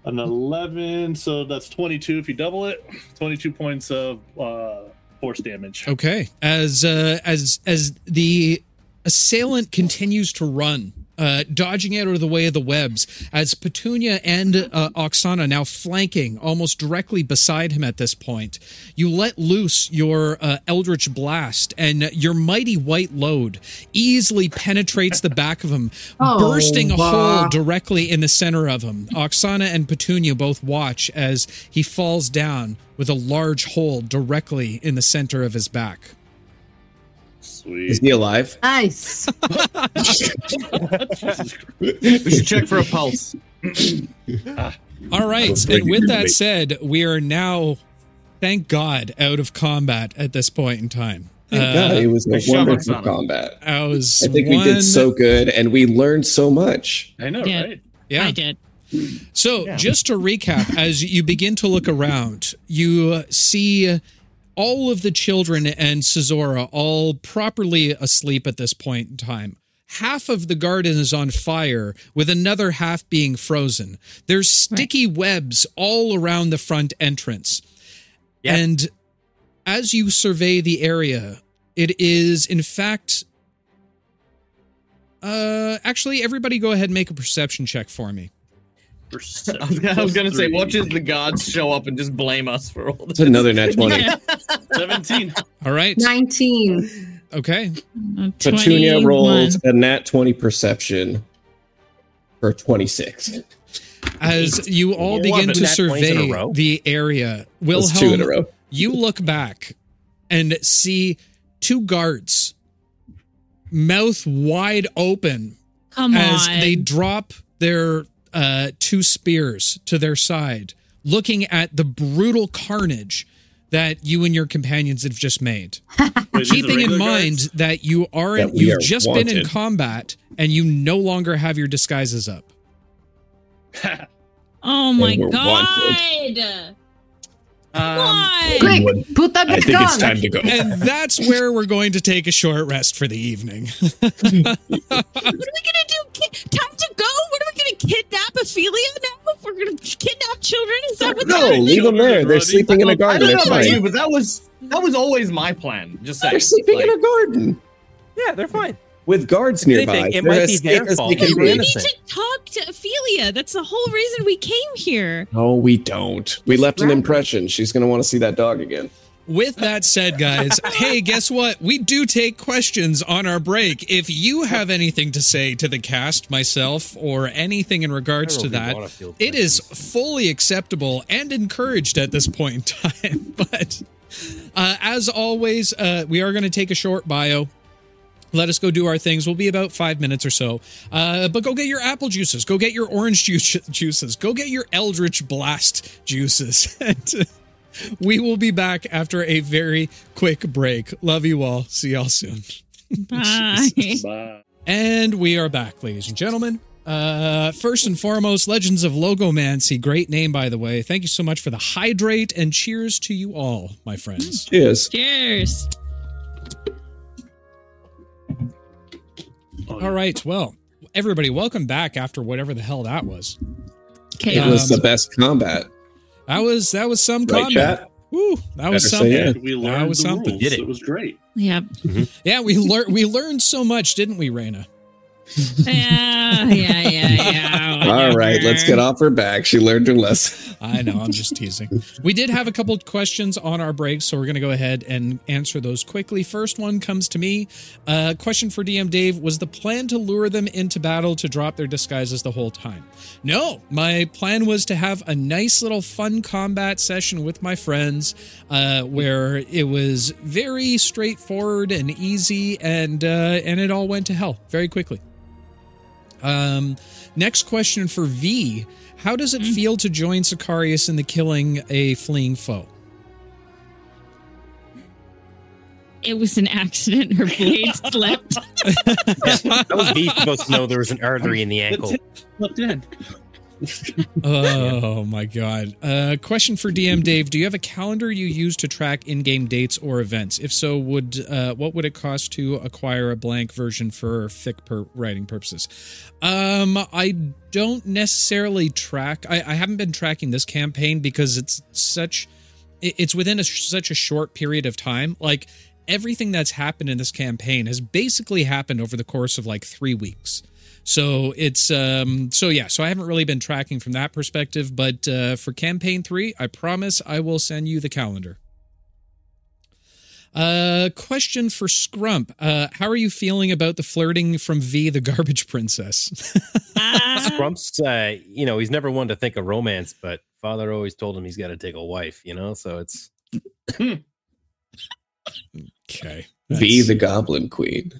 an 11. So that's 22 if you double it. 22 points of uh, force damage. Okay. As uh, as as the assailant continues to run, uh, dodging out of the way of the webs, as Petunia and uh, Oksana now flanking almost directly beside him at this point, you let loose your uh, Eldritch Blast, and your mighty white load easily penetrates the back of him, *laughs* Oh, bursting a wow. hole directly in the center of him. Oksana and Petunia both watch as he falls down with a large hole directly in the center of his back. Is he alive? Nice. *laughs* We should check for a pulse. All right, and with that base. said, we are now, thank God, out of combat at this point in time. Thank Uh, it was a I shove wonderful combat. I was. I think one, we did so good, and we learned so much. I know, Yeah. right? Yeah. I did. So, just to recap, as you begin to look around, you see all of the children and Cesora all properly asleep at this point in time. Half of the garden is on fire, with another half being frozen. There's sticky webs all around the front entrance. Yeah. And as you survey the area, it is, in fact, uh, actually, everybody go ahead and make a perception check for me. *laughs* I was, gonna say, watch as the gods show up and just blame us for all It's this. another nat 20. Yeah. *laughs* 17. All right. 19. Okay. Petunia rolls a nat 20 perception for 26. As you all begin to nat 20s in a survey the area, That's two in a Wilhelm, row. you look back and see two guards, mouth wide open, Come as on. they drop their uh, two spears to their side, looking at the brutal carnage that you and your companions have just made. *laughs* Wait, Keeping in mind guards? that you aren't, that you've are just been in combat and you no longer have your disguises up. *laughs* oh my And we're god. Um, Why? Quick, put that I back think it's time to go. And that's *laughs* where we're going to take a short rest for the evening. *laughs* What are we gonna do? Ki- Time to go? What are we gonna kidnap Orillia now? We're gonna kidnap children? Is that what No, leave them there. They're Running. sleeping in a I garden. don't know about fine. you, but that was that was always my plan. Just saying. They're sleeping in Like, a garden Yeah, they're fine. With guards If nearby. anything, it They're might be safe their fault. they They can. We innocent. need to talk to Orillia. That's the whole reason we came here. No, we don't. We left an impression. She's going to want to see that dog again. With that said, guys, *laughs* hey, guess what? We do take questions on our break. If you have anything to say to the cast, myself, or anything in regards to that, really wanna field it is fully acceptable and encouraged at this point in time. *laughs* But uh, as always, uh, we are going to take a short bio. Let us go do our things. We'll be about five minutes or so. Uh, but go get your apple juices. Go get your orange juice, juices. Go get your Eldritch Blast juices. *laughs* and we will be back after a very quick break. Love you all. See y'all soon. *laughs* Bye. Bye. And we are back, ladies and gentlemen. Uh, first and foremost, Legends of Logomancy. Great name, by the way. Thank you so much for the hydrate and cheers to you all, my friends. Cheers. Cheers. Oh, All right. Well, everybody, welcome back after whatever the hell that was. It Chaos. was um, the best combat. That was that was some Right, combat. chat? Woo, that was Better say something. yeah. We That was the something. rules. Did it. It was great. Yep. Yeah, we learned we learned so much, didn't we, Raina? *laughs* Yeah, yeah, yeah, yeah. All right, let's get off her back. She learned her lesson. I know, I'm just teasing. We did have a couple of questions on our break, so we're going to go ahead and answer those quickly. First one comes to me. Uh, question for DM Dave Was the plan to lure them into battle to drop their disguises the whole time? No, my plan was to have a nice little fun combat session with my friends uh, where it was very straightforward and easy, and, uh, and it all went to hell very quickly. Um, next question for V. How does it feel to join Sicarius in the killing a fleeing foe? It was an accident. Her blade *laughs* slipped. That was me supposed to know there was an artery in the ankle. Looked in. *laughs* oh my god. Uh, question for DM Dave: Do you have a calendar you use to track in-game dates or events? If so, would uh, what would it cost to acquire a blank version for fic per writing purposes? Um, I don't necessarily track. I, I haven't been tracking this campaign because it's such. It's within a, such a short period of time. Like everything that's happened in this campaign has basically happened over the course of like three weeks. So it's um so yeah, so I haven't really been tracking from that perspective, but uh for campaign 3, I promise I will send you the calendar. Uh question for Scrump. Uh how are you feeling about the flirting from V the garbage princess? *laughs* Scrump's, uh, you know, he's never one to think of romance, but father always told him he's got to take a wife, you know? So it's *clears throat* okay. Be the Goblin Queen.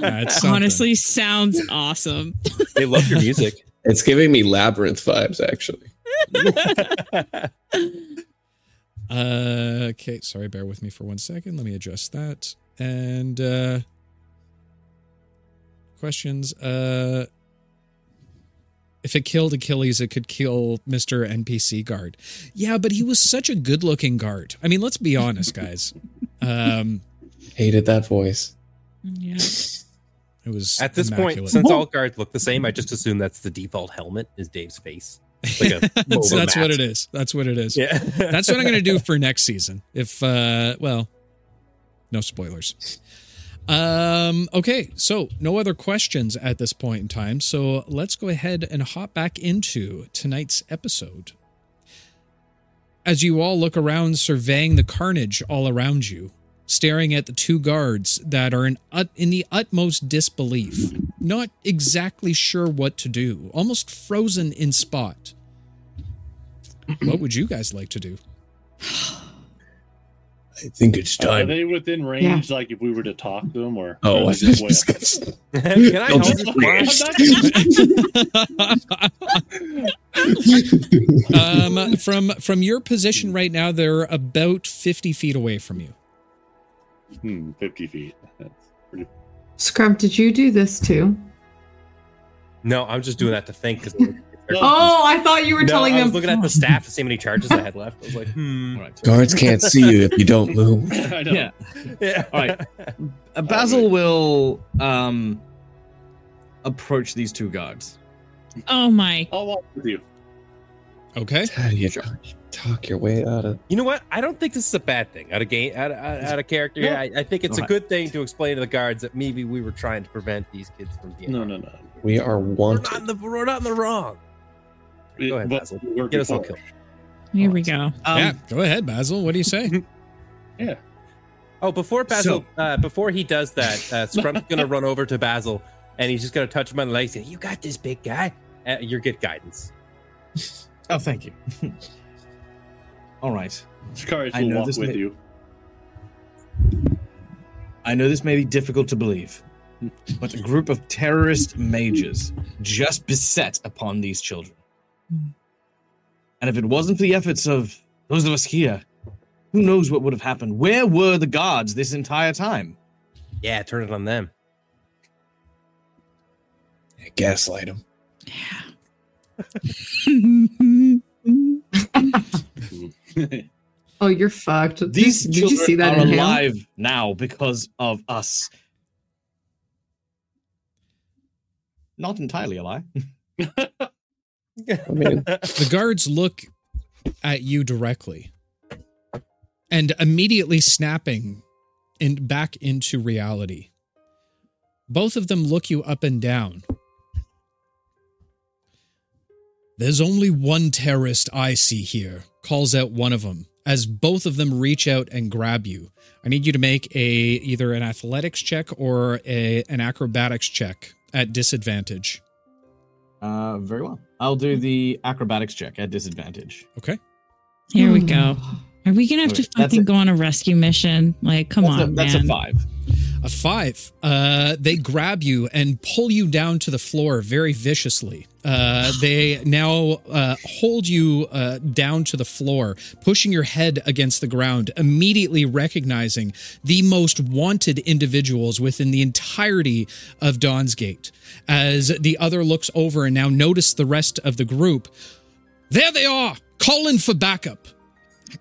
That's *laughs* honestly sounds awesome. *laughs* they love your music. It's giving me labyrinth vibes, actually. *laughs* Uh, okay, sorry, bear with me for one second. Let me adjust that. And uh questions. Uh if it killed Achilles, it could kill Mr. NPC guard. Yeah, but he was such a good-looking guard. I mean, let's be honest, guys. Um Hated that voice. Yeah. it was At this point, since all guards look the same, I just assume that's the default helmet is Dave's face. Like a *laughs* that's, Boba what it is. That's what it is. Yeah. That's what I'm going to do for next season. If uh well, no spoilers. Um okay, so no other questions at this point in time. So let's go ahead and hop back into tonight's episode. As you all look around surveying the carnage all around you, staring at the two guards that are in ut- in the utmost disbelief, not exactly sure what to do, almost frozen in spot. What would you guys like to do? I think it's time. Are they within range? Like if we were to talk to them, or Oh, or I are they thought you way was up? gonna say- *laughs* Can I Don't help? you *laughs* um, from from your position right now, they're about fifty feet away from you. Hmm, Fifty feet. That's pretty. Scrump, did you do this too? No, I'm just doing that to think because Oh, I thought you were no, telling I them. was looking at the staff to see how many charges I had left. I was like, hmm. All right. Guards *laughs* can't see you if you don't move. *laughs* I know. Yeah. Yeah. All right. Uh, *laughs* Basil will um approach these two guards. Oh my. I'll walk with you. Okay. How do you talk your way out of? You know what? I don't think this is a bad thing. Out of game, out of, out out of character, No. I, I think it's a Okay. good thing to explain to the guards that maybe we were trying to prevent these kids from being. No, harmed. no, no. We are We're not wanted. in the we're not in the wrong. Go ahead, Basil. we were Get us all killed. Here we go. Um, yeah. Go ahead, Basil. What do you say? *laughs* Yeah. Oh, before Basil, So- uh, before he does that, uh, Scrump's gonna *laughs* run over to Basil and he's just gonna touch him on the leg. Say, "You got this, big guy. Uh, you get guidance." *laughs* Oh, thank you. All right. Sicarius I will know walk this with may- you. I know this may be difficult to believe, but a group of terrorist mages just beset upon these children. And if it wasn't for the efforts of those of us here, who knows what would have happened? Where were the guards this entire time? Yeah, turn it on them. Gaslight him. *laughs* oh, you're fucked. These you- did you children see that are in him? alive now because of us. Not entirely a lie. *laughs* I mean, *laughs* the guards look at you directly, and immediately snapping in back into reality. Both of them look you up and down. There's only one terrorist I see here, calls out one of them, as both of them reach out and grab you. I need you to make a either an athletics check or a, an acrobatics check at disadvantage. Uh, very well. I'll do the acrobatics check at disadvantage. Okay. Here we hmm. go. Are we gonna have to Okay, that's fucking it. go on a rescue mission? Like, come that's on, a, that's man. a five. A five. Uh, they grab you and pull you down to the floor very viciously. Uh, *sighs* they now uh, hold you uh, down to the floor, pushing your head against the ground, immediately recognizing the most wanted individuals within the entirety of Dawn's Gate. As the other looks over and now notice the rest of the group, there they are, calling for backup.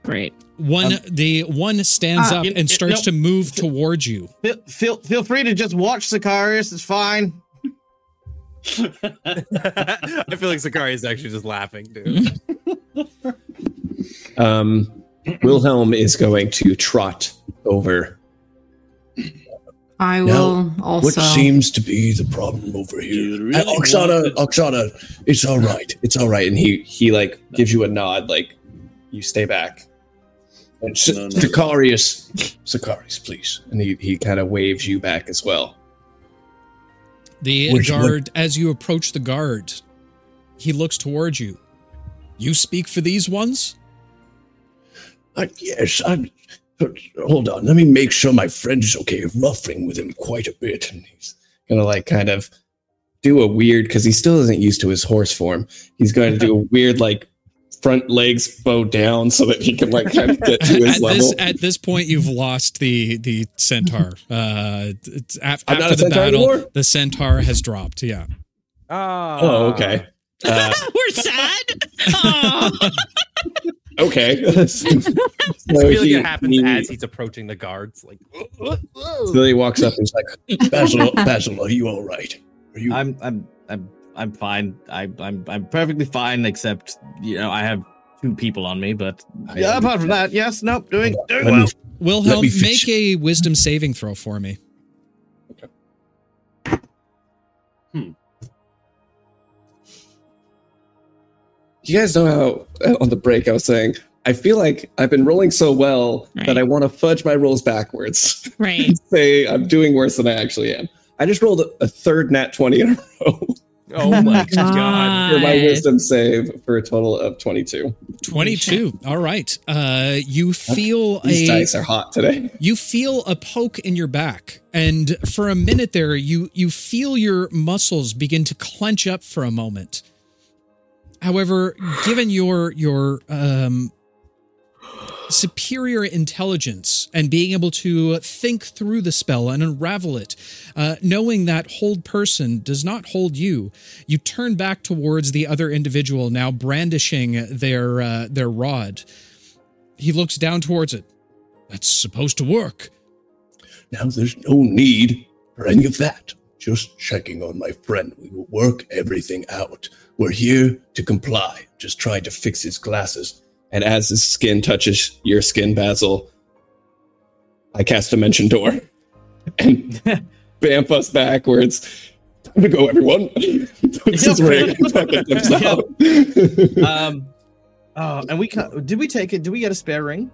Great. One, the one stands Uh, up you- and you- starts no. to move towards you. Feel, feel feel free to just watch Sicarius. It's fine. *laughs* I feel like Sicarius actually just laughing, dude. *laughs* Um, Wilhelm is going to trot over. I Now, will What also. seems to be the problem over here? Really Uh, Oksana, Oksana, it's all right. It's all right, and he he like gives you a nod, like you stay back. And S- No, no. Sicarius, Sicarius, please, and he he kind of waves you back as well. The Which one? guard, as you approach the guard, he looks towards you. You speak for these ones? Uh, yes, I'm. uh, Hold on, let me make sure my friend is okay. Ruffling with him quite a bit. And he's gonna like kind of do a weird because he still isn't used to his horse form. He's going to do a weird like front legs bow down so that he can like kind of get to his At level. this at this point, you've lost the the centaur. *laughs* Uh, it's af- I'm not after a the centaur battle, anymore? the centaur has dropped. Yeah. oh, okay. Uh, *laughs* We're sad. Aw. okay. *laughs* so I feel like he- it happens he- as he's approaching the guards. Like, so he walks up and he's like, Basil, Basil, are you all right? Are you? I'm I'm I'm I'm fine. I I'm I'm perfectly fine, except you know I have two people on me. But yeah, apart from that, yes, nope, doing doing well. me- Wilhelm, me make a wisdom saving throw for me. Okay. Hmm. You guys know how uh, on the break I was saying I feel like I've been rolling so well Right. that I want to fudge my rolls backwards. right. *laughs* Say I'm doing worse than I actually am. I just rolled a, a third nat 20 in a *laughs* row oh *laughs* my god. for my wisdom save for a total of 22. 22. All right. Uh, you feel These a dice are hot today. you feel a poke in your back and for a minute there you you feel your muscles begin to clench up for a moment however given your your um superior intelligence and being able to think through the spell and unravel it uh, knowing that hold person does not hold you you turn back towards the other individual now brandishing their uh, their rod he looks down towards it that's supposed to work Now there's no need for any of that. Just checking on my friend. We will work everything out. We're here to comply. Just trying to fix his glasses. And as his skin touches your skin, Basil, I cast a Dimension Door *laughs* and bamf us backwards. Time to go, everyone. Puts his ring and fucking dips out. Um, oh, and we did we take it? Did we get a spare ring?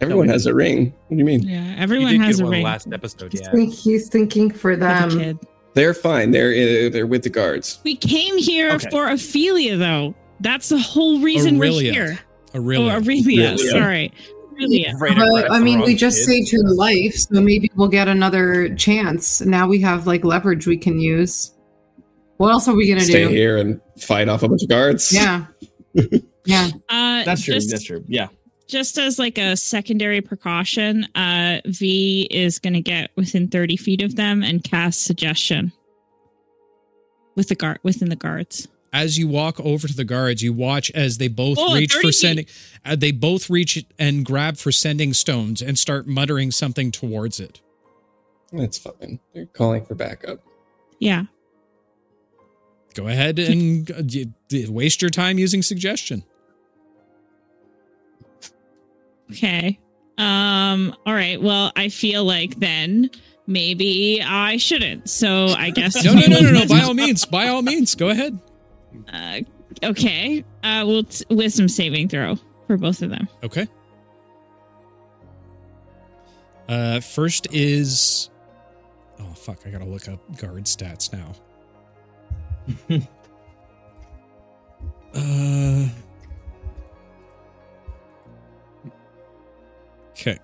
Everyone has a ring. What do you mean? Yeah. Everyone has a one ring. last episode, He's, yeah. think, he's thinking for for them. They're fine. They're uh, they're with the guards. We came here Okay. for Ophelia, though. That's the whole reason Orillia. we're here. Orillia. Oh, Orillia. Orillia. Sorry. Orillia. Right across But I mean, we just kid. saved her life, so maybe we'll get another chance. Now we have like leverage we can use. What else are we gonna Stay do? Stay here and fight off a bunch of guards. Yeah, *laughs* yeah. Uh, That's true. just- That's true. Yeah. just as like a secondary precaution, uh, V is going to get within 30 feet of them and cast suggestion with the guard within the guards. As you walk over to the guards, you watch as they both Oh, reach for sending. Uh, they both reach and grab for sending stones and start muttering something towards it. That's fine. They're calling for backup. Yeah. Go ahead and uh, y- y- waste your time using suggestion. Okay. Um. All right. Well, I feel like then maybe I shouldn't. So I guess No, no, no, no, no. *laughs* By all means, by all means, go ahead. Uh, okay. Uh, well, t- wisdom saving throw for both of them. Okay. Uh, first is. Oh fuck! I gotta look up guard stats now. *laughs* uh. Okay.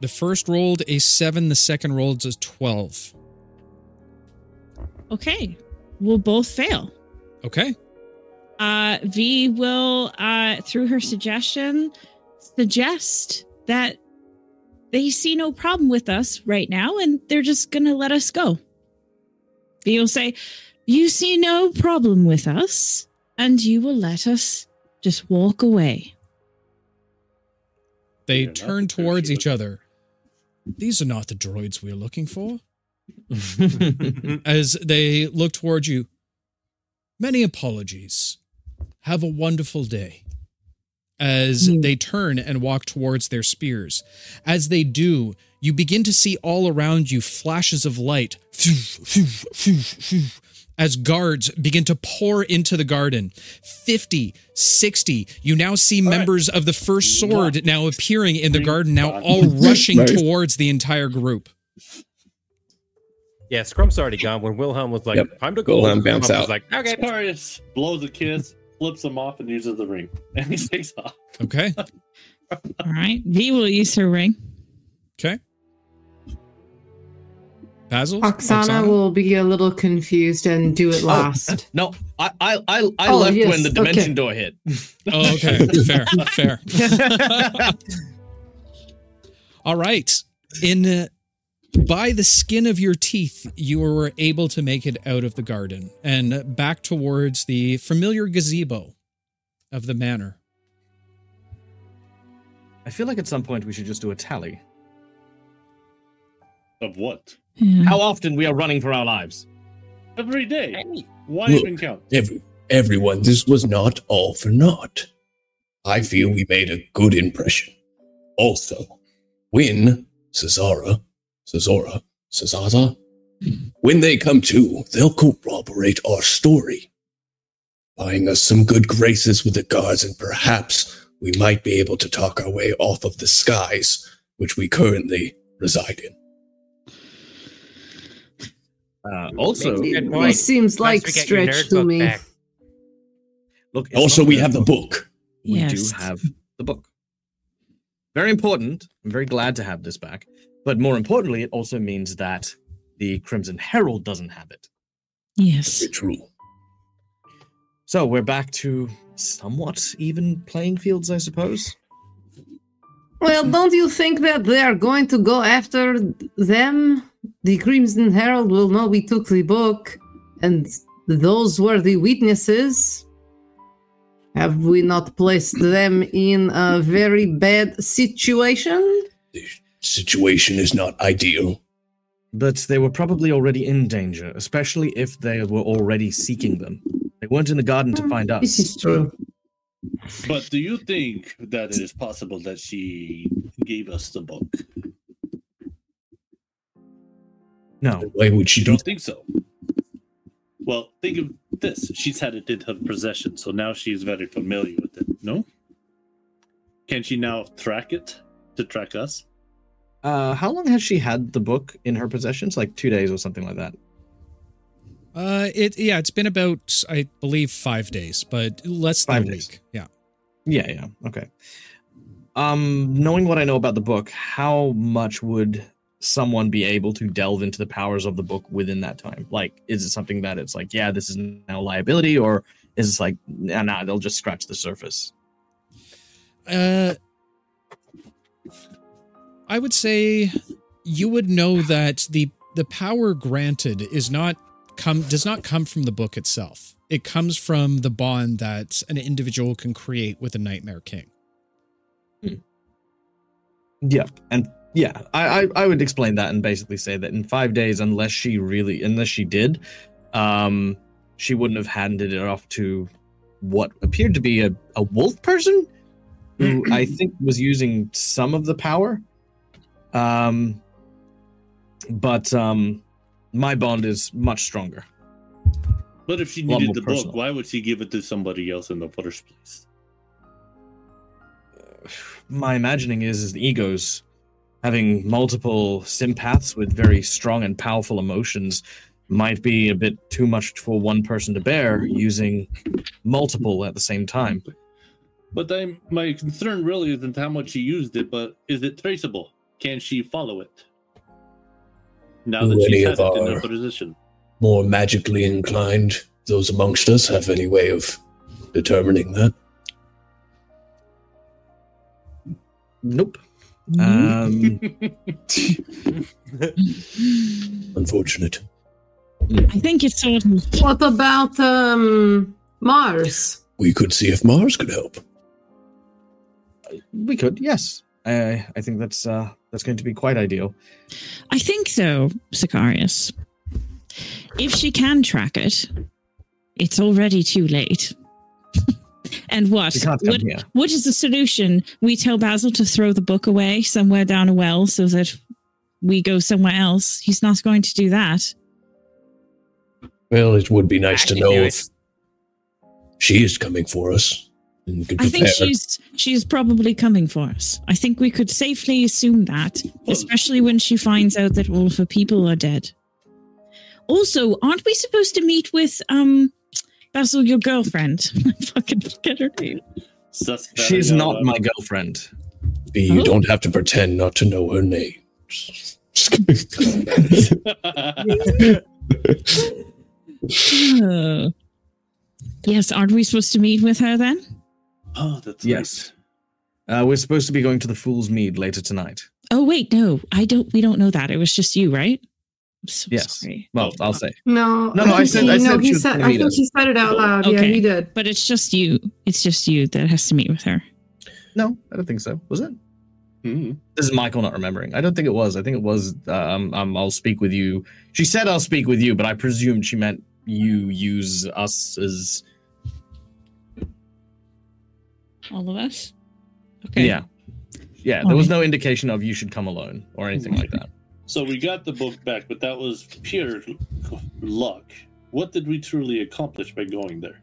The first rolled a seven, the second rolled a 12. Okay. We'll both fail. Okay. Uh, V will, uh, through her suggestion, suggest that they see no problem with us right now and they're just going to let us go. V will say, You see no problem with us, and you will let us just walk away. They turn towards each other. These are not the droids we're looking for. *laughs* As they look toward you, many apologies. Have a wonderful day. As Hmm. they turn and walk towards their spears. As they do, you begin to see all around you flashes of light as guards begin to pour into the garden 50 60 you now see right. members of the first sword now appearing in the garden now all *laughs* rushing Nice. towards the entire group Yeah, Scrump's already gone. When Wilhelm was like, Yep. time to go, Wilhelm bounce Scrump was like, okay. Darius blows a kiss, flips him off, and uses the ring. *laughs* And he takes off. okay *laughs* All right. V will use her ring. okay basil Oksana will be a little confused and do it last. *laughs* No, I I I, I Oh, left yes, when the dimension okay. door hit. oh okay fair fair all right in uh, by the skin of your teeth you were able to make it out of the garden and back towards the familiar gazebo of the manor I feel like at some point we should just do a tally. Of what? Yeah. How often we are running for our lives? Every day. Why Look. even count? Every, everyone, this was not all for naught. I feel we made a good impression. Also, when Cesara, Cesora, Cesaza, when they come to, they'll corroborate our story, buying us some good graces with the guards, and perhaps we might be able to talk our way off of the skies, which we currently reside in. Uh, also, Good It point. seems like Plus we stretch to me. back. look. Also, we have the book. book. We Yes. do have the book. Very important. I'm very glad to have this back. But more importantly, it also means that the Crimson Herald doesn't have it. Yes. Very true. So we're back to somewhat even playing fields, I suppose. Well, don't you think that they are going to go after them? The Crimson Herald will know we took the book, and those were the witnesses. Have we not placed them in a very bad situation? The situation is not ideal. But they were probably already in danger, especially if they were already seeking them. They weren't in the garden to find us. This is true. But do you think that it is possible that she gave us the book? No. Why would she do don't think so? Well, think of this. She's had it in her possession, so now she's very familiar with it. No? Can she now track it to track us? Uh, how long has she had the book in her possessions? Like two days or something like that. Uh, it yeah, it's been about I believe five days, but less than Five a days. week. Yeah. Yeah, yeah. Okay. Um, knowing what I know about the book, how much would someone be able to delve into the powers of the book within that time? Like, is it something that it's like, yeah, this is now liability, or is it like, nah, nah, they'll just scratch the surface? Uh, I would say you would know that the the power granted is not come does not come from the book itself. It comes from the bond that an individual can create with a Nightmare King. Yeah, and yeah, I, I I would explain that and basically say that in five days, unless she really, unless she did, um, she wouldn't have handed it off to what appeared to be a, a wolf person who I *clears throat* think was using some of the power. Um, but um, my bond is much stronger. But if she needed the personal. book, why would she give it to somebody else in the first place? *sighs* my imagining is, is the egos having multiple sympaths with very strong and powerful emotions might be a bit too much for one person to bear using multiple at the same time But I'm, my concern really isn't how much she used it, but is it traceable? Can she follow it? Now Do that she's any had of it in our- her position. More magically inclined, those amongst us have any way of determining that? Nope. Um, *laughs* Unfortunate. I think it's sort of. What about um Mars? We could see if Mars could help. we could, yes. I I think that's uh that's going to be quite ideal. I think though, Sicarius, if she can track it, it's already too late. *laughs* and what? She can't come What, here. what is the solution? We tell Basil to throw the book away somewhere down a well so that we go somewhere else. He's not going to do that. Well, it would be nice I to know if she is coming for us. And we could I think she's she's probably coming for us. I think we could safely assume that, especially when she finds out that all of her people are dead. Also, aren't we supposed to meet with um Basil, your girlfriend? *laughs* I fucking forget her name. She's not my girlfriend. B, you Oh. don't have to pretend not to know her name. Oh. *laughs* Yes, aren't we supposed to meet with her then? Oh, that's Yes. Uh, we're supposed to be going to the Fool's Mead later tonight. Oh wait, no, I don't. We don't know that. It was just you, right? I'm so Yes. sorry. Well, I'll say. No, No, no, I said- he, I no, he she said. I think us. he said it out loud. Yeah, Okay. he did. But it's just you. It's just you that has to meet with her. No, I don't think so. Was it? Mhm. This is Michael not remembering. I don't think it was. I think it was. Um, um, I'll speak with you. She said I'll speak with you, but I presumed she meant you use us as. All of us. Okay. Yeah, yeah. There was no indication of you should come alone or anything like that. So we got the book back, but that was pure luck. What did we truly accomplish by going there?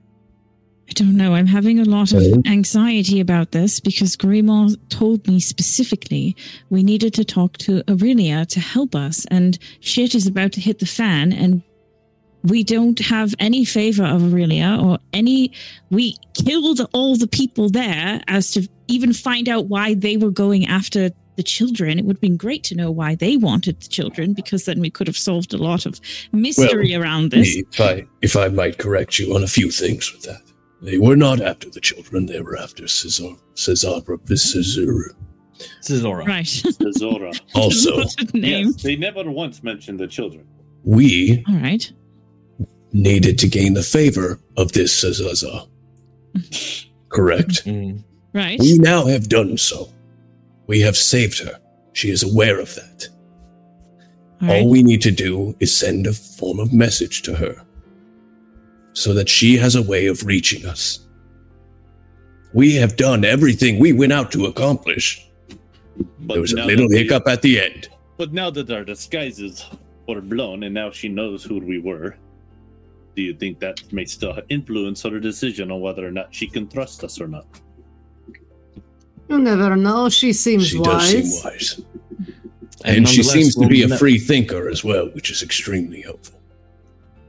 I don't know. I'm having a lot of anxiety about this because Grimald told me specifically we needed to talk to Orillia to help us, and shit is about to hit the fan, and we don't have any favor of Orillia or any. We killed all the people there as to even find out why they were going after the children. It would have been great to know why they wanted the children because then we could have solved a lot of mystery around this. If I, if I might correct you on a few things with that. They were not after the children, they were after Cesar, Cesar, Cesar. Cesora. Right. The Zora. Also, *laughs* name. yes, they never once mentioned the children. we All right. Needed to gain the favor of this Cesar. Correct? Mm. Right. We now have done so. We have saved her. She is aware of that. All right. All we need to do is send a form of message to her so that she has a way of reaching us. We have done everything we went out to accomplish. But there was a little that we- hiccup at the end. But now that our disguises were blown and now she knows who we were, do you think that may still influence her decision on whether or not she can trust us or not? You never know. She seems She wise. does seem wise. And, she seems to be a free thinker as well, which is extremely helpful.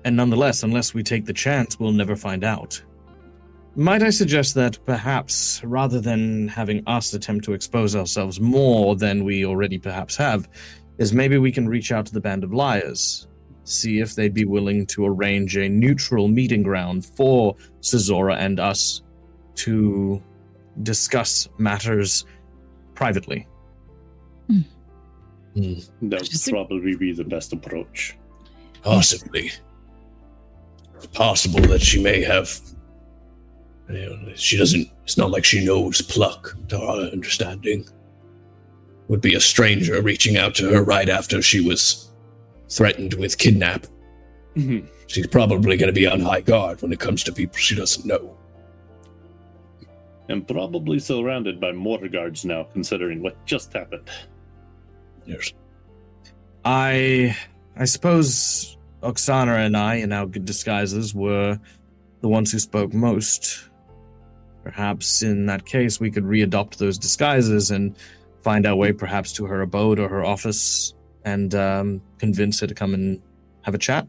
And nonetheless, unless we take the chance, we'll never find out. Might I suggest that perhaps, rather than having us attempt to expose ourselves more than we already perhaps have, is maybe we can reach out to the Band of Liars, see if they'd be willing to arrange a neutral meeting ground for Cesora and us to discuss matters privately. That would probably be the best approach. Possibly. It's possible that she may have. You know, she doesn't. It's not like she knows pluck, to our understanding. Would be a stranger reaching out to her right after she was threatened with kidnap. Mhm. She's probably going to be on high guard when it comes to people she doesn't know. and probably surrounded by more guards now, considering what just happened. Yes. I I suppose Oksana and I, in our good disguises, were the ones who spoke most. Perhaps in that case, we could readopt those disguises and find our way perhaps to her abode or her office and um, convince her to come and have a chat.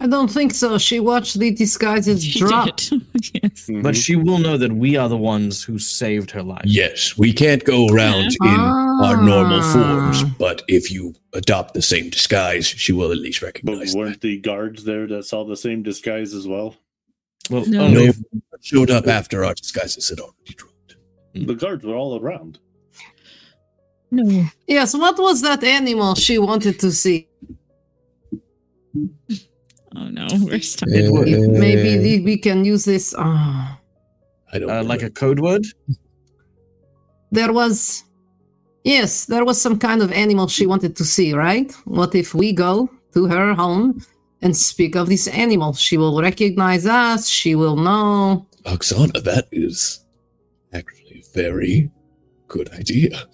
I don't think so. She watched the disguises She drop. did. *laughs* yes. But she will know that we are the ones who saved her life. Yes, we can't go around in our normal Ah. forms, but if you adopt the same disguise, she will at least But recognize weren't that. the guards there that saw the same disguise as well? Well, No. No, showed up after our disguises had already dropped. The guards were all around. No. Yes, what was that animal she wanted to see? Oh no, *laughs* we're stuck. It Uh, maybe the- we can use this. ah. I don't uh, like a code word. there was. Yes, there was some kind of animal she wanted to see, right? What if we go to her home and speak of this animal? She will recognize us. She will know. Oksana, that is actually a very good idea.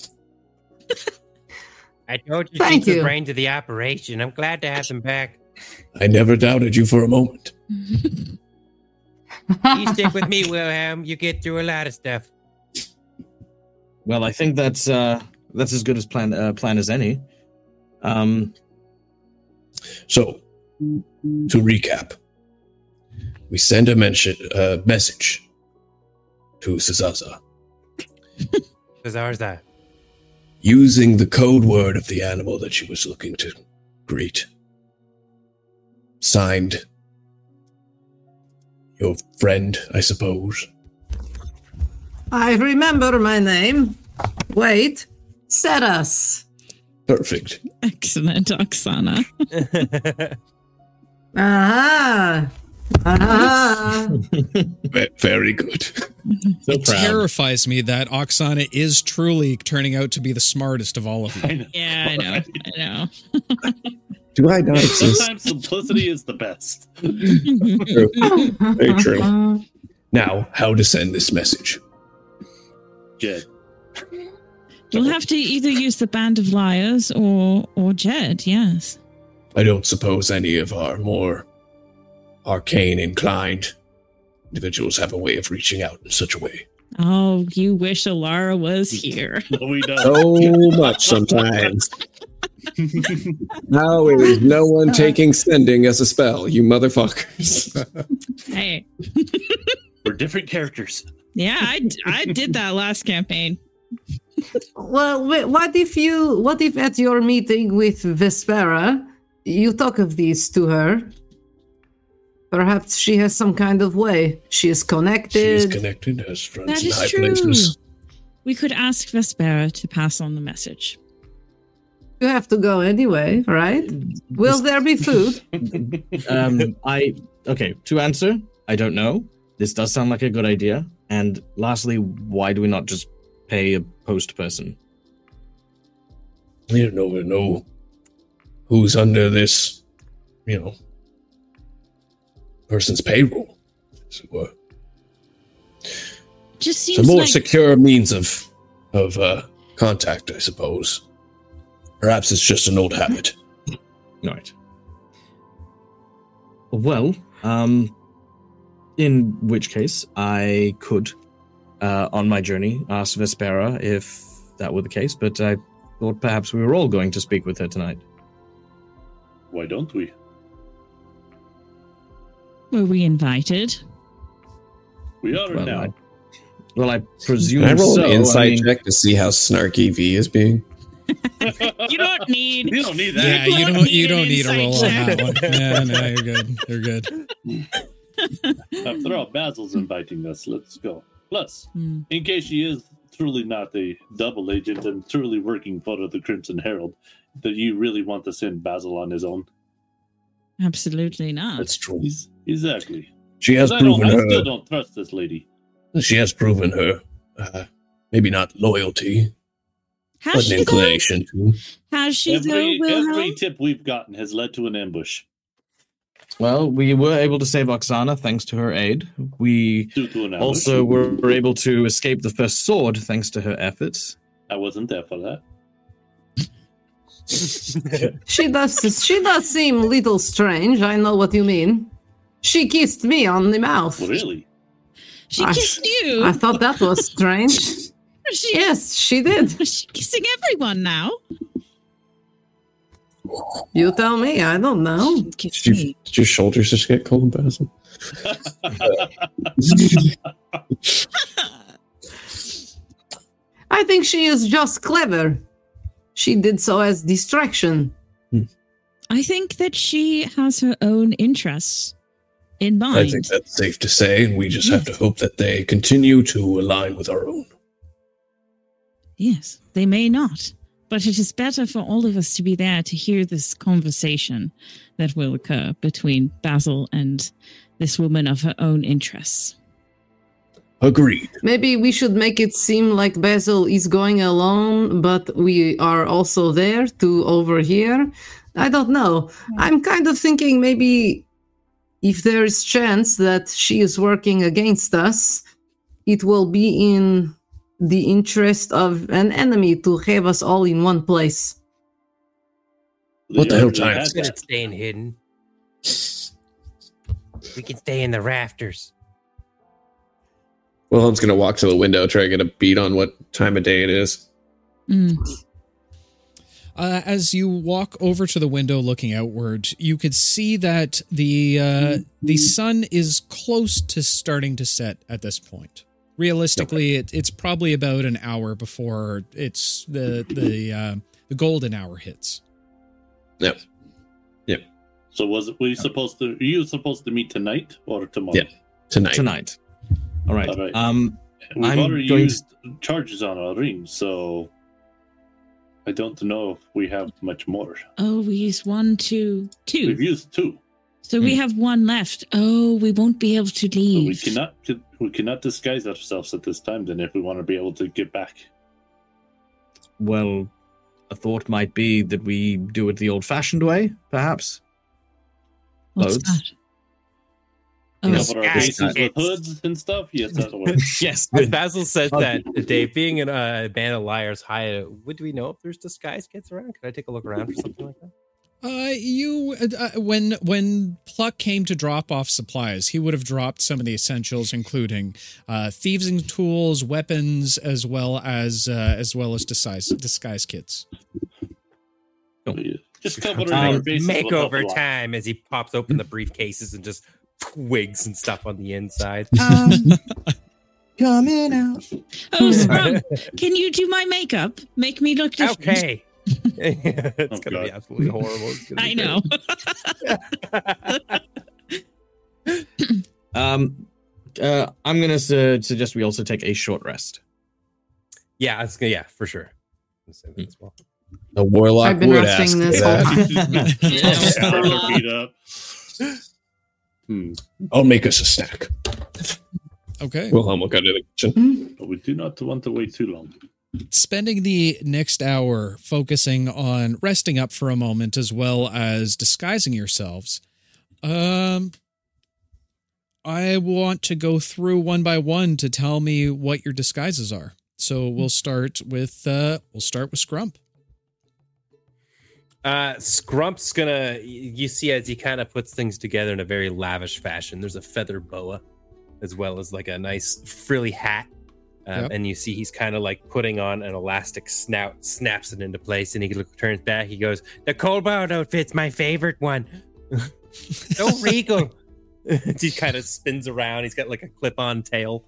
I told you Thank she's the you. brains of the operation. I'm glad to have them back. I never doubted you for a moment. You stick with me, Wilhelm. You get through a lot of stuff. Well, I think that's uh, that's as good as plan uh, plan as any. Um, So, to recap, we send a mention, uh, message to Sazaza Bizarre's using the code word of the animal that she was looking to greet. Signed, your friend, I suppose. I remember my name. Wait, Ceres. Perfect. Excellent, Oksana. *laughs* Aha. Aha. Ah. Ve- Very good. so It proud. terrifies me that Oksana is truly turning out to be the smartest of all of you. I know. Yeah, I know. I know. *laughs* Do I not exist? Sometimes simplicity is the best. Oh, Very true. Now, how to send this message? Jed. You'll have to either use the Band of Liars or or Jed. Yes. I don't suppose any of our more arcane inclined individuals have a way of reaching out in such a way. Oh, you wish Alara was here. *laughs* No, we don't. So much sometimes. *laughs* How is no one taking sending as a spell, you motherfuckers? Hey, *laughs* We're different characters. yeah, I, I did that last campaign. Well, what if you, what if at your meeting with Vespera, you talk of these to her? Perhaps she has some kind of way. She is connected. She is connected, has friends That in is high true. places. We could ask Vespera to pass on the message. you have to go anyway, right? Will there be food? *laughs* um, I okay. To answer, I don't know. This does sound like a good idea. And lastly, why do we not just pay a post person? We don't know, know who's under this, you know, person's payroll, as it were. Just It's a more like secure means of of uh, contact, I suppose. Perhaps it's just an old habit. Right. Well, um, in which case I could, uh, on my journey, ask Vespera if that were the case. But I thought perhaps we were all going to speak with her tonight. Why don't we? Were we invited? We are Well, now. I, well, I presume Can I roll so. an insight I mean, check to see how snarky V is being? *laughs* You don't need. You don't need that. Yeah, People you don't don't you don't need a roll on that one. Yeah, no, you're good. You're good. *laughs* After all, Basil's inviting us. Let's go. Plus, Hmm. in case she is truly not a double agent and truly working for the Crimson Herald, that you really want to send Basil on his own. Absolutely not. That's true. He's, exactly. She has 'Cause I, don't, proven I still don't trust this lady. She has proven her. Uh, maybe not loyalty, Has but she an inclination to. Has she though, Every, Wilhelm? every tip we've gotten has led to an ambush well, we were able to save Oksana thanks to her aid. We due to an ambush. also were, were able to escape the first sword thanks to her efforts. I wasn't there for that. *laughs* She does. She does seem a little strange. I know what you mean. She kissed me on the mouth. Really? She I- kissed you. I thought that was strange. *laughs* she, yes, she did. *laughs* She's kissing everyone now. You tell me. I don't know. Kiss Did, you, did your shoulders just get cold, Basil? *laughs* I think she is just clever. She did so as distraction. Hmm. I think that she has her own interests in mind. I think that's safe to say, and we just have to hope that they continue to align with our own. Yes, they may not, but it is better for all of us to be there to hear this conversation that will occur between Basil and this woman of her own interests. Agreed. Maybe we should make it seem like Basil is going alone, but we are also there to overhear. I don't know. Hmm. I'm kind of thinking maybe if there is chance that she is working against us, it will be in the interest of an enemy to have us all in one place. What the hell already time had is Good that. at staying hidden. We can stay in the rafters. Wilhelm's gonna walk to the window, try to get a beat on what time of day it is. Mm. Uh, as you walk over to the window looking outward, you could see that the uh, the sun is close to starting to set at this point. Realistically, it, it's probably about an hour before it's the the uh, the golden hour hits. Yep. Yep. So was it we supposed to? Are you supposed to meet tonight or tomorrow? Yeah. Tonight. tonight. All right. All right. Um, We've I'm already going to- used charges on our ring, so I don't know if we have much more. Oh, we use one, two, two. two, We've two. used two. So we hmm. have one left. Oh, we won't be able to So leave. we cannot we cannot disguise ourselves at this time. Then, if we want to be able to get back, well, a thought might be that we do it the old-fashioned way, perhaps. What's Clothes. that? You know, put our Guys, faces with hoods and stuff. *laughs* Yes, that'll work. yes. Basil says Oh. that, Dave, being in a band of liars, hi, would we know if there's disguise kits around? Could I take a look around for something like that? Uh, you uh, uh, when when Pluck came to drop off supplies, he would have dropped some of the essentials, including uh, thieving tools, weapons, as well as uh, as well as disguise disguise kits. Just covering Um, our bases with Makeover time as he pops open the briefcases and just *laughs* wigs and stuff on the inside. Um, *laughs* coming out. Oh, *laughs* Scrum, can you do my makeup? Make me look different. Okay. it's Oh, gonna be absolutely horrible. It's gonna be I know. Um, uh, I'm gonna su- suggest we also take a short rest. yeah, it's gonna, yeah, for sure. I'll say that as well. The warlock I've been would resting ask this for whole that. time. Stand our feet up. Hmm. I'll make us a snack. Okay. Wilhelm will go to the kitchen. But we do not want to wait too long. spending the next hour focusing on resting up for a moment as well as disguising yourselves um i want to go through one by one to tell me what your disguises are so we'll start with uh we'll start with scrump Uh, Scrump's gonna, you see, as he kind of puts things together in a very lavish fashion. There's a feather boa, as well as like a nice frilly hat. Um, Yep. And you see, he's kind of like putting on an elastic snout, snaps it into place, and he look, turns back. He goes, "The Kobold outfit's my favorite one. *laughs* so regal." *laughs* he kind of spins around. He's got like a clip-on tail.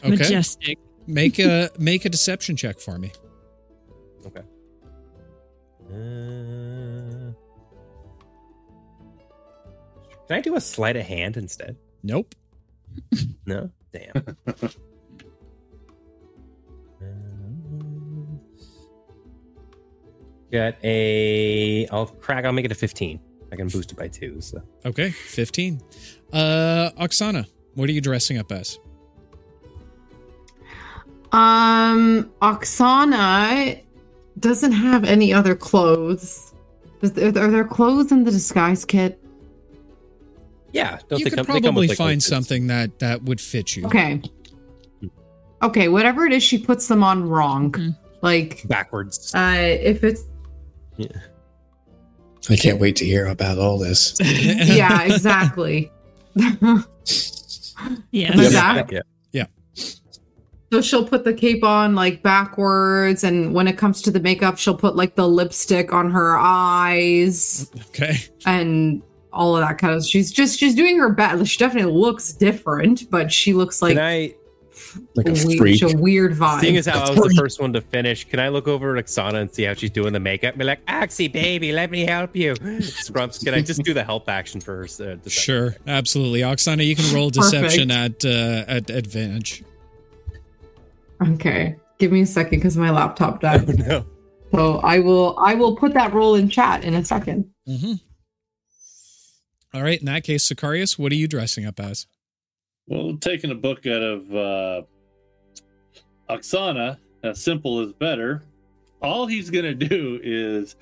okay Majestic. make a *laughs* make a deception check for me Okay. Uh, can I do a sleight of hand instead? nope *laughs* No? Damn. *laughs* Got a. I'll crack. I'll make it a 15. I can boost it by two. So okay 15 uh oksana what are you dressing up as Um, Oksana doesn't have any other clothes. Is there, are there clothes in the disguise kit? yeah, don't you they could come- they come probably with, like, find something that that would fit you Okay. Okay, whatever it is, she puts them on wrong. Mhm. Like, backwards. uh, if it's yeah. I can't wait to hear about all this. *laughs* yeah, exactly. *laughs* *laughs* yeah. Am I? Yeah. So So she'll put the cape on like backwards, and when it comes to the makeup, she'll put like the lipstick on her eyes Okay. and all of that kind of. She's just she's doing her best. She definitely looks different, but she looks like Can I, Like a we- freak. a weird vibe. seeing as how I was the *laughs* first one to finish, can I look over at Oksana and see how she's doing the makeup? Be like, Axie, baby, let me help you. *laughs* Scrumps, can I just do the help action for her? Uh. Sure. Absolutely. Oksana, you can roll deception at uh, at advantage. Okay, give me a second because my laptop died. *laughs* no. so I will I will put that roll in chat in a second. Mm-hmm. All right. In that case, Sicarius, what are you dressing up as? Well, taking a book out of uh, Oksana, as simple as better. All he's gonna do is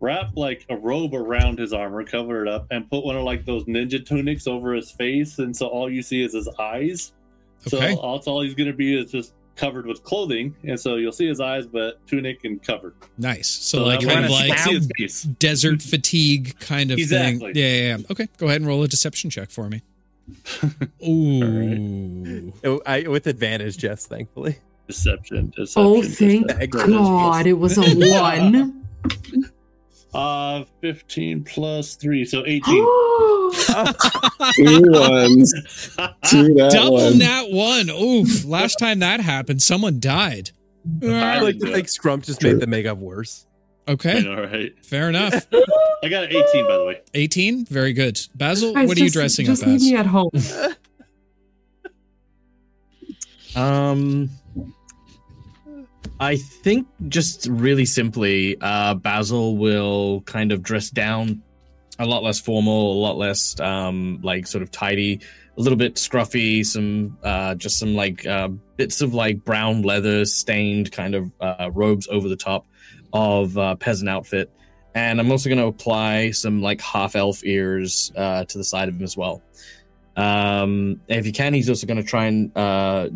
wrap like a robe around his armor, cover it up, and put one of like those ninja tunics over his face, and so all you see is his eyes. Okay. So all, that's all he's gonna be is just covered with clothing, and so you'll see his eyes, but tunic and covered. Nice. So, like kind of like see his face. desert fatigue kind of Exactly. thing. Yeah, yeah, yeah. Okay. Go ahead and roll a deception check for me. *laughs* Ooh. Oh, I, with advantage, Jess, thankfully. Deception, deception. Oh, thank deception. God, it was a *laughs* one. *laughs* Uh, fifteen plus three, so *gasps* eighteen. Two ones. *laughs* Two that Double one. nat one. Oof. Last time that happened, someone died. I like to think Scrump just True. made the makeup worse. Okay. know, right? Fair enough. *laughs* I got an eighteen, by the way. 18. Very good. Basil, Guys, what are you just- dressing just up leave as? me at home. *laughs* Um, I think just really simply, uh, Basil will kind of dress down a lot less formal, a lot less um, like sort of tidy, a little bit scruffy, some uh, just some like uh, bits of like brown leather stained kind of uh, robes over the top of uh, peasant outfit. And I'm also going to apply some like half elf ears uh, to the side of him as well. Um, if he can, he's also going to try and uh,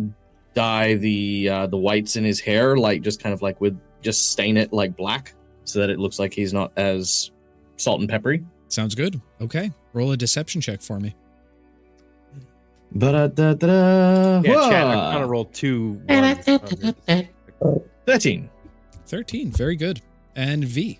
dye the uh, the whites in his hair, like just kind of like with just stain it like black, so that it looks like he's not as salt and peppery. Sounds good. Okay. Roll a deception check for me. Ba-da-da-da-da. Yeah, Chad, I'm Whoa. gonna roll two. ones. Thirteen. 13. Very good. And V.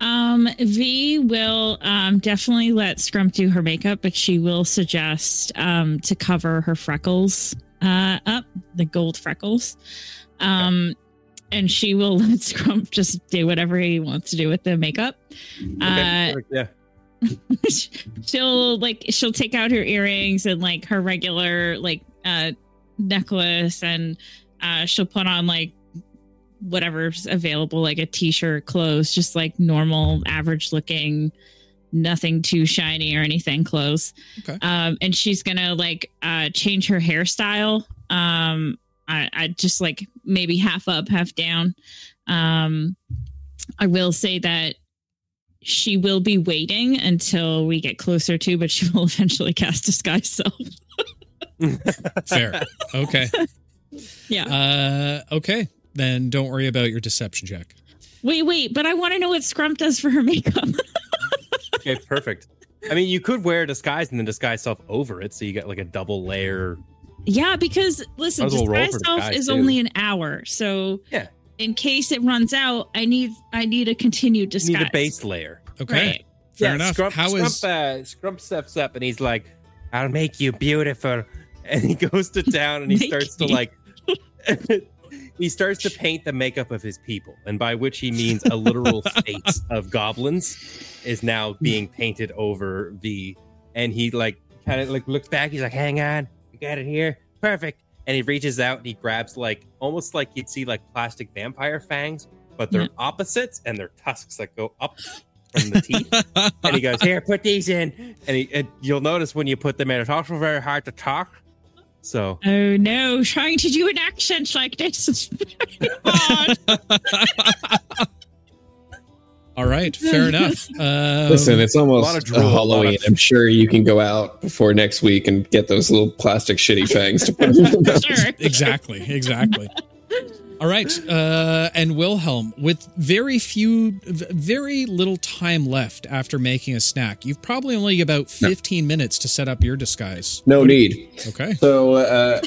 Um, V will um definitely let Scrump do her makeup, but she will suggest um to cover her freckles uh up, the gold freckles. Um and she will *laughs* let Scrump just do whatever he wants to do with the makeup. Okay, Uh yeah. *laughs* she'll like she'll take out her earrings and like her regular like uh necklace and uh she'll put on like whatever's available like a t-shirt clothes just like normal average looking nothing too shiny or anything close. Okay. um and she's gonna like uh change her hairstyle um i i just like maybe half up half down um i will say that she will be waiting until we get closer to, but she *laughs* will eventually cast disguise self. *laughs* Fair. Okay. Yeah. Uh, okay. Then don't worry about your deception check. wait, wait, but I want to know what Scrump does for her makeup. *laughs* Okay, perfect. I mean, you could wear a disguise and then disguise self over it, so you get like a double layer. yeah, because listen, Might as well disguise self disguise, is too. only an hour, so Yeah. in case it runs out, I need I need a continued You disguise. need a base layer. Okay. Right. Fair Yeah, enough. Scrump, How Scrump, is uh, Scrump steps up and he's like, "I'll make you beautiful," and he goes to town and he Make *laughs* starts to like. *laughs* *laughs* he starts to paint the makeup of his people, and by which he means a literal *laughs* face of goblins is now being painted over V. And he like kind of like looks back. He's like, "Hang on, you got it here, perfect." And he reaches out and he grabs like almost like you'd see like plastic vampire fangs, but they're Yeah. opposites and they're tusks that go up from the teeth. and he goes, "Here, put these in." And, he, and you'll notice when you put them in, it's also very hard to talk. So Oh no, trying to do an accent like this is very *laughs* hard. *laughs* all right? Fair *laughs* enough. Um, Listen, it's almost drool, a a lot Halloween. I'm sure you can go out before next week and get those little plastic shitty fangs to put in your mouth. sure. exactly. Exactly. All right. Uh, and Wilhelm, with very few, very little time left after making a snack, you've probably only about 15 minutes to set up your disguise. No need. Okay. So, uh,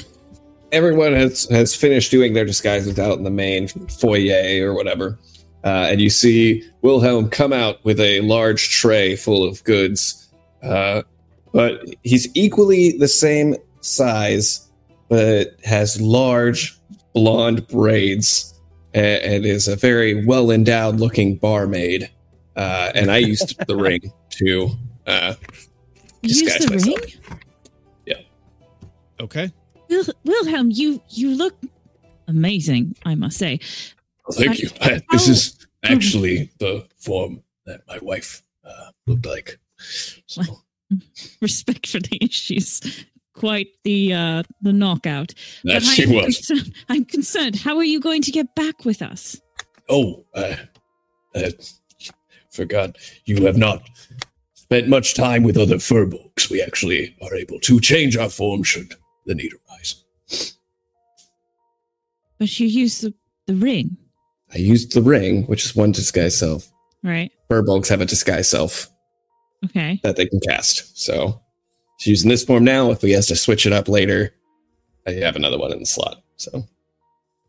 everyone has has finished doing their disguises out in the main foyer or whatever, uh, and you see Wilhelm come out with a large tray full of goods, uh, but he's equally the same size, but has large blonde braids and, and is a very well endowed looking barmaid. Uh, and I used *laughs* the ring to uh, Use Disguise the myself. ring? Yeah. Okay. Wil- Wilhelm, you you look amazing, I must say. Well, thank you. I, this is *laughs* actually the form that my wife uh, looked like. So, *laughs* Respectfully, she's quite the uh the knockout. that she I'm was. concerned- *laughs* I'm concerned. How are you going to get back with us? Oh, I, I forgot. You have not spent much time with other furbolgs. We actually are able to change our form should the need arise. But you use the, the ring, I used the ring, which is one disguise self. right? Furbolgs have a disguise self Okay. that they can cast. So she's using this form now. If we has to switch it up later, I have another one in the slot. So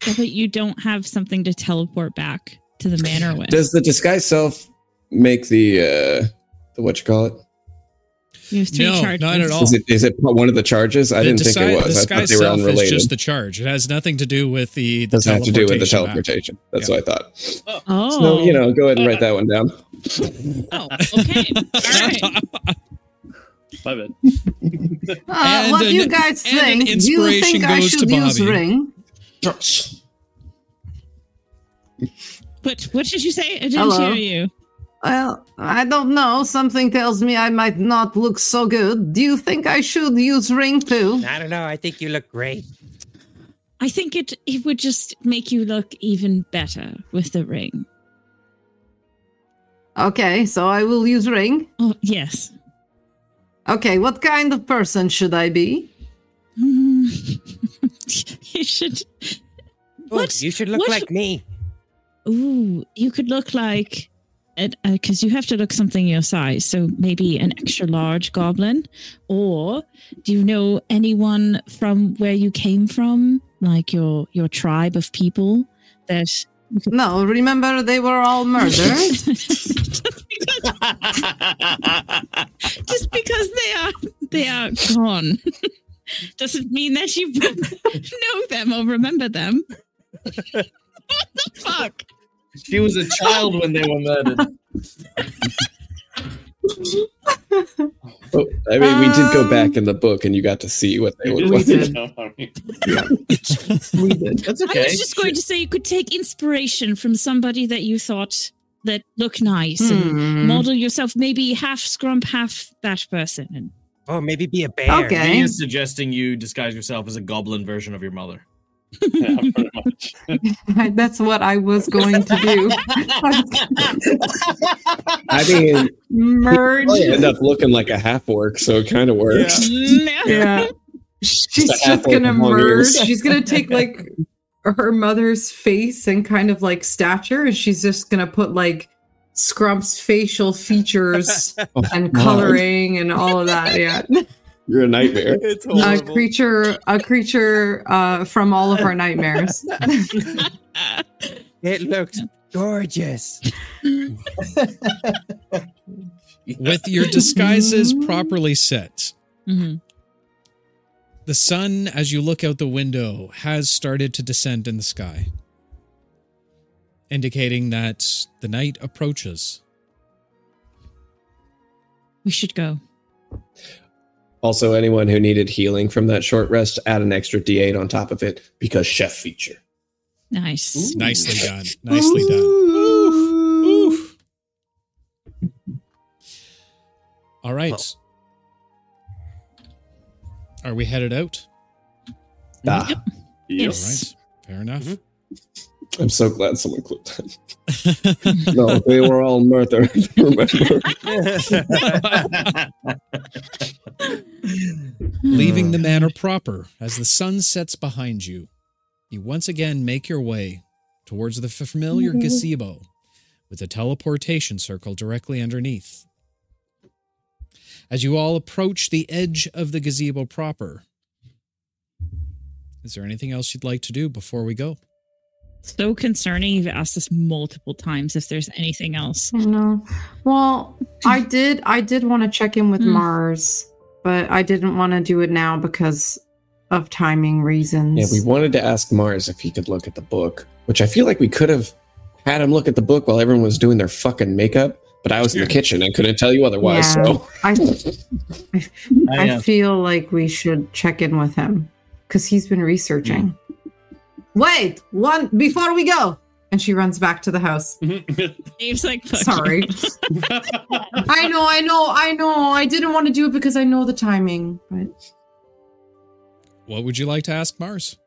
Yeah, but you don't have something to teleport back to the manor with. does the disguise self make the uh the what you call it? you have three No, charges. not at all. Is it is it one of the charges? I The didn't disguise, think it was. I thought disguise they were self is unrelated. just the charge. It has nothing to do with the, the Doesn't have to do with the teleportation teleportation. That's Yeah. what I thought. Oh, So you know, go ahead and write that one down. Oh, okay. *laughs* All right. *laughs* My bad. Uh, And what do you guys and an think? Do you inspiration think I should use Bobby. ring? What what did you say? I didn't Hello? hear you. Well, I don't know. Something tells me I might not look so good. Do you think I should use ring too? I don't know. I think you look great. I think it it would just make you look even better with the ring. Okay, so I will use ring. Oh yes. Okay, what kind of person should I be? *laughs* You should. Oh, What? you should look What- like me. Ooh, you could look like. Because you have to look something your size, so maybe an extra large goblin, or do you know anyone from where you came from, like your your tribe of people that No, remember they were all murdered. *laughs* just, because, just because they are they are gone *laughs* doesn't mean that you know them or remember them. *laughs* what the fuck? She was a child when they were murdered. Oh, I mean, we did go Um, back in the book, and you got to see what they were. look did like. I *laughs* we did. That's I was just going to say you could take inspiration from somebody that you thought that look nice and Hmm. model yourself, maybe half scrump, half that person. And Oh, maybe be a bear. Okay. He is suggesting you disguise yourself as a goblin version of your mother. yeah, pretty much. That's what I was going to do. *laughs* I mean, Merge. I end up looking like a half orc, so it kind of works. Yeah. *laughs* She's a just gonna merge. ears. She's gonna take like her mother's face and kind of like stature, and she's just gonna put like Scrump's facial features *laughs* Oh, and God. coloring and all of that. Yeah. *laughs* You're a nightmare. *laughs* It's A creature a creature uh from all of our nightmares. It looks gorgeous. With your disguises properly set, Mhm. The sun, as you look out the window, has started to descend in the sky, indicating that the night approaches. We should go. Also, anyone who needed healing from that short rest, add an extra D8 on top of it because chef feature. Nice. Nicely done. Nicely done. Ooh. All right. Are we headed out? Ah, All Yes. right. Fair enough. Mhm. I'm so glad someone clipped that. *laughs* no, they were all murdered. Remember? *laughs* Leaving the manor proper as the sun sets behind you, you once again make your way towards the familiar gazebo with a teleportation circle directly underneath. As you all approach the edge of the gazebo proper, Is there anything else you'd like to do before we go? So concerning. You've asked us multiple times if there's anything else. I know. Well, I *laughs* did. I did want to check in with Hmm. Mars, but I didn't want to do it now because of timing reasons. Yeah, we wanted to ask Mars if he could look at the book, which I feel like we could have had him look at the book while everyone was doing their fucking makeup. But I was in the kitchen and couldn't tell you otherwise. Yeah. So *laughs* I, I, I feel like we should check in with him because he's been researching. Wait, one before we go. And she runs back to the house. *laughs* Dave's like, Sorry. *laughs* I know, I know, I know. I didn't want to do it because I know the timing, but What would you like to ask Mars?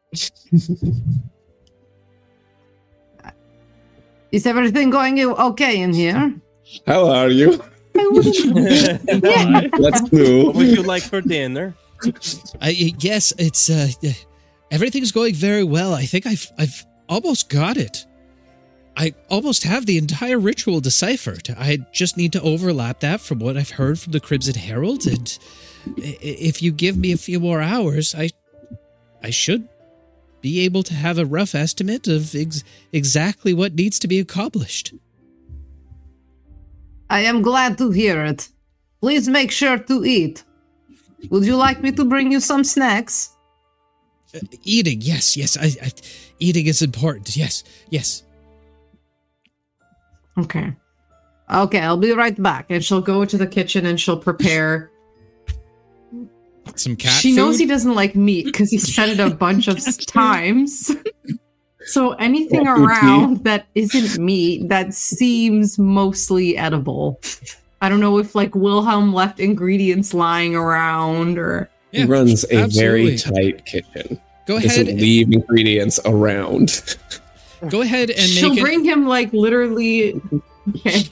Is everything going okay in here? How are you? I *laughs* wouldn't. *laughs* yeah. What would you like for dinner? I, yes, it's uh, everything's going very well. I think I've I've almost got it. I almost have the entire ritual deciphered. I just need to overlap that from what I've heard from the Crimson Herald, and i- i- if you give me a few more hours, I I should be able to have a rough estimate of ex- exactly what needs to be accomplished. I am glad to hear it. Please make sure to eat. Would you like me to bring you some snacks? Uh, eating, yes, yes, I, I eating is important. Yes, yes. Okay. Okay, I'll be right back. And she'll go to the kitchen and she'll prepare. Some cat she knows he doesn't like meat because he said it a bunch of *laughs* times. So anything Cat around that isn't meat that seems mostly edible. I don't know if like Wilhelm left ingredients lying around or He Yeah, runs a very tight kitchen. Go ahead Doesn't ahead, leave ingredients around. *laughs* go ahead and she'll make it. bring him like literally okay.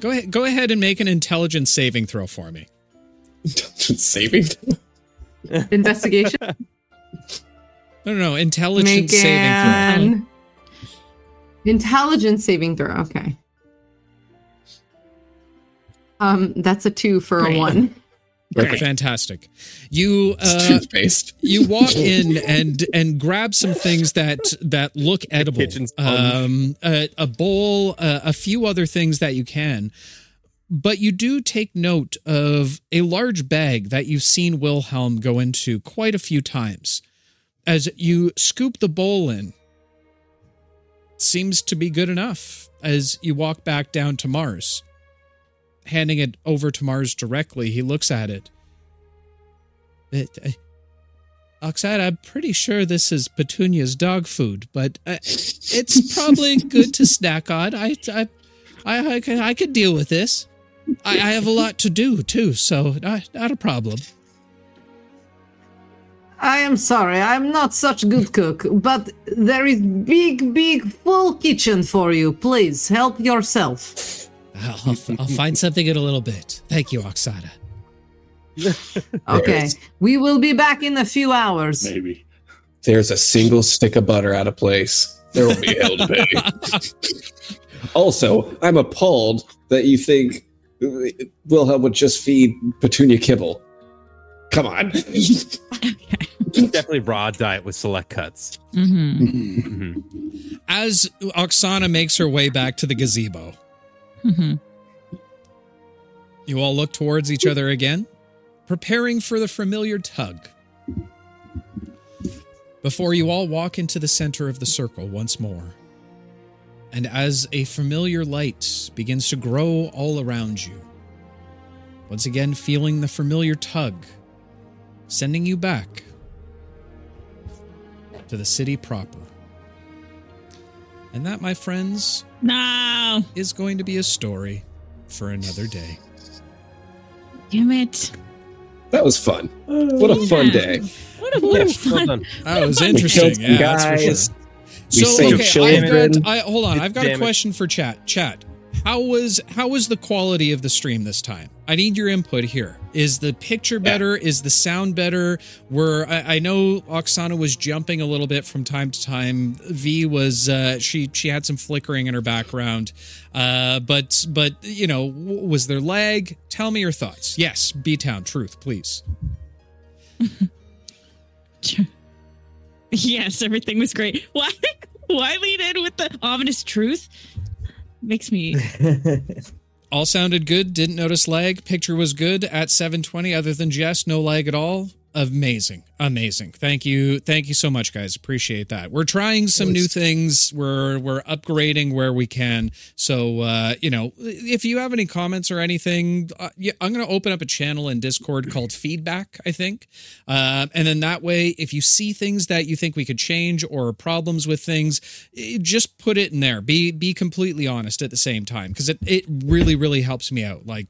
Go ahead, go ahead and make an intelligence saving throw for me. Intelligence *laughs* Saving. investigation. *laughs* No, no, no, intelligence saving Megan. Intelligence saving throw. Okay. Um, that's a two for Great. a one. throw. Okay. Fantastic. You uh, toothpaste. you walk *laughs* in and and grab some things that that look edible. Um, a, a bowl, uh, a few other things that you can. But you do take note of a large bag that you've seen Wilhelm go into quite a few times. As you scoop the bowl in, seems to be good enough as you walk back down to Mars. Handing it over to Mars directly, he looks at it. It, uh, Oxide, I'm pretty sure this is Petunia's dog food, but uh, it's *laughs* probably good to snack on. I, I, I, I, can, I could deal with this. I, I have a lot to do too, so not, not a problem. I am sorry, I'm not such a good cook, but there is big, big full kitchen for you. Please help yourself. I'll, I'll, I'll find something in a little bit. Thank you, Oksana. *laughs* Okay, we will be back in a few hours. Maybe. There's a single stick of butter out of place. There will be hell to pay. *laughs* also, I'm appalled that you think uh, Wilhelm would just feed Petunia kibble. Come on. *laughs* Definitely raw diet with select cuts. Mm-hmm. Mhm. As Oksana makes her way back to the gazebo, Mm-hmm. you all look towards each other again, preparing for the familiar tug. Before you all walk into the center of the circle once more, and as a familiar light begins to grow all around you, once again feeling the familiar tug, sending you back to the city proper. And that, my friends, No. is going to be a story for another day. Damn it. That was fun. What a fun day. What a, what Yeah, well fun. *laughs* done. That was We interesting. killed some Yeah, that's for guys. sure. We So okay, I've got. I, hold on, I've got a Damn it. question for chat. Chat, how was how was the quality of the stream this time? I need your input here. Is the picture better? Is the sound better? Were I, I know Oksana was jumping a little bit from time to time. V was uh, she she had some flickering in her background, uh, but but you know was there lag? Tell me your thoughts. Yes, B Town, truth, please. *laughs* Yes, everything was great. Why? *laughs* Why lead in with the ominous truth? Makes me. *laughs* All sounded good. Didn't notice lag. Picture was good at 720. Other than Jess, no lag at all. Amazing, amazing. Thank you, thank you so much, guys. Appreciate that. We're trying some new things. We're we're upgrading where we can. So uh, you know, if you have any comments or anything, uh, yeah, I'm going to open up a channel in Discord called Feedback. I think, uh, and then that way, if you see things that you think we could change or problems with things, eh, just put it in there. Be be completely honest at the same time because it it really really helps me out. Like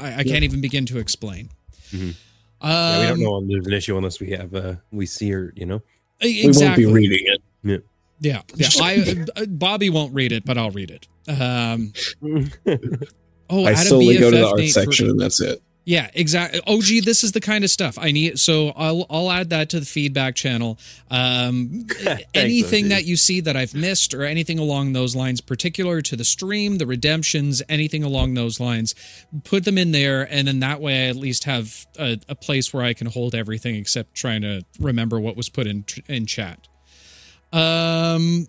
I, I can't even begin to explain. Mhm. Um, yeah, we don't know there's an issue unless we have uh we see her, you know. Exactly. We won't be reading it. Yeah, yeah. I uh, Bobby won't read it, but I'll read it. Um, *laughs* oh, I add a solely go to the art Nate for- section and that's it. Yeah, exactly. OG, this is the kind of stuff I need. So I'll I'll add that to the feedback channel. Um, *laughs* anything OG. that you see that I've missed or anything along those lines, particular to the stream, the redemptions, anything along those lines, put them in there, and then that way I at least have a, a place where I can hold everything except trying to remember what was put in in chat. Um,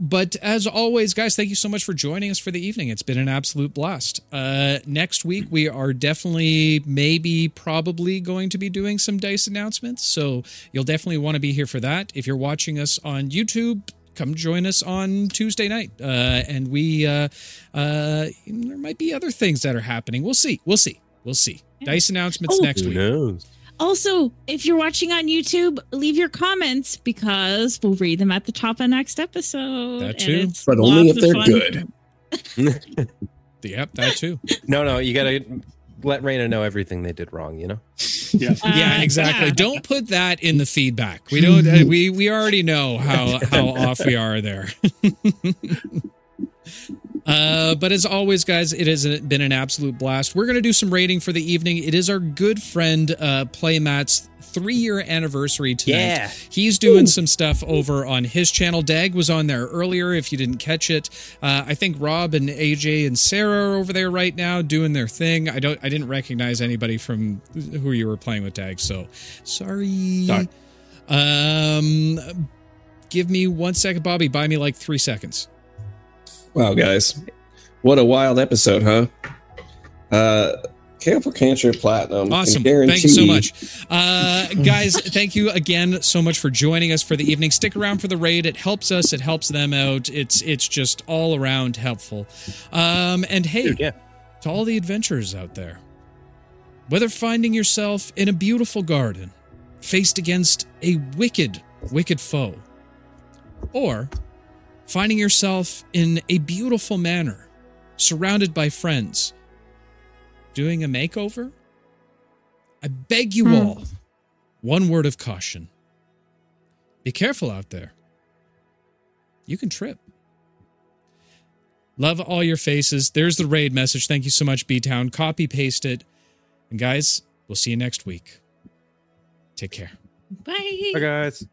but as always, guys, thank you so much for joining us for the evening. It's been an absolute blast. Uh, next week, we are definitely, maybe, probably going to be doing some dice announcements. So you'll definitely want to be here for that. If you're watching us on YouTube, come join us on Tuesday night. Uh, and we, uh, uh, there might be other things that are happening. We'll see. We'll see. We'll see. Dice announcements Oh. next Who week. knows? Also, if you're watching on YouTube, leave your comments because we'll read them at the top of next episode. That too. But only if they're fun. good. *laughs* Yep, that too. *laughs* no, no, you gotta let Raina know everything they did wrong, you know? *laughs* Yeah. yeah, Uh, exactly. yeah. Don't put that in the feedback. We don't. uh, we we already know how how off we are there. Uh, but as always, guys, it has been an absolute blast. We're going to do some rating for the evening. It is our good friend uh, Playmat's three year anniversary tonight. Yeah. He's doing some stuff over on his channel. Dag was on there earlier if you didn't catch it. Uh, I think Rob and AJ and Sarah are over there right now doing their thing. I don't I didn't recognize anybody from who you were playing with Dag, so sorry. Sorry. Um give me one second, Bobby. Buy me like three seconds. Wow, guys. What a wild episode, huh? Uh Careful Cancer Platinum. Awesome. Thank you so much. Uh, guys, thank you again so much for joining us for the evening. Stick around for the raid. It helps us, it helps them out. It's it's just all around helpful. Um, and hey, Dude, yeah. to all the adventurers out there, whether finding yourself in a beautiful garden, faced against a wicked, wicked foe, or finding yourself in a beautiful manner, surrounded by friends, doing a makeover, I beg you Hmm. all, one word of caution. Be careful out there. You can trip. Love all your faces. There's the raid message. Thank you so much, B Town. Copy paste it. And guys, we'll see you next week. Take care. Bye. Bye guys.